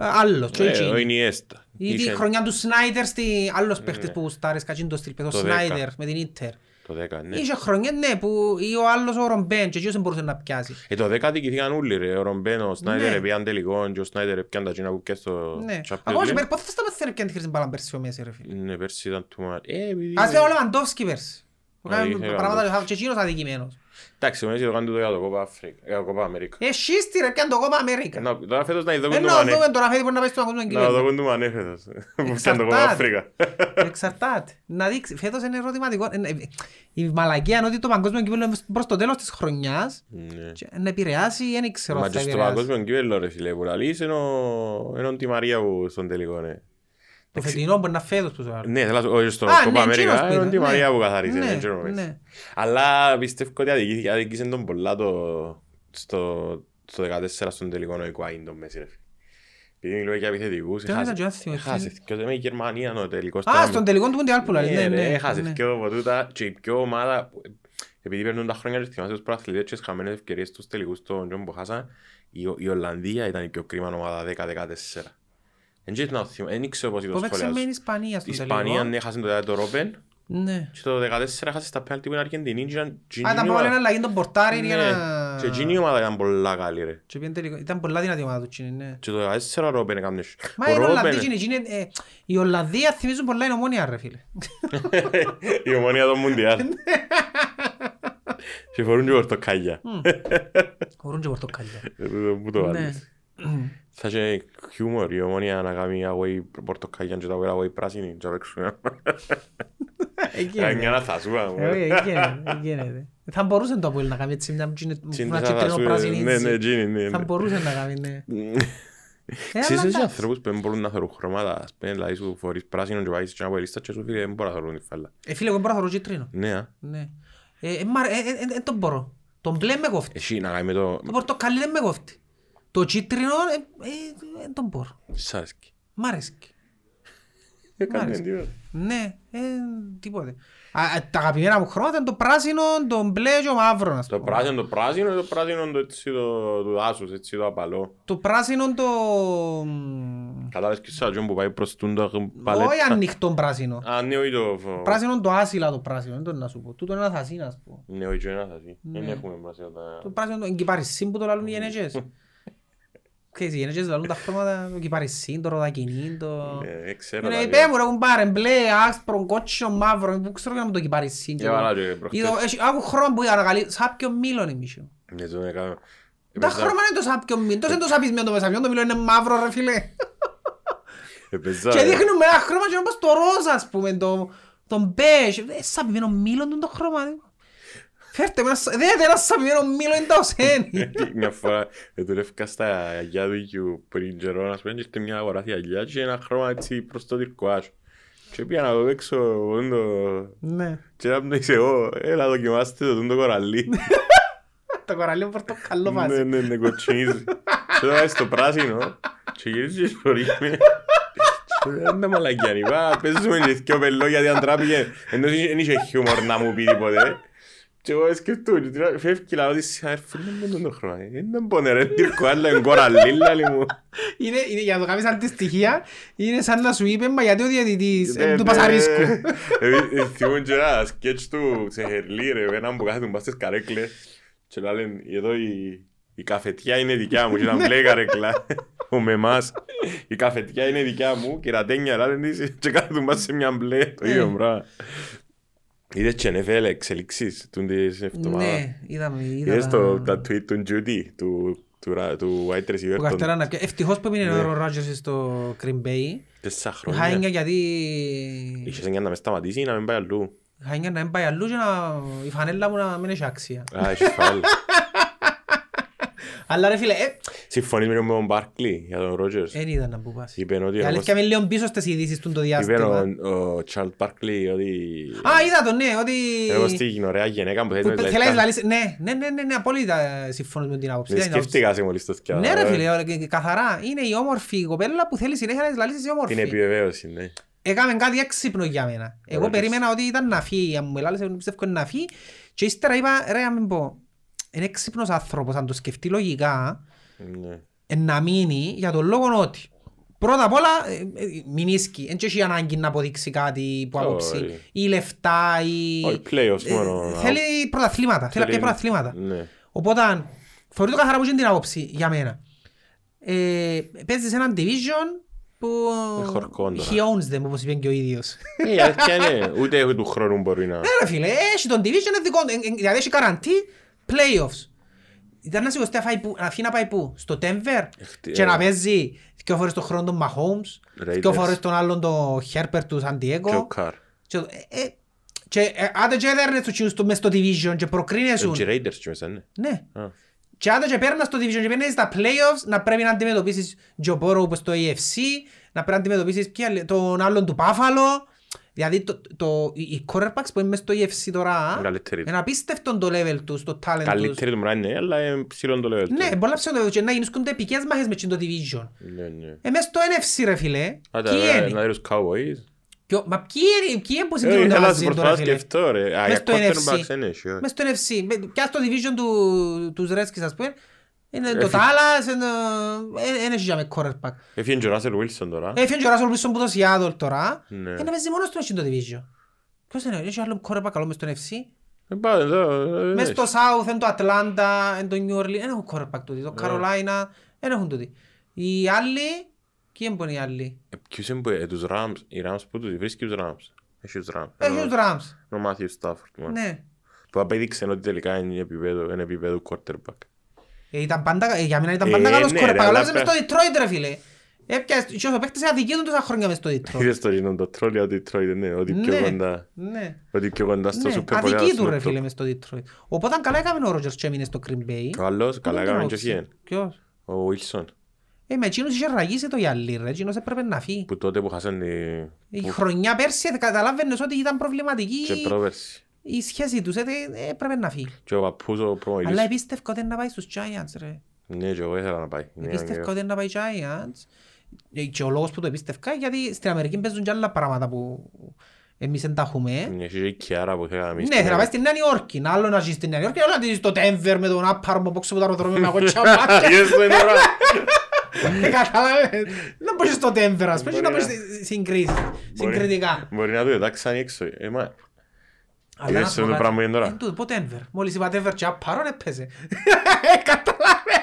ε, άλλος. και Ε, εκείνοι. Ο Ινιέστα. Ή τη Είχε χρονιά του Σνάιτερ, στη... άλλος παίχτης που στάρες κατσίν το στυλ, ο Ναι. Το Σνάιτερ δέκα. με την Ίντερ. Το 10, ναι. Είχε χρονιές ναι, που ή ο άλλος ο Ρομπέν και εκείνος δεν μπορούσε να πιάσει. Ε, το 10 αδικηθήκαν όλοι ρε. Ο Ρομπέν, ο Σνάιτερ Ναι. έπιαν τελικό και ο Σνάιτερ έπιαν τα κοινά που πιάνε στο Ναι. Champions Ακόμα και League. πέρ- πότε θα σταματήσει να πιάνει τη χρυσή μπάλα πέρσι ο Μέση ρε φίλε; Ναι, πέρσι ήταν του Μάρ. Ε, επειδή... Ας λέω ο Λεβαντόφσκι πέρσι. Που Α, κάνει είχε πράγματα Lewandowski. και εκείνος αδικημένος. Εντάξει, ο Μέση το κάνει το για το Κόπα Αφρικα. Για το Κόπα Αμέρικα. Ε, σύστη ρε, πιάνε το κόμμα Αμέρικα. Να- Τώρα φέτος να ειδωκούν του Ενώ Μανέ. δούμε τώρα φέτος μπορεί να πάει στο παγκόσμιο Να κύπελλο. ειδωκούν του Μανέ φέτος. Που πιάνε το Κόπα Εξαρτάται. Αφρικα. Εξαρτάται. Να δείξει. Φέτος είναι ερωτηματικό. Ε, ε, Η μαλακία είναι ότι το παγκόσμιο κύπελλο είναι προς το τέλος της χρονιάς Ναι. και να επηρεάσει ή δεν ξέρω Μα αν και θα στο επηρεάσει. παγκόσμιο κύπελλο ρε φίλε που λαλείς είναι ο- είναι ο Τη Μαρία που στον τελικό ναι. Το φετινό μπορεί να φέτος που σου λέω. Ναι, θέλω να σου- όχι στο Α, ναι, Κόπα εκείνος Αμέρικα που είναι ο ήταν, Τη ναι. Μαρία που καθαρίζει. Ναι, δεν ξέρω Μέση. ναι. Αλλά πιστεύω ότι αδικήθηκε, αδικήσε τον πολλά το, στο, στο 14 στον τελικό ο Εκουάιν τον Μέση ρε φίλε. Επειδή μιλούμε για επιθετικούς, Τώρα έχασε- ήταν και άθιμος, έχασε και με η Γερμανία ο τελικός. Α, στον τελικό του Μουντιάλ που λέει. Ναι, Ναι, ρε, ναι. έχασε ναι. και από τούτα και η πιο ομάδα που- επειδή παίρνουν τα χρόνια και θυμάσαι τους προαθλητές και τις χαμένες ευκαιρίες στους τελικούς των Τζον που χάσαν η, η Ολλανδία ήταν η πιο κρίμα ομάδα 10-14 Εν και να θυμ- εν ήξερα πώς Που το παίξε με την σχολιάζω Ισπανία Η στον Ισπανία τελικό. ναι, έχασε το το Ρόπεν Ναι. Και το 14 χάσε στα πέναλτι που είναι Αργεντινή και ήταν Α, εκείνη ήταν η πάλι ομάδα. ένα αλλαγή των πορτάρι για Ναι. να... Και εκείνη η ομάδα ήταν πολλά καλή ρε. Και πήγαινε τελικό. Ήταν πολλά δυνατή η ομάδα του εκείνη, ναι. Και το 14 ο Ρόμπεν έκαμε. Μα Ο είναι Ρόμπεν- Ολλανδοί εκείνοι, εκείνοι, ε, η Ολλανδία θυμίζουν πολλά η ομόνια ρε φίλε. Η ομονία των Μουντιάλ. Και φορούν και πορτοκάλια. Χωρούν και πορτοκάλια. Ε, Πού πού το Ναι. βάλεις. Θα είχε χιούμορ η ομονία να κάνει away πορτοκάλια και τα away away πράσινη και να παίξουν. Εκεί Μια είναι. να θασούα. Ε, όχι, εκεί είναι, εκεί είναι. Θα μπορούσε το Αποέλ να κάνει έτσι μια μια τσιτρινό πράσινη Ναι, ναι, έτσι. εκείνη, ναι. Θα ναι. μπορούσε να κάνει, ναι. Ε, Ξέρεις αλλά τους εντάξει. ανθρώπους που δεν μπορούν να θεωρούν χρώματα, ας πούμε, δηλαδή σου φορείς πράσινο και βάζεις και ένα αποελίστα και σου φίλε δεν μπορώ να θεωρούν τη φάλα. Ε, φίλε, εγώ μπορώ να θωρώ κίτρινο. Ναι, α. Ναι. Ε, ε, μ' αρέ- ε, ε, ε, Δεν το μπορώ. Το μπλε με κόφτει. Εσύ να κάνει με το... Το πορτοκαλί δεν με κόφτει. Το κίτρινο ε, ε, δεν το μπορώ. Σ' άρεσκει. Μ' αρέσκει. Έκανε Μάλιστα. τίποτα. Ναι, ε, τίποτε. Α, α, Τα αγαπημένα μου χρώματα είναι το πράσινο, το μπλε και ο μαύρος. ας Το πούμε. πράσινο, το πράσινο, το πράσινο το έτσι το του δάσους, έτσι το απαλό. Το πράσινο το... Κατάλαβες και σαν που πάει προς τούν το παλέτα. Όχι ανοιχτό πράσινο. Α, ναι, όχι το... Πράσινο το άσυλα το πράσινο, δεν το να σου πω. Τούτο είναι ένα θασίνα, ας πούμε. Ναι, όχι, ένα θα ζει. Δεν έχουμε πράσινο τα... Το πράσινο το εγκυπαρισίν που το λαλούν οι γενέτσες. Ξέρεις, οι γενέτσες λαλούν τα χρώματα, το εγκυπαρισίν, το ροδακινίν, το... Ναι, δεν ξέρω. Είναι δηλαδή. είπε μου ρε κουμπάρε, μπλε, άσπρο, κότσιο, μαύρο, δεν ξέρω για να μου το εγκυπαρισίν. Για παρά και προχτές. Είδω, έχει- Άκου χρώμα που ανακαλεί, σάπιο μήλον είναι μισό. Ναι, το έκανα. Τα Έπαιζα- χρώμα είναι το σάπιο μήλον, τόσο είναι το σαπισμένο το μεσαπιόν, το μήλον είναι μαύρο ρε φίλε. έπαιζα- Και δείχνουμε ένα χρώμα και όπως το ρόζα ας πούμε, το, το μπέζ. Ε, σαπημένο μήλον είναι το χρώμα. Ε. Φέρτε με ένα, σα- δέτε ένα σαπημένο μήλον είναι το σένι. Μια φορά ε, δουλεύκα στα αγιά του οικιού πριν καιρό, ας πούμε, και ήρθε μια αγοράθη αγιά και ένα χρώμα έτσι προς το τυρκουάζ. Και πήγα να το παίξω όντο... Ναι. Και να μου είσαι εγώ, έλα δοκιμάστε το τούτο κοραλί. Το κοραλί πορτοκαλό Ναι, βάζει. ναι, ναι, κοτσινίζει. Και το βάζεις στο πράσινο και γυρίζεις και φορείς με. Δεν τα μαλακιάνει, πά, παίζουμε και δυο πελό γιατί αν τράπηκε, ενώ δεν είχε χιούμορ να μου πει τίποτε. Και εγώ σκεφτούν, και τώρα φεύγει λαό της αδερφή, δεν είναι το χρόνο, δεν πόνε ρε, τύρκο άλλο, είναι κοραλί, λάλη μου. Είναι, είναι, για να το κάνεις αντιστοιχεία, είναι σαν να σου είπε, μα γιατί ο διαιτητής Ναι, ε, του ναι. Πασαρίσκου. Ε, ε, Θυμούν και ένα σκέτς του σε Χερλί ρε, έναν που κάθεται μπας στις καρέκλες και λένε εδώ η, η καφετιά είναι δικιά μου και ήταν μπλε καρέκλα ο με εμάς η καφετιά είναι δικιά μου και ρατένια λένε της και κάθεται μπας σε μια μπλε το ίδιο μπράβο Είδες και NFL εξελίξεις του της εβδομάδας Ναι, είδαμε, Είδες είδαμε. το τα tweet του Judy του του ρα- του wide receiver Που των καρτέρα να πιέ- Ευτυχώς που έμεινε Ναι. ο Ρότζερς στο Green Bay. τέσσερα Είχα έννοια χρόνια γιατί... Είχες έννοια να με σταματήσει ή να μην πάει αλλού Είχα έννοια να μην πάει αλλού και να... η φανέλα μου να μην έχει αξία. Α, έχεις φάουλ Αλλά ρε φίλε, ε, Συμφωνείς με τον Μπάρκλι για τον Ρότζερς; δεν είδα να που πας. Είπε ότι Η αλήθεια είμαι λίγο πίσω στις ειδήσεις του το Είπε διάστημα. ο, ο Charles Barkley ότι Α, είδα το, ναι, ότι... εγώ στην ωραία γυναίκα που που θέλει να θέλεις να λαλείς λύσεις- Ναι, ναι, ναι, ναι, ναι, απόλυτα συμφωνώ με την άποψη. Δεν Δεν είναι άποψη. σκέφτηκα σε μόλις το θυκιάω Ναι ρε φίλε, ωραία, και- καθαρά. Είναι η όμορφη κοπέλα που θέλει συνέχεια να της λαλήσεις η Την όμορφη. επιβεβαίωση ναι Έκαμε κάτι έξυπνο για μένα. Εγώ Ρώτησες. περίμενα ότι ήταν να φύγει. Αν μου έλαλες, πιστεύω είναι να φύγει. Και ύστερα είπα, ρε, να μην πω. Είναι έξυπνος άνθρωπος, αν το σκεφτεί λογικά, Ναι. ε, να μείνει για τον λόγο ότι πρώτα απ' όλα ε, ε, μην ίσκει. Δεν έχει ανάγκη να αποδείξει κάτι που Όχι. απόψη. Ή λεφτά ή... Όχι, playoffs Ε, μόνο. Θέλει πρωταθλήματα. Θέλει να πιει πρωταθλήματα. Ναι. Οπότε, φορεί το καθαρά που είναι την άποψη για μένα. Ε, παίζεις σε έναν division που Ε, χορκόν τώρα. he owns them, όπως είπε και ο ίδιος. Ε, η αλήθεια είναι, ούτε του χρόνου μπορεί να... Ναι ρε φίλε, έχει τον division είναι δικό του, ε, ε, δηλαδή έχει καραντή playoffs. Ήταν να σηκωστεί να φάει που- να φύγει να πάει πού, στο Denver Εχτι- και ε. να παίζει δυο φορές τον χρόνο τον Mahomes, Raiders. δυο φορές τον άλλον τον Herbert του San Και ο Diego. Καρ. Και, ε, ε, και ε, άντε και έδερνες τους κοινούς του μες στο division και προκρίνεσουν. Και Raiders και μέσα, ναι. Ναι. Α. Και άντε και παίρνας στο division και παίρνεις στα playoffs να πρέπει να αντιμετωπίσεις Joe Burrow όπως στο AFC, να πρέπει να αντιμετωπίσεις ποια άλλη- τον άλλον του Buffalo. Δηλαδή το, το, οι οι quarterbacks που είναι μες στο AFC τώρα, Καλύτεροι. είναι απίστευτο το level τους, το talent τους. Καλύτερη του Μράνι, ναι, αλλά είναι ψηλό το level τους. Ναι, πολλά ψηλό και να γίνουν επικές μάχες μες το division. Ναι, ναι. Ε, μες στο NFC ρε φίλε, Α, τα- ποιοι να είναι; δει τους Cowboys. Ποιο- Μα ποιοι είναι, ποιοι είναι που Ε, συγκρίνονται ήθελα να μαζί σου τώρα προσπαθώ να φίλε. σκεφτώ, ρε. Α, Μες για στο quarterbacks NFC. δεν έχει, όχι. Μες στο NFC, με- πια στο division του, τους Redskins ας πούμε, είναι το Έφυγε. Dallas, είναι, ε, δεν έχει για με quarterback. Έφυγε και ο Russell Wilson τώρα. Έφυγε και ο Russell Wilson που το Seattle τώρα, Ναι. είναι παίζει μόνος του μες στο division. Ποιος είναι, έχει άλλο quarterback καλό μες στον FC. Ε, πάμε εδώ, ε, Μες ε, στο South, εν το Atlanta, εν το New Orleans, δεν έχουν quarterback τούτοι. Το Carolina, δεν έχουν τούτοι. Οι άλλοι, ποιοι είναι οι άλλοι; ε, Ποιος είναι που ε, τους Rams, οι Rams που τους βρίσκει τους Rams. Έχει τους Rams. Έχει τους Rams. Είναι ο Matthew Stafford. μόνο. Ναι. Που απέδειξε ότι τελικά είναι επίπεδο, είναι επίπεδο quarterback. Ε, Ήταν πάντα, ε, για μένα ήταν Ε, πάντα καλός ναι, quarterback. ρε, Αλλά αλλά μες στο παι- Detroit ρε φίλε. Έπιασε, και όσο παίχτες αδικίζουν τόσα χρόνια μες στο Detroit. Είδες το γίνον το τρόλιο του Detroit, ναι, ότι πιο Ναι, κοντά. ναι. Ότι πιο κοντά στο Ναι, Super Bowl. αδικεί του στο ρε Snoop φίλε Dogg. μες στο Detroit. Οπότε καλά έκαμε ο Ρότζερς και έμεινε στο Green Bay. Ο άλλος, καλά Πού έκαμε τον και ρώτησε. φύγεν. Ποιος; Ο Wilson. Ε, με εκείνους είχε ραγίσει το γυαλί ρε. Εκείνος έπρεπε να φύγει. Που τότε που χάσαν τη... Η που- χρονιά πέρσι ε, καταλάβαινες ότι ήταν προβληματική Και πρόπερση. Η σχέση τους. ε, ε, Έπρεπε να φύγει. Και ο παππούς ο προμονητής. Αλλά επίστευκα ότι είναι να πάει στους Giants ρε. Ναι, και εγώ ήθελα να πάει. Ναι, Επίστευκα και- ότι είναι να πάει Giants. Ε, Και ο λόγος που το επίστευκα γιατί στην Αμερική παίζουν και άλλα πράγματα που εμείς δεν τα έχουμε. Ναι, και η Κιάρα που είχαμε εμείς Ναι, στην θέλω να πάει στη Νέα Υόρκη. Άλλο να ζει στη Νέα Υόρκη, άλλο να ζει στο Denver με τον άπαρμο που ξέρω από το αεροδρόμιο με κότσια μάτια. Είδες το είναι ώρα. Ε, Κατάλαβες. Να μπορείς στο Denver, ας πούμε, και να Μπορείς μπορείς συγκρίσεις, Μπορεί- συγκριτικά. Μπορεί να το εντάξαν έξω. Ε, μα, Αλλά Είδες να σου το πω κάτι. πράγμα που είναι τώρα. Εν τούτο, πω Denver. Μόλις είπα Denver και απάρον έπαιζε. Κατάλαβες.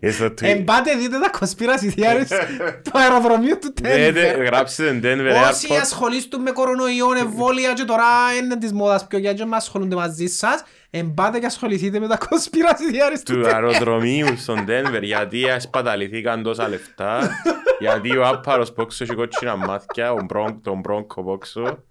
είδες το tweet. Εμπάτε δείτε τα conspiracy theories του αεροδρομίου του Ναι, ναι, Denver. Γράψτε Denver Όσοι Airport. ασχολείστε με κορονοϊόν, εμβόλια και τώρα είναι της μόδας πιο για και με ασχολούνται μαζί σας, εμπάτε και ασχοληθείτε με τα conspiracy theories του του Denver. αεροδρομίου στον Denver γιατί ασπαταληθήκαν τόσα λεφτά γιατί ο άπαρος πόξο έχει κότσινα μάτια ο Μπρόγκ- τον Μπρόγκο πόξο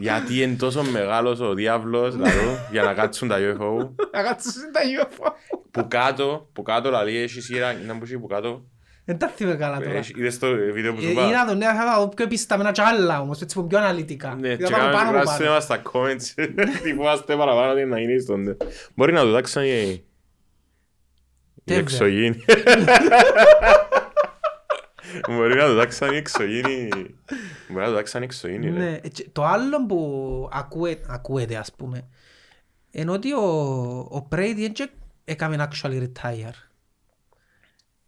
γιατί είναι τόσο μεγάλος ο διάβλος δηλαδή, για να κάτσουν τα UFO Να κάτσουν τα UFO. που κάτω, που κάτω δηλαδή έχει σειρά να που έχει που κάτω Δεν τα θυμάμαι καλά τώρα. Έχει- είδες το βίντεο που σου Ε, είπα; Είδα το ναι, θα δω πιο επισταμένα κι άλλα όμως, έτσι που πιο αναλυτικά. ναι, και Είδα πάνω πάνω κάνουμε μου γράψτε πάνω. μας στα comments τι φοβάστε παραπάνω ότι να γίνει στον μπορεί να το τάξαν οι οι Denver. εξωγήινοι Μπορεί να το τάξαν οι εξωγήινοι Μπορεί να το τάξαν οι εξωγήινοι ρε. Ναι, και το άλλο που ακούε- ακούεται ας πούμε είναι ότι ο, ο Brady δεν και έκαμε actually retire.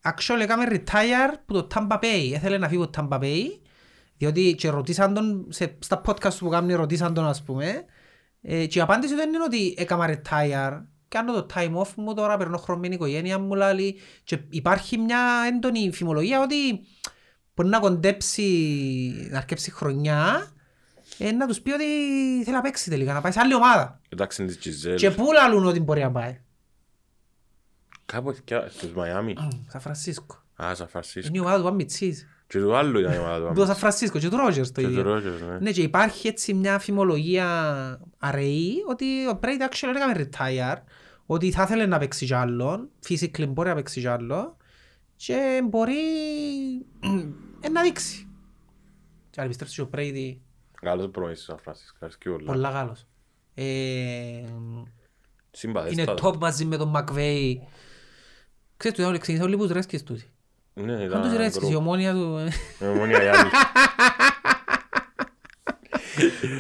Actually έκαμε retire που το Tampa Bay. Έθελε να φύγει το Tampa Bay διότι και ρωτήσαν τον σε, στα podcast που κάνουν ρωτήσαν τον ας πούμε ε, και η απάντηση του είναι ότι έκανα retire κάνω το time off μου τώρα, περνώ χρόνο με την οικογένεια μου λάλη και υπάρχει μια έντονη φημολογία ότι μπορεί να κοντέψει, να αρκέψει χρονιά ε, να τους πει ότι θέλει να παίξει τελικά, να πάει σε άλλη ομάδα. Εντάξει της Γκιζέλ Και πού λαλούν ότι μπορεί να πάει. Κάπου εκεί στους Μαϊάμι Σαν Φρανσίσκο. Α, Σαν Φρανσίσκο Είναι η ομάδα του Παμιτσής. Και του άλλου ήταν η ομάδα του Που το Σαν Φρανσίσκο και του Ρόγερς το Και του ίδιο. Ρόγερς ναι Ναι, και υπάρχει έτσι μια φημολογία αραιή ότι ο Brady actually έκαμε retire, ότι θα ήθελε να παίξει κι άλλον, physically μπορεί να παίξει κι άλλο και μπορεί ε, να δείξει. Και αν πιστεύεις ότι ο Brady Καλός προμηθής Σαν Φρανσίσκος Αρέσκει πολλά πολλά Γάλλος. Ε, είναι Συμπαθέστατα top μαζί με τον McVay. Ξέρεις του, ξεκινήσαν όλοι που τους ρέσκες τούτοι. Ναι Αν ήταν τους ρέσκες, η γκρουπ. ομόνια του... ε, Ε, Ομόνια οι άλλοι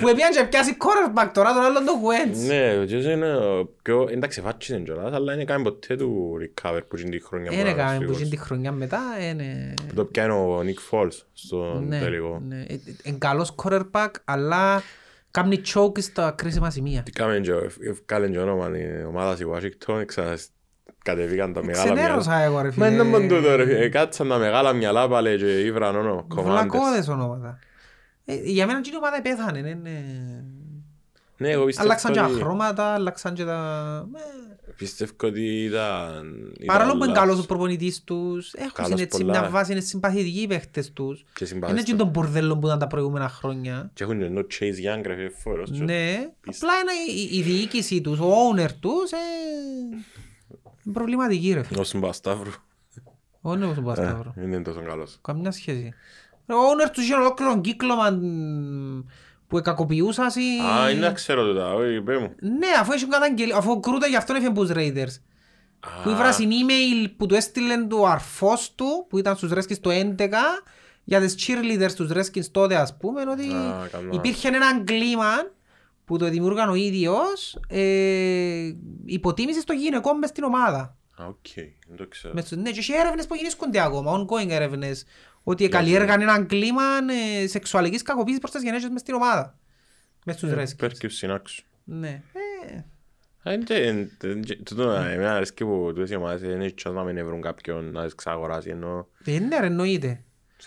Που έπιαν και πιάσει quarterback τώρα, τον άλλον το Wentz. Ναι, ο Τζέσο είναι ο πιο... Εντάξει, φάτσισε κιόλας, αλλά είναι κάνει ποτέ του recover που είναι τη χρονιά Είναι να έκαμε είναι που σίγουρος. γίνει τη χρονιά μετά, είναι... Που το πιάνει ο Nick Foles στον Ναι, τελικό. ναι. Ε, ε, Είναι καλός quarterback, αλλά κάνει choke στα κρίσιμα σημεία. Τι κάμε και ο- ευκάλεν και όνομα η ομάδα στη Washington, ξανά κατεβήκαν τα μεγάλα μυαλά. Ξενέρωσα εγώ ρε Μα είναι μόνο φίλε. τούτο ρε φίλε, κάτσαν τα μεγάλα μυαλά πάλι και ήβραν όνομα, commanders. Βλακώδες ονόματα. Ε, Για μένα η ομάδα πέθανε. είναι- Ναι, εγώ πιστεύω Αλλάξαν και τα ότι- χρώματα, αλλάξαν και τα... ε, πιστεύω ότι ήταν... ήταν Παρόλο που είναι καλός ο λάθος προπονητής τους, έχουν Καλός έτσι πολλά. μια βάση, είναι συμπαθητικοί οι παίχτες τους. και Είναι συμπαθέστατος. και τον μπουρδέλο που ήταν τα προηγούμενα χρόνια. Και έχουν και ενώ Chase Young ρε φίλε φόρος. και- Ναι, Πίστα. απλά είναι η- η διοίκηση τους, ο owner τους, ε, είναι προβληματική ρε φίλε. Ο Συμπασταύρου. Ο owner του Πασταύρο. Ε, Είναι τόσο καλός. Καμιά σχέση. Ο owner τους είχε ολόκληρο κύκλωμα μ, που εκακοποιούσαν. Α, είναι να ξέρω τούτα, όχι, πέ μου. Ναι, αφού έχουν καταγγελία, αφού κρούτα γι' αυτόν έφυγε τους Raiders. Που Α, ήβρασαν email που του έστειλε το αρφός του, που ήταν στους Redskins το 11, για τις cheerleaders τους Redskins τότε ας πούμε, ότι Α, καλά. υπήρχε ένα κλίμα που το δημιούργαν ο ίδιος, ε, υποτίμησης των γυναικών μες στην ομάδα. Α, οκ, δεν το ξέρω. Μες στο- Ναι, και έχει έρευνες που γίνονται ακόμα, ongoing έρευνες, ότι καλλιέργαν ένα κλίμα ε, σεξουαλικής κακοποίησης προς τις γυναίκες μες στην ομάδα. Μες στους Redskins. Πέρκεις συνάξου. Ναι. Ε, Τούτο εμένα αρέσκει που τούτες οι ομάδες δεν έχει chance να μην βρουν κάποιον να τις ξαγοράσει ενώ ε, ναι ρε, εννοείται.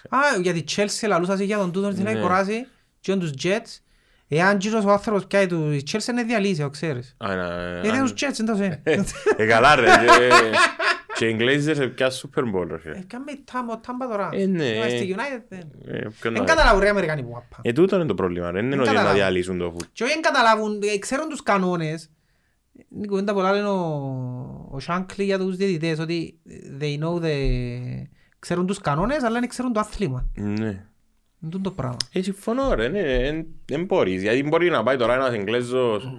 Α, γιατί η Chelsea λαλούσασε για τον τούτον θέλει να Ναι. κοράσει και για τους Jets. Εάν κύριος ο άνθρωπος πιάει του, η Chelsea είναι διαλύσιο, ξέρεις. Α, να- Ε, αν- είναι τους Jets, δεν το sé. Ε, καλά ρε. Και- Και οι Glazers έπιασαν Super Bowl ρε φίλε. Ε, κάμε η Tampa- ο Tampa τώρα. Ε, ναι. Μα στη United δεν- Ε, ποιον να- Δεν καταλάβουν ρε Αμερικανοί που μάπα. Ε, τούτο είναι το πρόβλημα ρε. Δεν είναι ότι να καταλάβω. διαλύσουν το φούτ. Και όχι δεν καταλάβουν, ε, ξέρουν τους κανόνες. Είναι η κουβέντα που λέει ο, ο Shankly για τους διαιτητές, ότι they know the... ξέρουν τους κανόνες, αλλά δεν ξέρουν το άθλημα. Ναι. Είναι τούτο το πράγμα. Ε, συμφωνώ ρε. ναι, εν- Δεν μπορείς. Γιατί μπορεί να πάει τώρα ένας Εγγλέζος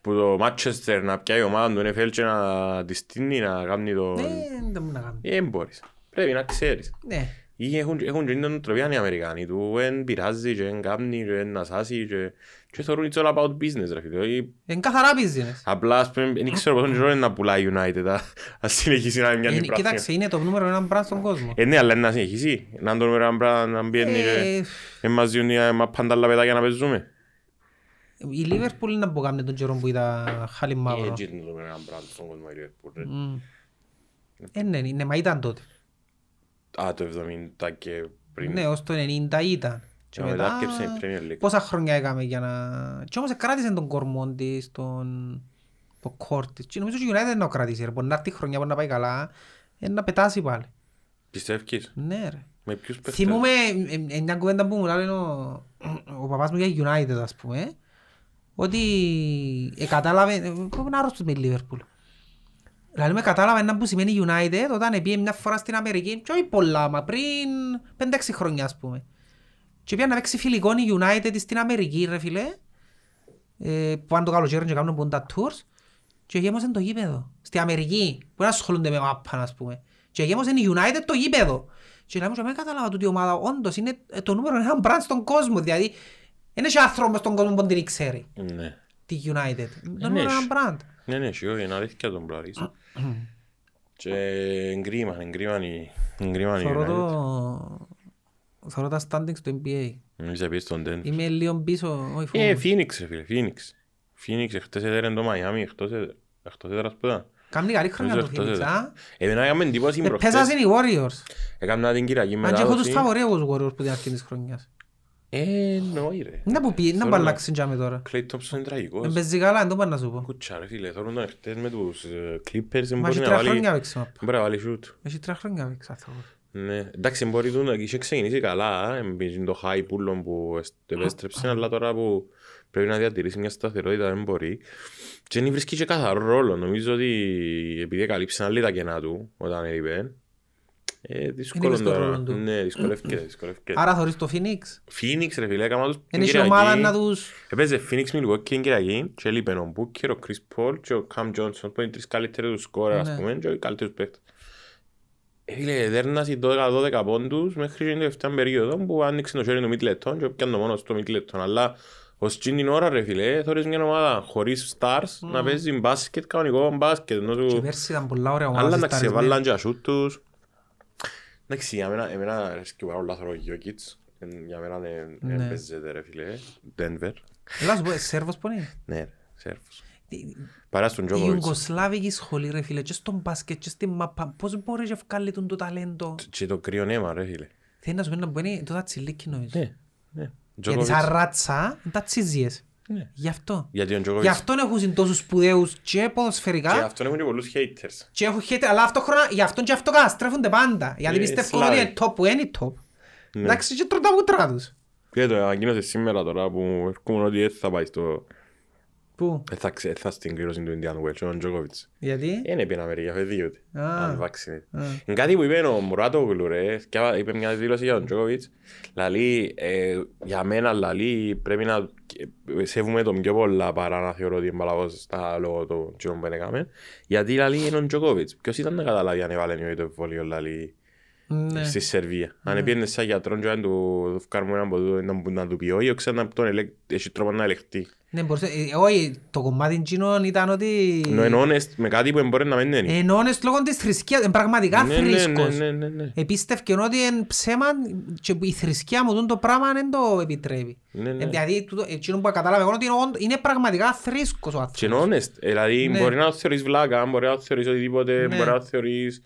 που το Manchester να πιάει η ομάδα του NFL και να της στείνει να κάνει το... Ναι, δεν μπορεί να κάνει. Ε, Δεν μπορείς. Πρέπει να ξέρεις. Ναι. Ή έχουν, έχουν και την νοοτροπία οι Αμερικάνοι του, εν πειράζει και εν κάνει και εν ασάσει και, και θεωρούν it's all about business ρε φίλε. Ή Είναι καθαρά business. Απλά ας πούμε, δεν ξέρω πόσο καιρό είναι να πουλάει United, α- ας συνεχίσει να είναι μια Είναι- πράσινη. Κοίταξε, είναι το νούμερο ένα brand στον κόσμο. Ε, ναι, αλλά είναι να συνεχίσει. Να είναι το νούμερο ένα πράγμα να μπαίνει και Ε, εν μας διούν οι- μα πάντα άλλα παιδάκια να παίζουμε. Η Liverpool είναι που κάνει τον καιρό που ήταν χάλι Ε, μαύρο. Έτσι είναι το νούμερο ένα πράγμα στον κόσμο η Liverpool, ρε. Μμ. Ε, ναι, ναι, μα ήταν τότε. Α, το 70 και πριν. Ναι, ως το 90 ήταν. Και Και μετά μετά, άρκεψε η Premier League. πόσα χρόνια έκαμε για να... Και όμως κράτησε τον κορμό της, τον... το κόρ της. Και νομίζω ότι η United δεν το κράτησε. ρε. Μπορεί να έρθει η χρονιά, μπορεί να πάει καλά, ε, να πετάσει πάλι. Πιστεύεις, Ναι ρε. με ποιους παίχτες. Θυμούμαι ε, ε, μια κουβέντα που μου λέει ο, ο παπάς μου για United ας πούμε ότι ε, κατάλαβε, ε, που είναι άρρωστος με η Liverpool. Δηλαδή με κατάλαβε ένα που σημαίνει United όταν πήγε μια φορά στην Αμερική και όχι πολλά, μα πριν 5-6 χρόνια ας πούμε. Και πήγαν να παίξει φιλικό η United στην Αμερική ρε φίλε ε, που πάνε το καλοκαίρι και κάνουν πόντα tours και γέμωσαν το γήπεδο. Στη Αμερική που δεν ασχολούνται με μάπα ας πούμε. Και γέμωσαν η United το γήπεδο. Και λέμε και δεν κατάλαβα τούτη η ομάδα όντως είναι ε, το νούμερο ένα brand στον κόσμο. Δηλαδή δεν έχει άνθρωπος στον κόσμο που την ξέρει Ναι. τη United. Το Δεν νούμερο έχει. ένα brand. Ναι, ναι, όχι, όχι, είναι αλήθεια τον πλαρείς. Και εγκρίμαν, εγκρίμαν οι εγκρίμαν οι Θωρώ United. το... Θωρώ τα standings του NBA. Εμείς επίσης τον Denver. Είμαι λίγο πίσω, όχι Ε, φοβούμαι. Phoenix ρε φίλε, Phoenix. Phoenix, εχθές έδεραν το Miami, εκτός έ- εκτός έδρας που ήταν. Κάμνει καλή χρονιά το Νομίζω Phoenix, εκτός α. Εμένα έκαμε εντύπωση Ε, προχτές. Πέσασαν οι Warriors. Έκανα την Κυριακή Αν και έχω τους μετάδοση. φαβορεί εγώ τους Warriors που την αρχή της χρονιάς. Ε, νόη ρε. Να που πει, να Θέλω που να- αλλάξεις τζάμε τώρα. Clay Thompson είναι τραγικός. Δεν παίζει καλά, δεν το πάνε να σου πω. Κουτσά ρε φίλε, θέλουν τον εχθές με τους ε, Clippers, δεν Μα μπορεί έχει να τρία βάλει... χρόνια παίξει μάπα. Μπορεί να βάλει shoot. Έχει τρία χρόνια παίξει άνθρωπος. Ναι, εντάξει, μπορεί του να είχε ξεκινήσει καλά, εμπίζει το high πουλον που εστ- επέστρεψε, αλλά τώρα που πρέπει να διατηρήσει μια σταθερότητα δεν μπορεί. Και δεν βρίσκει και καθαρό ρόλο. Νομίζω ότι επειδή καλύψαν άλλη τα κενά του όταν έλειπε, ε, δύσκολο βρίσκει το τώρα. ρόλο του. Ναι, δυσκολεύκεται, δυσκολεύκεται. Άρα θωρείς το Phoenix. Phoenix ρε φίλε, έκανα τους την Είναι η Κυριακή. ομάδα να τους... Έπαιζε Phoenix Milwaukee την Κυριακή και έλειπε ο Booker, ο Chris Paul και ο Cam Johnson που είναι οι τρεις καλύτεροι τους σκόρ, ας Ναι. πούμε, και οι καλύτερους παίκτες. Ε, Φίλε, δέρνας οι 12-12 πόντους μέχρι την τελευταία περίοδο που άνοιξε το χέρι του Middleton και πιάνε το μόνο στο Middleton. Αλλά ως εκείνη την ώρα ρε φίλε, θωρείς μια ομάδα χωρίς stars να παίζει μπάσκετ, κανονικό μπάσκετ. ενώ Και σου- πέρσι ήταν πολλά ωραία ομάδα Αλλά εντάξει, συσταρισμένη. έβαλαν και ασούτ τους. Εντάξει, για μένα, εμένα αρέσκει πάρα πολλά θωρώ ο Γιώκητς. Εν- Για μένα δεν Ναι. δεν παίζεται ρε φίλε. Denver. Έλα σου πω, ε, Σέρβος που είναι; Ναι, ρε, Σέρβος. Η- Παρά στον Η Τζόκοβιτς. Ιουγκοσλάβικη σχολή ρε φίλε, και στον μπάσκετ και στην μαπά, πώς μπορεί να βγάλει τον το ταλέντο; Και το κρύο νέμα ρε φίλε. Θέλει να σου πει να μπορεί το τατσιλίκι νομίζω. Ναι, ναι. Γιατί Τζόκοβιτς- σαν ράτσα, είναι τατσίζιες. Ναι. Γι' αυτό. Γιατί ο Γι' Τζόκοβιτς... αυτόν έχουν τόσους σπουδαίους και Και ποδοσφαιρικά αυτόν έχουν και πολλούς haters. και έχουν χέτε, αλλά αυτόχρονα γι' αυτόν και αυτό καταστρέφονται πάντα. Γιατί Ε, πιστεύω Σλάβοι. ότι είναι top που είναι top. Ναι. Εντάξει και τρώνε τα μούτρα τους. Και το ανακοίνωσε σήμερα τώρα που έρχομαι ότι δεν θα πάει στο... Πού, δεν θα, ξε- θα στην κλήρωση του Indian Wells, ο Τζόκοβιτς. γιατί; Είναι πήγαινε Αμερική, αυτό δίκαιο. Α. Unvaccinated. Α. Είναι κάτι που είπε ο Μουράτογλου ρε, σκέφα- είπε μια δήλωση για τον Τζόκοβιτς. Λαλεί, ε, για μένα λαλεί πρέπει να ε, σέβουμε τον πιο πολλά παρά να θεωρώ ότι είναι παλαβός στα λόγω του τσιρών που έκαμε. Γιατί λαλεί είναι ο Τζόκοβιτς. Ποιος ήταν να καταλάβει αν έβαλε ή το εμβόλιο λαλεί Ναι. στη Σερβία. Αν έπαιρνε σαν γιατρόν και αν του βγάλουμε έναν από του- να- να του πει όχι, ξέρει να τον ελέγ- έχει τρόπο να ελεγχτεί. Ναι, μπορούσε, ε, όχι, το κομμάτι εκείνο ήταν ότι... Ενώ ενώνες με κάτι που μπορεί να μην είναι. Ενώνες λόγω της θρησκείας, είναι πραγματικά Ναι, ναι, ναι, θρήσκος. ναι, ναι, ναι. Επίστευκε ότι είναι ψέμα και η θρησκεία μου τούτο το πράγμα δεν το επιτρέπει. Ναι, ναι. Ε, Δηλαδή, τούτο- εκείνο που κατάλαβε εγώ είναι ότι είναι όντω- είναι πραγματικά θρήσκος ο Και άνθρωπος. ενώνες. Δηλαδή Ναι. μπορεί να το θεωρείς βλάκα, μπορεί να το θεωρείς οτιδήποτε, Ναι. μπορεί να το θεωρείς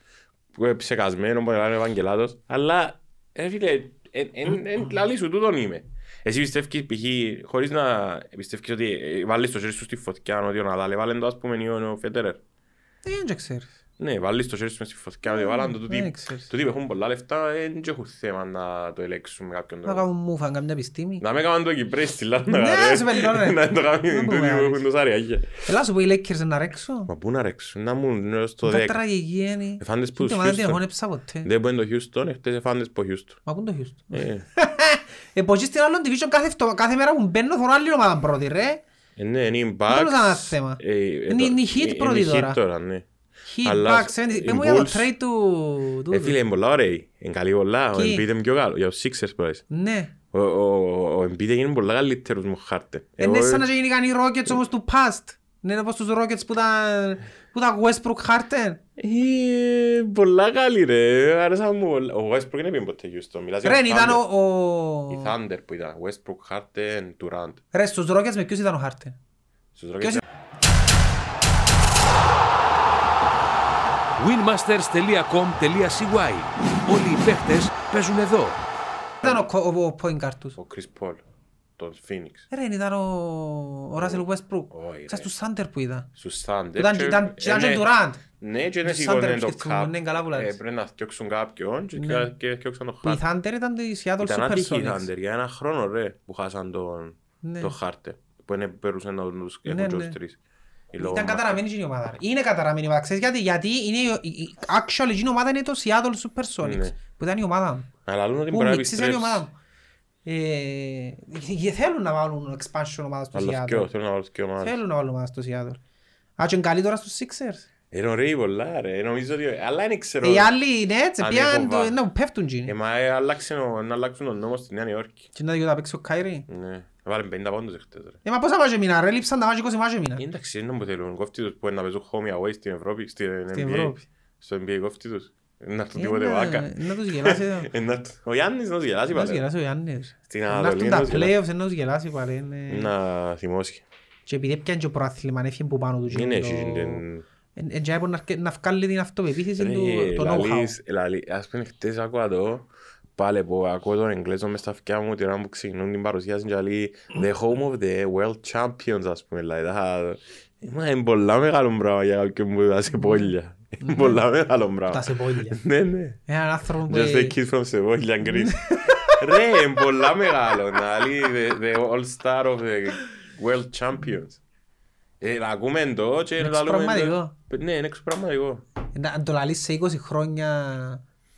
ε, ψεκασμένος, μπορεί να είναι ευαγγελάτος. Αλλά, ρε φίλε, εν- εν- εν λαλή σου, τούτον είμαι. Εσύ πιστεύεις π.χ. χωρίς να πιστεύεις ότι ε, βάλεις το χέρι σου στη φωτιά, ότι ο Ναδάλ έβαλε το ας πούμε ή ο Φέτερερ. Ε, Δεν ξέρεις. Ναι, βάλεις το χέρι σου μες στη φωτιά, ότι βάλαν το τούτοι. δεν ξέρεις. Τούτοι που έχουν πολλά λεφτά, δεν έχουν θέμα να το ελέγξουν με κάποιον Να τρόπο. κάνουν μούφα, καμιά επιστήμη. Να με έκαναν το Κυπρές στη Λάρνα, Ναι, ρε. σε πελώνε. Να το κάνουν Δεν τούτοι πούμε που άλλες. έχουν τόσα ριάκια. Έλα σου πω οι Lakers να ρέξω. Μα πού να ρέξουν, να μου είναι στο Τα 10. τραγική είναι. Εφάντες που Δεν τους το μάνα την Houston. αγώνεψα ποτέ. Δεν μπορεί το Houston, εχθές εφάντες από Houston. Μα πού είναι το Houston; Ε, Ε, πως στην άλλον division κάθε, φτω- κάθε μέρα που μπαίνω θέλω άλλη ομάδα πρώτη ρε. ε, ναι, είναι οι Δεν είναι ένα Bucks. θέμα. ε, ε, Είναι- το- είναι οι Heat είναι πρώτοι οι Heat τώρα. ναι. Heat, Αλλά Bucks, 70. οι Πες μου για το Bulls- trade του... Ε, τούτου. φίλε, είναι πολλά ωραία. Είναι καλή πολλά. Ο Ποιοι; Embiid είναι πιο καλό. Για τους Sixers πες. Ναι. Ο- ο- Ο Embiid έγινε πολλά καλύτερος μου χάρτε. Είναι σαν να γίνηκαν οι Rockets όμως του past. Είναι όπως τους Rockets που ήταν, που ήταν Westbrook Harden. Ε, Πολλά καλή ρε. Άρεσα μου. πολλά. Ο Westbrook είναι πήγαινε ποτέ Houston. Μιλάς για Ρε, Thunder. ήταν ο... ο- Η Thunder που ήταν. Westbrook, Harden, Durant. Ρε, στους Rockets με ποιος ήταν ο Harden; Στους Ποιος- Rockets winmasters.com.cy Όλοι οι παίχτες παίζουν εδώ. Ήταν ο, κο- ο, ο point guard τους. ο Chris Paul. Τον Phoenix. Ρε, ήταν ο, ο Russell Westbrook. Όχι, Σαν ρε. στους Thunder που ήταν. Στους Thunder. Που ήταν- και- ήταν- ε, ήταν και ναι. Durant. Ναι, και είναι Τους σίγουρο Thunder είναι το σκεφτούμε, cap. ναι, καλά που λες. Ε, Πρέπει να φτιάξουν κάποιον και- Ναι. και φτιάξαν το Που οι Harden. Thunder ήταν οι Seattle Ήταν άτυχοι οι Supersonics. Thunder για ένα χρόνο ρε που χάσαν τον Ναι. το Harden που είναι περούσαν να τους Ναι, έχουν και ναι. τους τρεις. Η λόγω Ήταν μάχη. καταραμένη η ομάδα. ρε. Είναι καταραμένη η ομάδα. Ξέρεις γιατί; Γιατί είναι, η- η- η- actually η ομάδα είναι το Seattle Supersonics. Ναι. Που ήταν η ομάδα μου. Αλλά λένε ότι Που μπορεί να μίξισαν η ομάδα επιστρέψει. Μου. Ε, και θέλουν να βάλουν expansion ομάδα στο Αλλά Seattle. δυο, θέλω να βάλω δυο ομάδες. Θέλουν να βάλουν ομάδα στο Seattle. Α, και είναι καλή τώρα στους Sixers. Είναι ωραίοι πολλά ρε. Νομίζω ότι... Αλλά δεν ξέρω. Ε, Οι άλλοι είναι έτσι, Αν πιάνε έχω το- βά- να πέφτουν τζίνοι. Ε, μα ε, αλλάξε ο- να αλλάξουν τον νόμο στη Νέα Υόρκη. Και να δει να παίξει ο Κάιρι. Ναι. Βάλε 50 πόντους εχθές ρε. Ε, μα πόσα μάτια μήνα ρε, λείψαν τα μάτια 20 μάτια μήνα. Εντάξει, είναι που θέλουν. Κόφτει τους που είναι να παίζουν home away στην Ευρώπη, στην Στην NBA. Ευρώπη. Στο NBA κόφτει τους. Να έρθουν Ε, τίποτε να- βάκα. Να τους γελάσει. Ε, να του- Ο Γιάννης να τους γελάσει Να τους πάλι. γελάσει ο Γιάννης. Στην Να Ανατολή έρθουν να τα τους γελάσει. playoffs, να τους γελάσει πάλι. είναι- Να θυμώσει. Και επειδή πιάνε και ο προάθλημα, έφυγε που πάνω τους. και Είναι το- έτσι. την- Εν- εν τζάι μπορεί να αρκε- να βγάλει την αυτοπεποίθηση Ρε, του, το know-how. λαλείς- λαλεί- Ας πούμε χτες άκουα το πάλι που ακούω τον Εγγλέζο μες στα αυτιά μου την ώρα που ξεκινούν την παρουσίαση και λέει The home of the world champions ας πούμε δηλαδή τα- Μα είναι πολλά μεγάλο πράγμα για κάποιον που τα σε πόλια Είναι πολλά μεγάλο Τα πράγμα σεπόλια. Ναι ναι Έναν άνθρωπο που... Just a kid from Σεβόλια Greece Ρε είναι πολλά μεγάλο να λέει the, the all star of the world champions Ε, να ακούμε το και Είναι να λέμε το- εξωπραγματικό. Ναι είναι εξωπραγματικό Να αν το λαλείς σε 20 χρόνια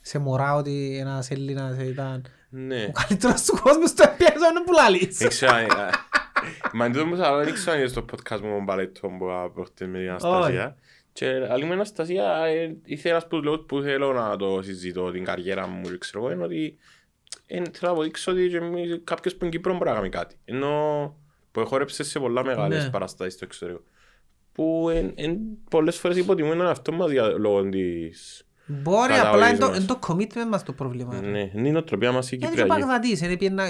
σε μωρά ότι ένας Έλληνας ήταν Ναι ο καλύτερος του κόσμου στο NBA είναι που λαλείς. Δεν ξέρω αν... ε, Μα εν τούτο όμως αλλά δεν ξέρω αν είναι στο podcast μου με τον Παλέτο που προχτές με την Αναστασία. Και άλλη με την Αναστασία ε, ήθελα ένας από τους λόγους που θέλω να το συζητώ την καριέρα μου και ξέρω εγώ είναι ότι ε, θέλω να αποδείξω ότι και εμείς- κάποιος που είναι Κύπρος μπορεί να κάνει κάτι. Ενώ που χόρεψε σε πολλά μεγάλες Ναι. παραστάσεις στο εξωτερικό. Που εν, εν, πολλές φορές υποτιμούν τον εαυτό μας για, λόγω της... Μπορεί, Καταγωγής απλά είναι το- μας. είναι το commitment μας το πρόβλημα. Ναι, είναι η νοοτροπία μας η Γιατί και ο Κυπριακή. Παγδατής, είναι πιένα...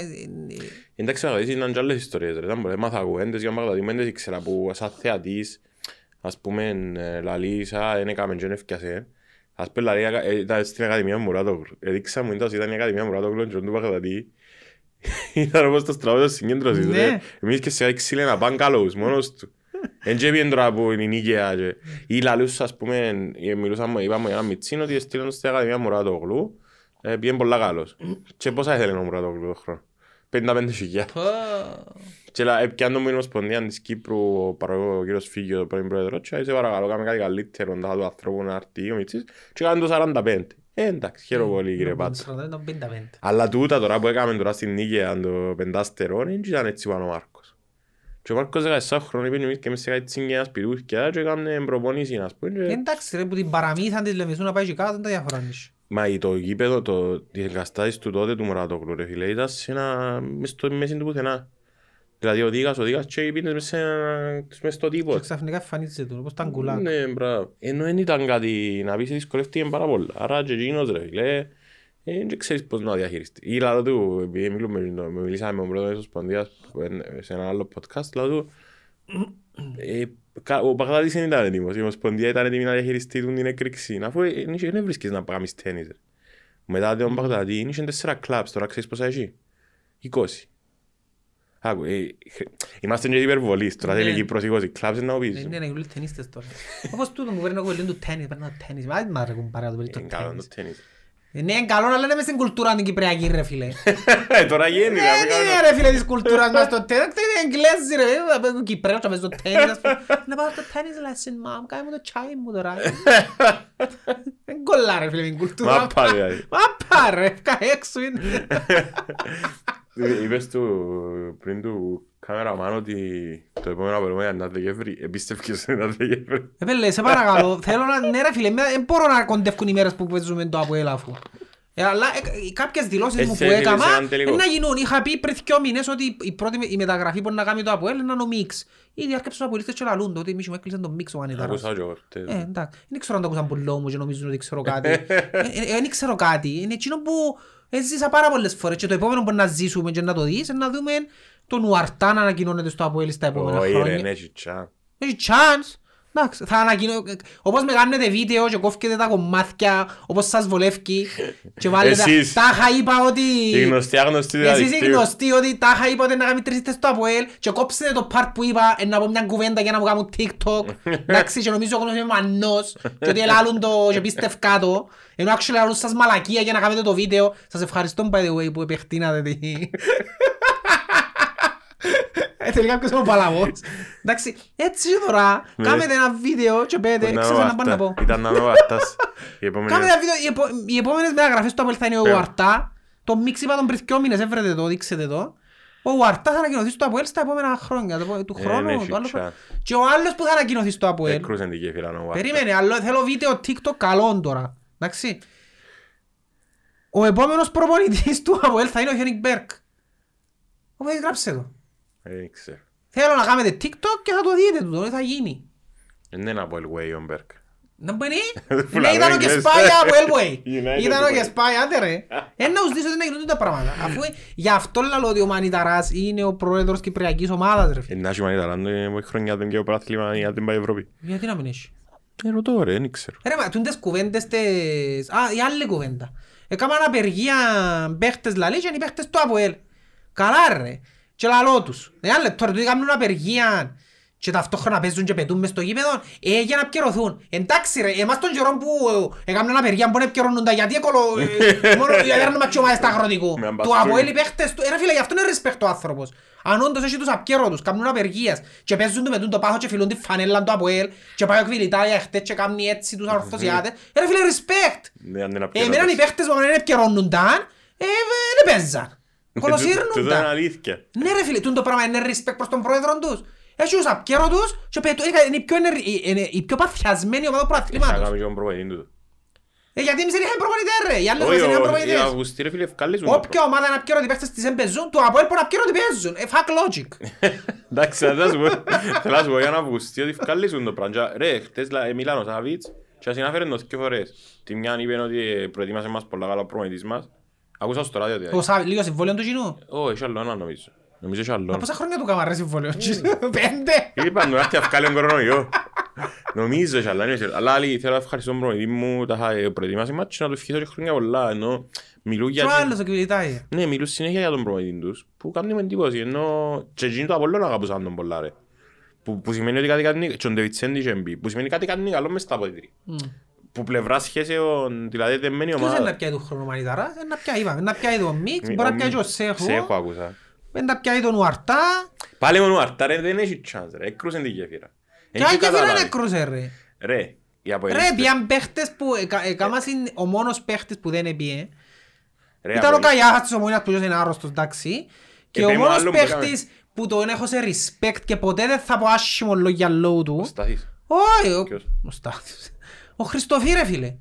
Εντάξει, αλλά ήταν και άλλες ιστορίες, ρε. Ήταν πολλές μάθα κουβέντες για Μπαγδατή, μεν δεν ήξερα που σαν θεατής, ας πούμε, ε, λαλείς, α, δεν έκαμε και δεν έφτιασε. Ας πούμε, λαλεί, ε, ήταν στην Ακαδημία Μουράτογλου. Έδειξα μου, ήταν ήταν η Ακαδημία Μουράτογλου και του Μπαγδατή. Ήταν όπως το στραβό της συγκέντρωσης, Ναι. ρε. Εμείς και σε ξύλε να πάνε καλούς, μόνος του. Εν και πήγαινε τώρα που είναι η νίκαια και... Ή λαλούς, ας πούμε, ε, μιλούσαμε, είπαμε για ένα μιτσίν ότι στείλαν στην Ακαδημία Μουράτογλου, ε, πήγαινε πολλά καλός. Και πόσα ήθελε ο Μουράτογλου το χρόνο; 55 χιλιάδες. Και λα- έπιαν μου η Ομοσπονδία της Κύπρου, ο παραγωγός ο κύριος Φίγιο, το πρώην πρόεδρος, και σε παρακαλώ, κάμε κάτι καλύτερο, να του ανθρώπου να έρθει ο Μιτσής, και κάνουν το 45. Ε, εντάξει, χαίρομαι πολύ κύριε Πάτρο. Ήταν 55. Αλλά τούτα τώρα που έκαμε τώρα στην Νίκαια, το πεντάστερο, δεν ήταν έτσι πάνω ο Μάρκος. Και ο Μάρκος 14 χρόνια πήγαινε εμείς και εμείς σε κάτι τσίγκια σπιτούχια και έκαμε προπονήσεις, ας πούμε. και- Εντάξει ρε, που την παραμύθαν της Λεμεσού να πάει και κάτω, δεν τα διαφορά είναι. Μα το γήπεδο, το, τις εγκαστάσεις του τότε του Μουρατόκλου, ρε φίλε, ήταν σε ένα, μες στο μέση του πουθενά. Δηλαδή οδήγας, οδήγας και πίνες μες σε ένα- μες στο Και τίποτα. ξαφνικά εμφανίζεται του, όπως τα αγκουλάκ. Ναι, μπράβο. Ενώ δεν ήταν κάτι να πεις δυσκολεύτηκε πάρα πολλά. Άρα και εκείνος ρε φίλε, ε, δεν ξέρεις πώς να διαχειριστεί. Ή λάδω του, επειδή μιλούμε, με- μιλήσαμε με τον πρόεδρο της Ομοσπονδίας που είναι σε ένα άλλο podcast, λάδω του, ε, κα- ο Παγδάτης δεν ήταν έτοιμος. Η Ομοσπονδία ήταν έτοιμη να διαχειριστεί του την έκρηξη. Αφού ε, δεν είχε- δεν βρίσκεις να κάνεις τέννις. ρε. Μετά τον Παγδάτη είχε τέσσερα κλαμπς, τώρα ξέρεις πόσα έχει; 20. Άκου, ε, χρ- είμαστε και υπερβολείς, τώρα Ναι. θέλει Κύπρος 20 κλαμπς να πεις. Είναι ένα γλυκούλοι ταινίστες τώρα. Όπως τούτο που παίρνει ο κολλήν του τέννις, παίρνει το τέννις. Μα δεν μ' άρεσε κουμπάρε το παίρνει το Είναι καλό τέννις. το τέννις. Ε, Ναι, είναι καλό, αλλά είναι μες στην κουλτούρα την Κυπριακή ρε φίλε. Ε, Τώρα γίνει, Ε, να τι μην είναι ρε φίλε της κουλτούρας μας το τέννις. Τι είναι Εγγλέζοι ρε, να παίρνουν Κυπρέους να παίζουν το τέννις. ας πούμε. Να πάω στο τέννις lesson, mom, κάνε μου το τσάι μου τώρα. Δεν κολλά ρε φίλε με την κουλτούρα. Μάπα, δηλαδή. Μάπα ρε, φκα έξω είναι. Ε, Είπες του πριν του κάμεραμαν ότι το επόμενο απολύμα είναι ένα Δεκέμβρη. Εμπίστευκες ένα Δεκέμβρη. Ε, πέλε, σε παρακαλώ, θέλω να... Ναι ρε φίλε, δεν μπορώ να κοντεύκουν οι μέρες που παίζουμε το Αποέλ αφού. Ε, αλλά ε, κάποιες δηλώσεις Εσύ μου που θέλεις έκανα έναν τελικό. ε, να γίνουν. Είχα πει πριν δυο μήνες ότι η πρώτη η μεταγραφή που να κάνει το Αποέλ είναι ο Μίξ. Ήδη άρκεψε τους Αποελίστες και λαλούν το ότι εμείς μου έκλεισαν τον Μίξ ο Ανιτάρας. Ακούσα και εγώ χτες. Ε, εντάξει. Δεν ξέρω αν το ακούσαν πολύ μου και νομίζουν ότι ξέρω κάτι. Ε, ε, Δεν ξέρω κάτι. Είναι εκείνο που έζησα πάρα πολλές φορές και το επόμενο που να ζήσουμε και να το δεις είναι να δούμε τον Ουαρτά να ανακοινώνεται στο Αποέλ στα επόμενα Όχι ρε, χρόνια. ναι, έχει τσά. Έχει chance. Εντάξει, θα ανακοινώ... Όπως με κάνετε βίντεο και κόφκετε τα κομμάτια όπως σας βολεύει και βάλετε... Εσείς. Τάχα είπα ότι... Η γνωστή άγνωστη Εσείς οι διαδικτύου. γνωστοί ότι τάχα είπα ότι να κάνουμε τρεις στο Αποέλ και κόψετε το part που είπα ε, να πω μια κουβέντα για να μου κάνουν TikTok. Εντάξει, και νομίζω ότι είμαι μανός και ότι ελάλουν το και πίστευκά το. Ενώ actually ελάλουν σας μαλακία για να κάνετε το βίντεο. Σας ευχαριστώ by the way που επεκτείνατε τη... Ε, τελικά ποιος είναι ο παλαβός. Εντάξει, έτσι και τώρα, Ναι. κάμετε ένα βίντεο και πέτε, Ήταν ξέρω ο να πάνε να πω. Αρτά. Ήταν ο Αρτάς. Η επόμενη- Κάμε ένα βίντεο, οι επο- οι επόμενες μεταγραφές του Apple θα είναι ο Πέρα. Ουαρτά. Το μίξ είπα τον πριν δυο μήνες, έβρετε το, δείξετε το. Ο Ουαρτά θα ανακοινωθείς στο Apple στα επόμενα χρόνια, το- του Ε, χρόνου. ναι, το άλλο- σιτσα. Και ο άλλος που θα ανακοινωθείς στο Apple. Έκρουσαν την γέφυρα ο Αρτάς. Περίμενε, άλλο θέλω βίντεο TikTok καλό τώρα. Εντάξει. Ο επόμενος προπονητής του Apple θα είναι ο Χένικ Μπέρκ. Οπότε γράψε το. Ε, Δεν ξέρω. Θέλω να κάνετε TikTok και θα το δείτε τούτο, δεν θα γίνει. Δεν είναι από Elway ο Μπέρκ. Να μπαίνει. Που Ναι, λαλό ήταν ο Εγγλές. Κεσπάια από Elway. United Ήταν ο Elway. Κεσπάια, άντε ρε. Ένα να ουσδίσω ότι να γίνονται τα πράγματα. Αφού γι' αυτό λέω ότι ο Μανιταράς είναι ο πρόεδρος Κυπριακής ομάδας ρε φίλε. Ε, να έχει μανίτα, αλλά είναι χρονιά δεν και ο πράθλημα για την πάει Ευρώπη. Γιατί να μην έχει; Ε, ρωτώ ρε, δεν ξέρω. Ρε μα, τούντες κουβέντες τες... Α, η άλλη κουβέντα. Έκαναν απεργία παίχτες λαλί και είναι οι παίχτες του ΑΠΟΕΛ. Καλά ρε. Και λαλό τους. Ένα λεπτό ρε, τούτοι κάνουν απεργία και ταυτόχρονα παίζουν και πετούν μες στο γήπεδο ε, για να πιερωθούν. Εντάξει ρε, εμάς τον καιρό που ε, έκαναν απεργία που να πιερώνονταν γιατί έκολο... ε, μόνο γιατί έρνουν ματσιωμάδες στα αγροτικού. Με Του αμπαστούνι. ΑΠΟΕΛ οι παίχτες του... Ε, ρε φίλε, γι' αυτό είναι respect ο άνθρωπος. Αν όντως έχει τους απκέρωτους, κάνουν απεργίας και παίζουν του με τούν το πάχο και φιλούν τη φανέλα του ΑΠΟΕΛ και πάει ο Κβιλιτάλια χτες και κάνει έτσι τους αρθωσιάτες. Ε, ρε φίλε, respect. Ναι, αν δεν Ε, Εμένα οι παίχτες που δεν επικαιρώνονταν, ε, δεν παίζαν. Τούτο είναι Κολοσύρνονταν. αλήθεια. Ναι ρε φίλε, τούτο το πράγμα είναι respect προς τον πρόεδρο τους. Έχει τους απκέρωτους και πετού- είναι- είναι η πιο ενεργ- η- είναι η πιο παθιασμένη ομάδα του Θα προαθλήματος. κάνουμε και τον προπονητή του. Ε, γιατί εμείς δεν είχαμε προπονητές ρε, οι άλλες Όχι, μας δεν είχαν ο- οι προπονητές. Αυγουστοί ρε φίλε ευκαλίζουν το Όποια ομάδα είναι απκέρωτη παίχτες της εμπεζούν, του Αποέλ που απκέρωτη παίζουν. Ε, fuck logic. Εντάξει, θα σου πω, θέλω να σου πω για να Αυγουστή ότι ευκαλίζουν το πράγμα. Και, Ρε, χτες λα- μιλάνε ο Σαβίτς και συνάφερε το δύο φορές. Τη μια είπε ότι ε, προετοίμασε μας πολλά καλά ο προπονητής μας. Ακούσα στο ράδιο δηλαδή. Ο Σάβη, λίγο συμβόλαιο του κοινού. Ω, έχει άλλο ένα νομίζω. Νομίζω έχει άλλο Μα ένα. πόσα χρόνια του καμαρέ συμβόλαιο. Πέντε; Είπαν του να έρθει αυκάλει τον κορονοϊό. Νομίζω έχει άλλο ένα. Αλλά άλλοι θέλω να ευχαριστώ τον προπονητή μου, τα είχα προετοιμάσει μάτς και να του ευχηθώ και χρόνια πολλά. Ενώ μιλούν Και ο για... άλλος ο Κβιλιτάι. Ναι, μιλούν συνέχεια για τον προπονητή τους, που κάνουν με εντύπωση, ενώ και εκείνοι το Απολλών αγαπούσαν τον πολλά ρε. Που, που σημαίνει ότι κάτι κάνει, και ο Ντεβιτσέντη και εμπί, που σημαίνει κάτι κάνει καλό μες στα αποδητήρια. Που πλευράς σχέσεων, δηλαδή δεν μένει Ποιος είναι να ομάδα. πιάει του χρόνου Μανιταράς, είναι να πιάει, είπαμε, να πιάει τον Μίξ, μπορεί να πιάει και ο Σέχο, Σέχο άκουσα. είναι να πιάει τον Ουαρτά, Πάλι μόνο ο Αρτά ρε, δεν έχει chance ρε, έκρουσαν τη γέφυρα. και Έχει αν και καταλάβει. φέραν έκρουσε ρε. Ρε, οι Ρε, αποελίστες- πιαν παίχτες που, εκα- εκάμας είναι ο μόνος παίχτης που δεν έπιε. ρε, Ήταν ο αποελίστες- Καγιάχας της Ομόνιας που είναι άρρωστος, εντάξει. Και ο Επέ μου μόνος άλλον που έκαμε. παίχτης που τον έχω σε respect και ποτέ δεν θα πω άσχημο λόγια λόγου του. Σταθείς. Όχι, ο- Ποιος; ο Στάθης. Ο Χριστοφή ρε φίλε.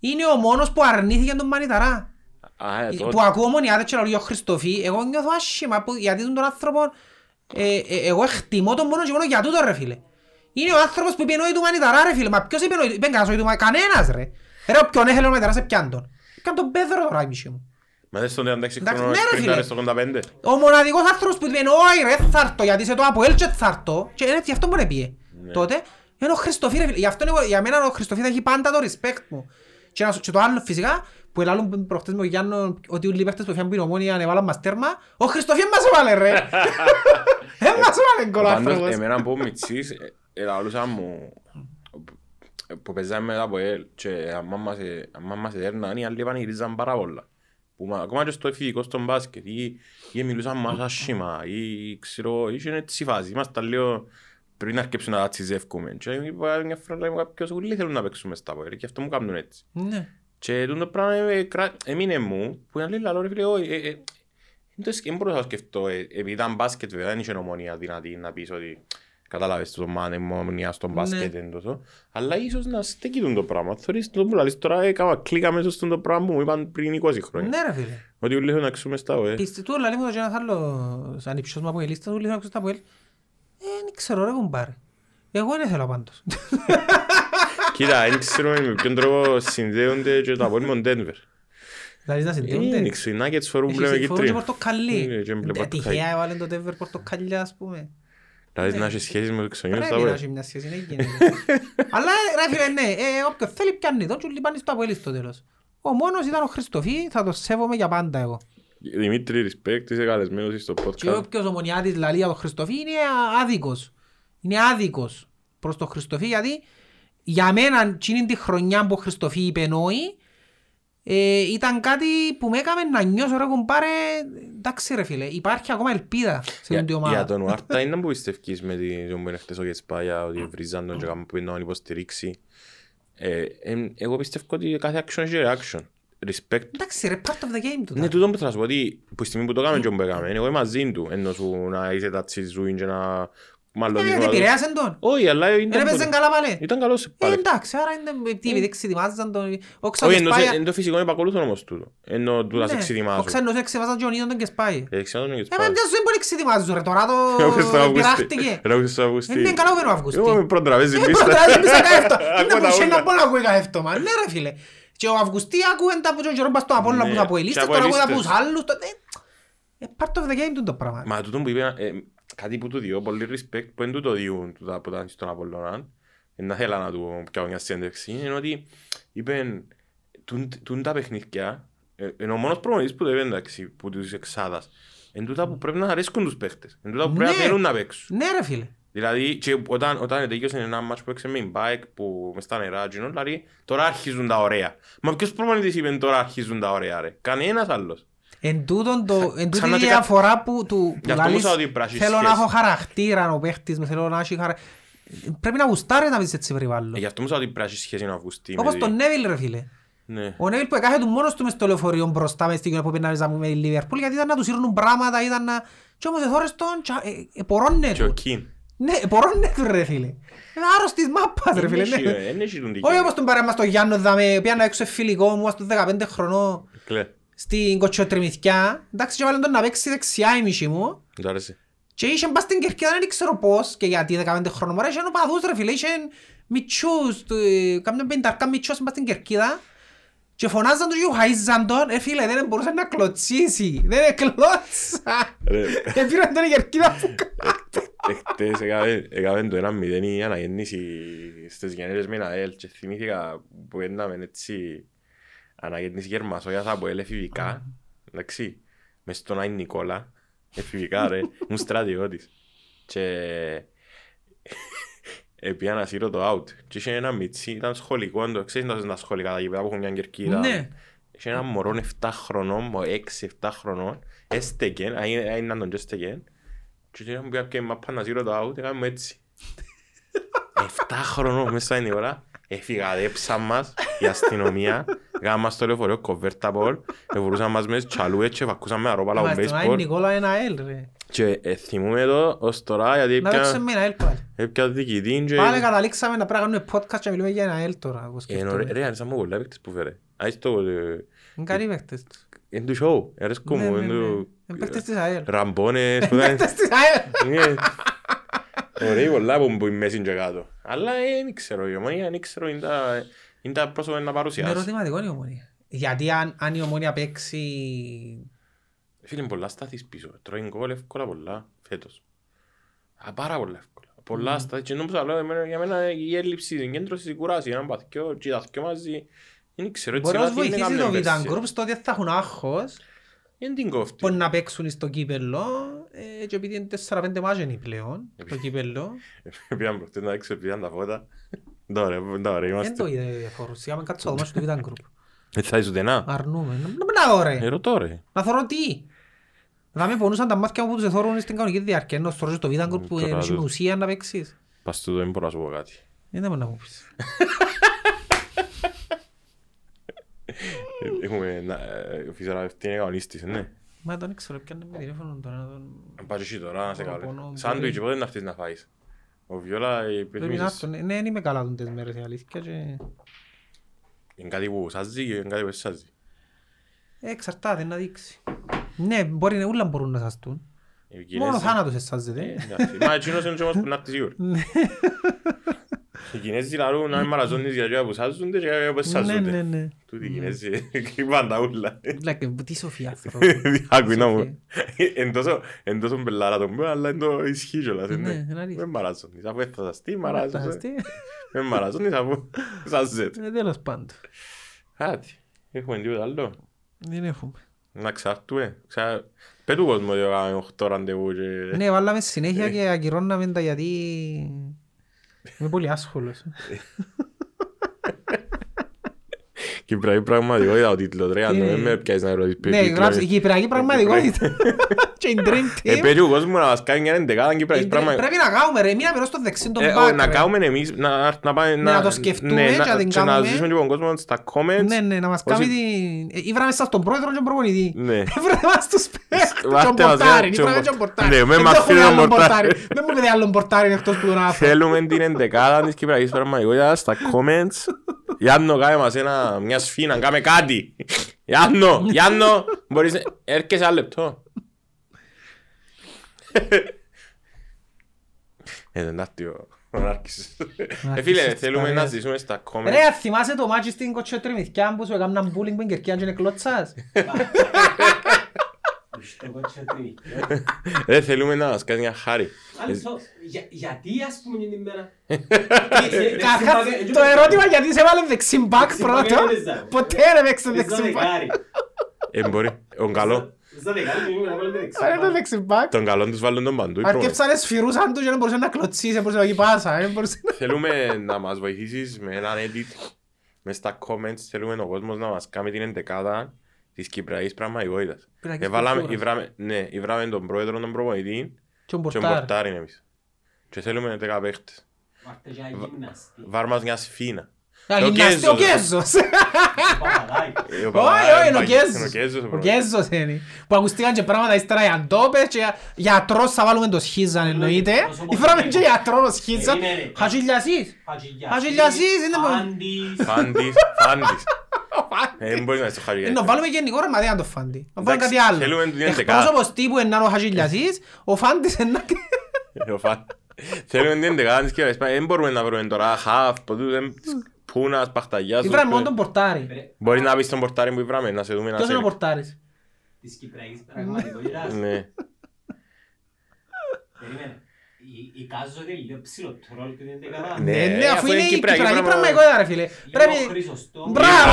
Είναι ο μόνος που αρνήθηκε τον Μανιταρά. Α, ε, Που τότε. ακούω μονιάδες και λέω ο Χριστοφή, εγώ νιώθω άσχημα που, γιατί τον άνθρωπο Ε, ε, εγώ εκτιμώ τον μόνος και μόνο για τούτο ρε φίλε. Είναι ο άνθρωπος που είπε εννοεί του μανιταρά ρε φίλε. Μα ποιος είπε εννοεί, είπε κανένας εννοεί του μανιταρά. Κανένας ρε. Ρε όποιον έχελε ο μανιταράς σε πιάν τον. Πιάν τον πέδρο τώρα μισή μου. Μα δεν στον 36 Εντάξει, χρόνο ναι, ρε, σπριντάρες φίλε. στο 85. Ο μοναδικός άνθρωπος που είπε όχι ρε θα έρθω γιατί είσαι το Αποέλ και θα έρθω. Και είναι γι' αυτό μπορεί να πει. Τότε είναι ο Χριστοφή ρε φίλε. Γι' αυτό εγώ- για μένα ο Χριστοφή θα έχει πάντα το respect μου. Και, ένα- και το άλλο φυσικά που ελάλουν προχτές με ο Γιάννο ότι όλοι οι παίχτες που φιάνουν την ομόνια ανεβάλαν μας τέρμα. Ο Χριστοφή μας έβαλε ρε. Δεν μας έβαλε γκολ ο Πάντως, άνθρωπος. εμένα που μητσής, ε, ελαλούσα μου, ε, που παίζαμε μετά από ελ και αμά μας, ε, αμά μας έδερναν, οι άλλοι πανηγυρίζαν πάρα πολλά. Που μα- ακόμα και στο εφηβικό στον μπάσκετ, ή, ή μιλούσαν μας άσχημα, ή ξέρω, είχε έτσι φάση. Ήμασταν λίγο πριν να αρκέψουν να τσιζεύκουμε. Και είπα μια φορά λέμε κάποιος, όλοι θέλουν να παίξουμε στα πόδια και αυτό μου κάνουν έτσι. Ναι. Και τούτο πράγμα ε, κρα- έμεινε μου, που είναι λίγο λαλό ρε φίλε, όχι, ε, ε, δεν το- δεν μπορούσα να σκεφτώ, ε, επειδή ήταν μπάσκετ βέβαια, δεν είχε ομονία δυνατή να πεις ότι κατάλαβες το μάνε ομονία στον μπάσκετ είναι τόσο, αλλά ίσως να στέκει τούτο το πράγμα. Θωρείς το που λαλείς τώρα, έκανα κλίκα μέσα στον πράγμα που μου είπαν πριν 20 χρόνια. Ναι ρε φίλε. Ότι όλοι θέλουν να ξούμε στα ΟΕ. Πιστε του λαλί μου το και ένας άλλος ανυψιός μου από η λίστα του λέει να ακούσω τα Αποέλ. Ε, δεν ξέρω ρε κουμπάρε. Εγώ δεν θέλω πάντως. Κοίτα, δεν ξέρουμε με ποιον τρόπο συνδέονται και τα απόλυμα Denver. Δηλαδή να Ε, συνδέονται. Δεν ξέρω, οι Nuggets φορούν μπλε με Έχει φορούν και κίτρινο. πορτοκαλί. Ε, και μπλε Ε, πορτοκαλί. Τυχαία έβαλε το Denver πορτοκαλιά ας πούμε. Δηλαδή να έχεις σχέση με το ξενιός στα Πρέπει να ΟΕ. έχεις μια σχέση, δεν γίνεται. Αλλά ρε φίλε ναι, ε, όποιος θέλει πιάνει τον και όλοι πάνε στο Αποέλ στο τέλος. Ο μόνος ήταν ο Χριστοφή, θα το σέβομαι για πάντα εγώ. Δημήτρη, respect, είσαι καλεσμένος στο Και podcast. όποιος ομονιάτης λαλεί για τον Χριστοφή είναι α- άδικος. Είναι άδικος προς τον Χριστοφή γιατί για μένα εκείνη τη χρονιά που ο Χριστοφή είπε νόη ε, ήταν κάτι που με έκαμε να νιώσω ρε κομπάρε εντάξει ρε φίλε υπάρχει ακόμα ελπίδα σε Για, αυτή τη ομάδα. για τον Ουάρτα είναι που πιστεύεις με τον που είναι χτες ο Γεσπάγια ότι βρίζαν τον και κάνουν που είναι να τον υποστηρίξει. Ε, ε, εγώ πιστεύω ότι κάθε action έχει reaction. Respect. Εντάξει ρε part of the game του. Ναι, τούτο που θα σου πω ότι που στη στιγμή που το κάνουμε και που έκαμε, εγώ είμαι μαζί του, ενώ σου να είσαι τα τσιζούιν και να... Μάλλον Ε, δικό δεν να το- επηρέασαν τον. Όχι, αλλά Δεν ήταν... έπαιζε καλά πάλι. Ήταν καλός Ε, πάλι. εντάξει, άρα είναι τι επειδή ξετοιμάζαν τον... Ο Όχι, Ξάνος ενώ πάει... σε- εν το φυσικό είναι παρακολούθω όμως τούτο. Ενώ του τα σε Ναι, Ο ξετοιμάζω. Ξάνος εξεβάζαν τον Ιδον τον και σπάει. Ε, ξέρω τον Ε, Γεσπάγια. μα δεν μπορεί ξετοιμάζουν ρε τώρα Εγώ στο το Αυγουστή. πειράχτηκε. Εγώ στο Αυγουστή. Είναι καλό που είναι ο Αυγουστή. Εγώ με προτραβέζει Ε, πίστα. πρώτα, δεν πήσα καέφτο. Είναι Ακούω που τα είχε ούλα. να μπορεί να ακούει καέφτομα. Ναι ρε φίλε. Και ο Αυγουστή άκουεν τα που τον καιρό πας στο Απόλλωνα Ναι, που από ελίστες, και από τώρα ακούει τα ελίστες. από τους άλλους. το- ε, ε, Part of the game του το πράγμα. Μα τούτο που είπε, ε, κάτι που του διώ, πολύ respect, που δεν του το διούν τούτα που ήταν στον Απολλώνα, ε, να θέλα να του πιάω μια συνέντευξη, είναι ότι είπε, τούν τα παιχνίδια, ε, είναι ο μόνος προμονητής που το είπε εντάξει, που τους εξάδας, εν τούτα που πρέπει να αρέσκουν τους παίχτες, εν τούτα που πρέπει να Ναι. θέλουν να παίξουν. Ναι ρε φίλε. Δηλαδή, και όταν, όταν τελείωσε ένα μάτς που έξε με την bike που μες στα νερά, και ενώ, δηλαδή, τώρα αρχίζουν τα ωραία. Μα ποιος προμονητής είπε τώρα αρχίζουν τα ωραία, ρε; Κανένας άλλος. Εν τούτον το, εν τούτη Ξανά η και κα- διαφορά που του Γι' αυτό λαλείς, μου είπα ότι πρέπει να έχει θέλω να σχέση. έχω χαρακτήρα ο παίχτης μου, θέλω να έχει χαρα... Πρέπει να γουστάρει να πεις έτσι Ε, περιβάλλον. Γι' αυτό μου είπα ότι πρέπει να έχει σχέση με Αυγουστή. με Όπως τη- τον Νέβιλ ρε φίλε. Ναι. Ο Νέβιλ που έκαμε του μόνος του μες στο λεωφορείο μπροστά μες στην κοινωνία που πήγαινε να με τη Λίβερπουλ γιατί ήταν να τους σύρνουν πράγματα, ήταν να... Και όμως εθώρες τον και ε, επορώνε Και ο του. Κιν. Ναι, επορώνε του ρε φίλε. Είναι άρρωστης μάπας ρε φίλε. ναι. Δεν έχει τον Όχι τίκη. όπως τον παρέμμα στο Γιάννο δαμε, πήγαινα έξω φιλικό μου στους 15 χρονών Κλε. στην κοτσιοτριμηθκιά. Εντάξει και βάλουν τον να παίξει δεξιά η μισή μου. Του άρεσε. Και είχε μπας στην κερκίδα, δεν ξέρω πώς και γιατί 15 χρονών. Μωρέ, είχε οπαδούς ρε φίλε, είχε μητσούς, του- ε, κάμουν πενταρκά μητσούς μπας στην κερκίδα. Και φωνάζαν τους και χαΐζαν τον, ε φίλε, δεν μπορούσε να κλωτσίσει, δεν εκλώτσα. Ρε. Και πήραν τον η κερκίδα που Εχθές έκαμε- έκαμε το ένα μηδέν η αναγέννηση στις γενέρες με ένα ΕΛ και θυμήθηκα που ένταμε έτσι αναγέννηση γερμασόγιας από ΕΛ εφηβικά εντάξει μες στον Άιν Νικόλα εφηβικά ρε ήμουν στρατιώτης και επία να σύρω το out και είχε ένα μιτσί ήταν σχολικό το ξέρεις να τα σχολικά τα γήπεδα που έχουν μια κερκίδα Ναι. είχε ένα μωρό 7 χρονών 6-7 χρονών έστεκεν είναι τον και έστεκεν και όταν μου πει η μάπα να σύρω το out, έκαμε μου έτσι. Εφτά χρονών μέσα είναι η ώρα, εφηγαδέψαν μας η αστυνομία, έκαναν μας στο λεωφορείο κοβέρτα πολ, εβρούσαν μας μέσα τσαλούες και βακούσαν με αρόπαλα από Μα στον Άιν baseball Νικόλα ένα ελ ρε. Και ε, θυμούμαι το ως τώρα γιατί Να παίξουμε με ένα ελ πάλι. έπια διοικητή και... Πάλι καταλήξαμε να πρέπει να κάνουμε podcast και να μιλούμε για ένα ελ τώρα. εγώ Ε, ενώ, σκέφτομαι. Ρε, αρέσαν μου πολλά παίκτες που φέρε. Άις το... ε, Είναι καλοί παίχτες. Είναι του show, αρέσκω Ναι, μου, ναι, είναι ναι. του... Είναι παίχτες της ΑΕΛ. ραμπόνες που ήταν... Παίχτες της ΑΕΛ. Ναι. Ωραίοι πολλά που που είναι μέση και κάτω. Αλλά ε, δεν ξέρω, η ομονία δεν ξέρω, είναι τα- είναι τα πρόσωπα να Με παρουσιάσει. ερωτηματικό είναι η ομόνια. Γιατί αν, αν η ομόνια παίξει... Φίλε, είναι πολλά σταθείς πίσω. Τρώει γκολ εύκολα πολλά φέτος. Α, πάρα πολλά εύκολα. Πολλά σταθείς. Και νομίζω άλλο, εμένα- για μένα η έλλειψη συγκέντρωσης, η κουράση, έναν παθκιό και τα δυο μαζί. Δεν ξέρω, έτσι Μπορεί να κάτι είναι βοηθήσει κάμια το πέρσι. Vitan Group στο ότι θα έχουν άγχος Δεν την κόφτει. Μπορεί να παίξουν στο κύπελλο ε, και επειδή είναι 4-5 μάτια είναι πλέον το κύπελλο Πήγαν προχτές να έξω, πήγαν τα φώτα. Τώρα, τώρα δεν είμαστε. το είδε διαφορούς. Σιγά κάτσω το μάτσο του Vitan Group. Έτσι θα είσαι ούτε Αρνούμε. Να να δω Ε, ρε. ρωτώ ρε. Να θωρώ τι; Να με πονούσαν τα μάτια μου που τους εθώρουν στην κανονική διάρκεια. Ενώ στο το Vitan Group που Τώρα έχει το- με ουσία να παίξεις. Πας του δεν μπορώ να σου πω κάτι. Δεν μπορεί να μου πεις. Ε, Έχουμε να- ε, φυσιογραφιστή είναι κανονίστης, ναι. Μα τον ξέρω πιάνε με τηλέφωνο τώρα. να τον- Να πάω και εσύ τώρα να σε Πόνο, καλέ. πόνο, Σάντουιτς, μπορεί. πότε να έρθεις να φάεις. Ο Βιόλα ε, Πρέπει να επιθυμήσεις. έρθω. Ναι, δεν είμαι καλά τούτες μέρες η αλήθεια. και- Είναι κάτι που σάζει και είναι κάτι που σάζει. Ε, Εξαρτάται να δείξει. Ναι, μπορεί να ούλα μπορούν να σαστούν. Οι Μόνο Κινέζοι- ο θάνατος Ε, εσάζεται. εντάξει. Μα εκείνος είναι και όμως που να έρθει σίγουρα. Οι Κινέζοι λαρούν να μην μαραζώνεις για αυτά που σάζονται και για αυτά που Ναι, σάζονται. ναι, ναι. Τούτοι οι Κινέζοι κρύβαν τα ούλα. Like, τι σοφή άνθρωπο. Άκου να μου. Εν τόσο- εν τόσο μπελάρα τον πω, αλλά εν το ισχύει κιόλας. Ναι, ναι. είναι αλήθεια. Δεν μαραζώνεις. Αφού θα σαστεί, Θα μαράζεσαι. σαστεί. Δεν μαραζώνεις αφού σάζεται. Ε, Τέλος πάντων. Κάτι. Έχουμε τίποτα άλλο. Δεν έχουμε. Να ξαρτούμε. Ξα... Πες του κόσμου ότι έκαμε 8 ραντεβού και... Ναι, βάλαμε συνέχεια και ακυρώναμε τα γιατί είμαι πολύ άσχολος. Κυπριακή πραγματικότητα ο τίτλος ρε, αν Τι- δεν με πιάσεις να ρωτήσεις ποιο Ναι, τίτλο γράψε η είναι. Κυπριακή πραγματικότητα. Και η Dream Ε, Team. πέτει ο κόσμος να μας κάνει μια εντεκάδα Η Κυπριακής Dream- πραγματικότητας. Πρέπει να κάνουμε ρε, μία περός στο δεξί τον Ε, back, όχι, Να ρε. κάνουμε εμείς, να, να πάμε να το σκεφτούμε ναι, και να την και να κάνουμε. ζήσουμε λοιπόν κόσμο στα comments. Ναι, ναι, να μας Όσοι- κάνει την... Ε, Ήβραμε σας τον πρόεδρο και τον προπονητή. Ναι. Έβραμε μας τους παίκτες. Βάστε Τον μας, πορτάρι, ναι, ήβραμε τον και τον πορτάρι. πορτάρι. Ναι, με Δεν μας έχουμε φύγει τον άλλον πορτάρι. Δεν μου πείτε άλλον πορτάρι εκτός που τον άφω. Θέλουμε την εντεκάδα της Κυπριακής πραγματικότητας στα comments. Γιάννο, κάμε μας ένα, μια σφίνα, κάμε κάτι. Γιάννο, Γιάννο, μπορείς να... Έρχεσαι ένα λεπτό. Ε, δεν έρθει ο ο Νάρκης. Ε, φίλε, Νάρκης θέλουμε της να Παγιάς. ζήσουμε στα comments. Ρε, αν θυμάσαι το μάτσι στην κοτσιοτριμηθκιά που σου έκαναν bullying που εγκαιρκιάν και είναι κλωτσάς; Ρε, θέλουμε να μας κάνεις μια χάρη. Γιατί ας πούμε την ημέρα. Καταρχάς, το ερώτημα γιατί σε βάλε δεξιμπάκ πρώτο. Ποτέ δεν παίξε δεξιμπάκ. Ε, μπορεί. Ο καλό. Άρα το δεξιμπάκ. Τον καλό τους βάλουν τον παντού. είπαμε. Αρκέψανε σφυρούσαν τους και δεν μπορούσε να κλωτσίσει, δεν μπορούσε να βγει πάσα. δεν μπορούσε να- Θέλουμε να μας βοηθήσεις με έναν edit μες στα comments. Θέλουμε ο κόσμος να μας κάνει την εντεκάδα της Κυπριακής πραγματικότητας. Κυπριακής Εβάλαμε, κουλτούρας. ήβραμε- ναι, ήβραμε τον πρόεδρο τον προπονητή Και ο και τον Μπορτάρ. πορτάριν εμείς. Και θέλουμε 10 παίχτες. Βάρ μας μιας σφίνα. Α, Ο γυμναστή, Ο Κέζος. Κέζος. Ε, ο Όχι, όχι, είναι ο Παπα- Κέζος. Είναι ο Κέζος ο Ο προπονητής. Κέζος είναι. Που ακουστήκαν και πράγματα ύστερα για ντόπες και γιατρός θα βάλουμε το σχίζαν εννοείται. Ήφεραμε και γιατρός το σχίζαν. Περίμενε. Χατζηλιασής. Χατζηλιασής είναι μόνο. Φάντης, φάντης. Ε, Δεν μπορείς να είσαι στο χάρι. Ε, Να βάλουμε γενικό ρε μα δεν είναι το φάντι. Να βάλουμε κάτι Εντάξει, άλλο. θέλουμε την εντεκάδα. Εκπρόσωπος τύπου είναι ο Χατζηλιασής, ο Φάντης είναι... Ε, ο Φαν- Θέλουμε την εντεκάδα της Κυπριακής πραγματικότητας. Δεν μπορούμε να βρούμε τώρα χαφ, ποτέ δεν- Πούνας, Παχταγιάς. Ήβραμε μόνο τον Πορτάρι. Μπορείς να πεις τον πορτάρι που ήβραμε, να σε δούμε να Ποιος είναι ο σε... Πορτάρης; Της Κυπριακής πραγματικότητας. Ναι. Περίμενε. Η- Η Κάζος είναι λίγο ψηλοτρόλ του την δεκαδά. Ναι, Ναι, ναι, αφού αφού είναι είναι η Κυπριακή Κυπριακή πράγμα- πραγματικότητα ρε φίλε. Λίγο Πρέπει... Χρυσοστόμ. Μπράβο!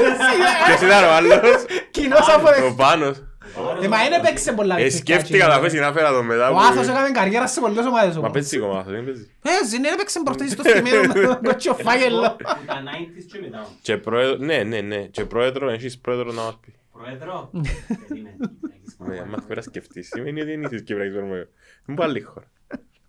Ποιος ήταν ο άλλος; Κοινός Ο αποδεχτής. Πάνος. Ε, μα δεν έπαιξε πολλά. Ε, σκέφτηκα να πέσει να φέρα τον μετά. Ο που- Άθος έκανε καριέρα σε πολλές ομάδες Μα όμως. παίζει ακόμα Άθος, δεν παίζει. Ε, δεν έπαιξε προχτές στο στημένο με τον κότσιο φάγελο. Που τα 90s και μετά. Και πρόεδρο, ναι, ναι, ναι. Και πρόεδρο, έχεις πρόεδρο να μας πει. Πρόεδρο; Περίμενε. Κυπριακής Ναι, άμα πραγματικότητας. θέλω να σκεφτείς, σημαίνει ότι δεν είσαι Κυπριακής Βερμαγιώτης. Είναι που άλλη χώρα.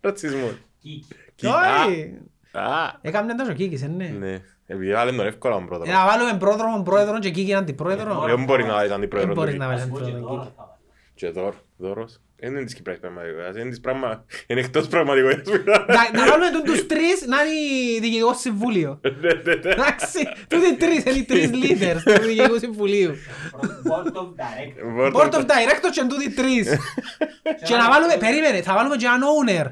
Ρατσισμός. Κίκη. Κι- Όχι. Α, Έκαμε τόσο κίκης, ε, ναι. ναι. Επειδή βάλε τον εύκολα τον πρόεδρο. Ε, Να βάλουμε πρόδρομο πρόεδρο και κίκη αντιπρόεδρο. Δεν μπορεί να βάλει αντιπρόεδρο. Δεν μπορείς του να Κίκη. βάλεις Ας πω και αντιπρόεδρο τώρα κίκη. θα βάλω. Και δώρο, δώρος. Δεν είναι της Κυπριακής πραγματικότητας, είναι της πραγμα... είναι εκτός πραγματικότητας. Να- Να βάλουμε τον τους τρεις να είναι διοικητικό συμβούλιο. Ναι, ναι, ναι. Εντάξει, τούτοι οι τρεις είναι οι τρεις leaders του διοικητικού συμβουλίου. Board of Directors. Board of Directors και τούτοι οι τρεις. Και να βάλουμε, περίμενε, θα βάλουμε και έναν owner.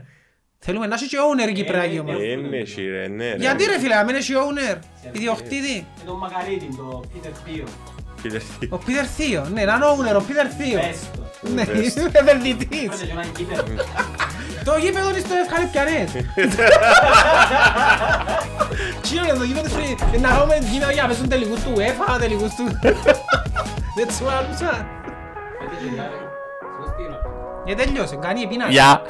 Θέλουμε να έχει και owner η Κυπριακή ομάδα. Ε, ναι, εσύ, ρε, ναι, ρε. Γιατί ρε φίλε, να μην έχει owner, ιδιοκτήτη; Και τον Μακαρίτη, το Peter Theo. Κύριε Θείο. Ο Πίτερ Θείο, ναι, έναν owner, ο Πίτερ Θείο. Πες το. Ναι, Πες. είναι επενδυτής. Πρώτα και έναν κύπελο. Το γήπεδο είναι στο Ευκαλυπιανές. Τι είναι το γήπεδο φρύ, να έχουμε γήπεδο για να παίζουν τελικούς του UEFA, τελικούς του... Δεν τους άλουσα. Πέντε και κάτι. Σωστή είναι. Και τέλειωσε, κάνει επίνα. Γεια.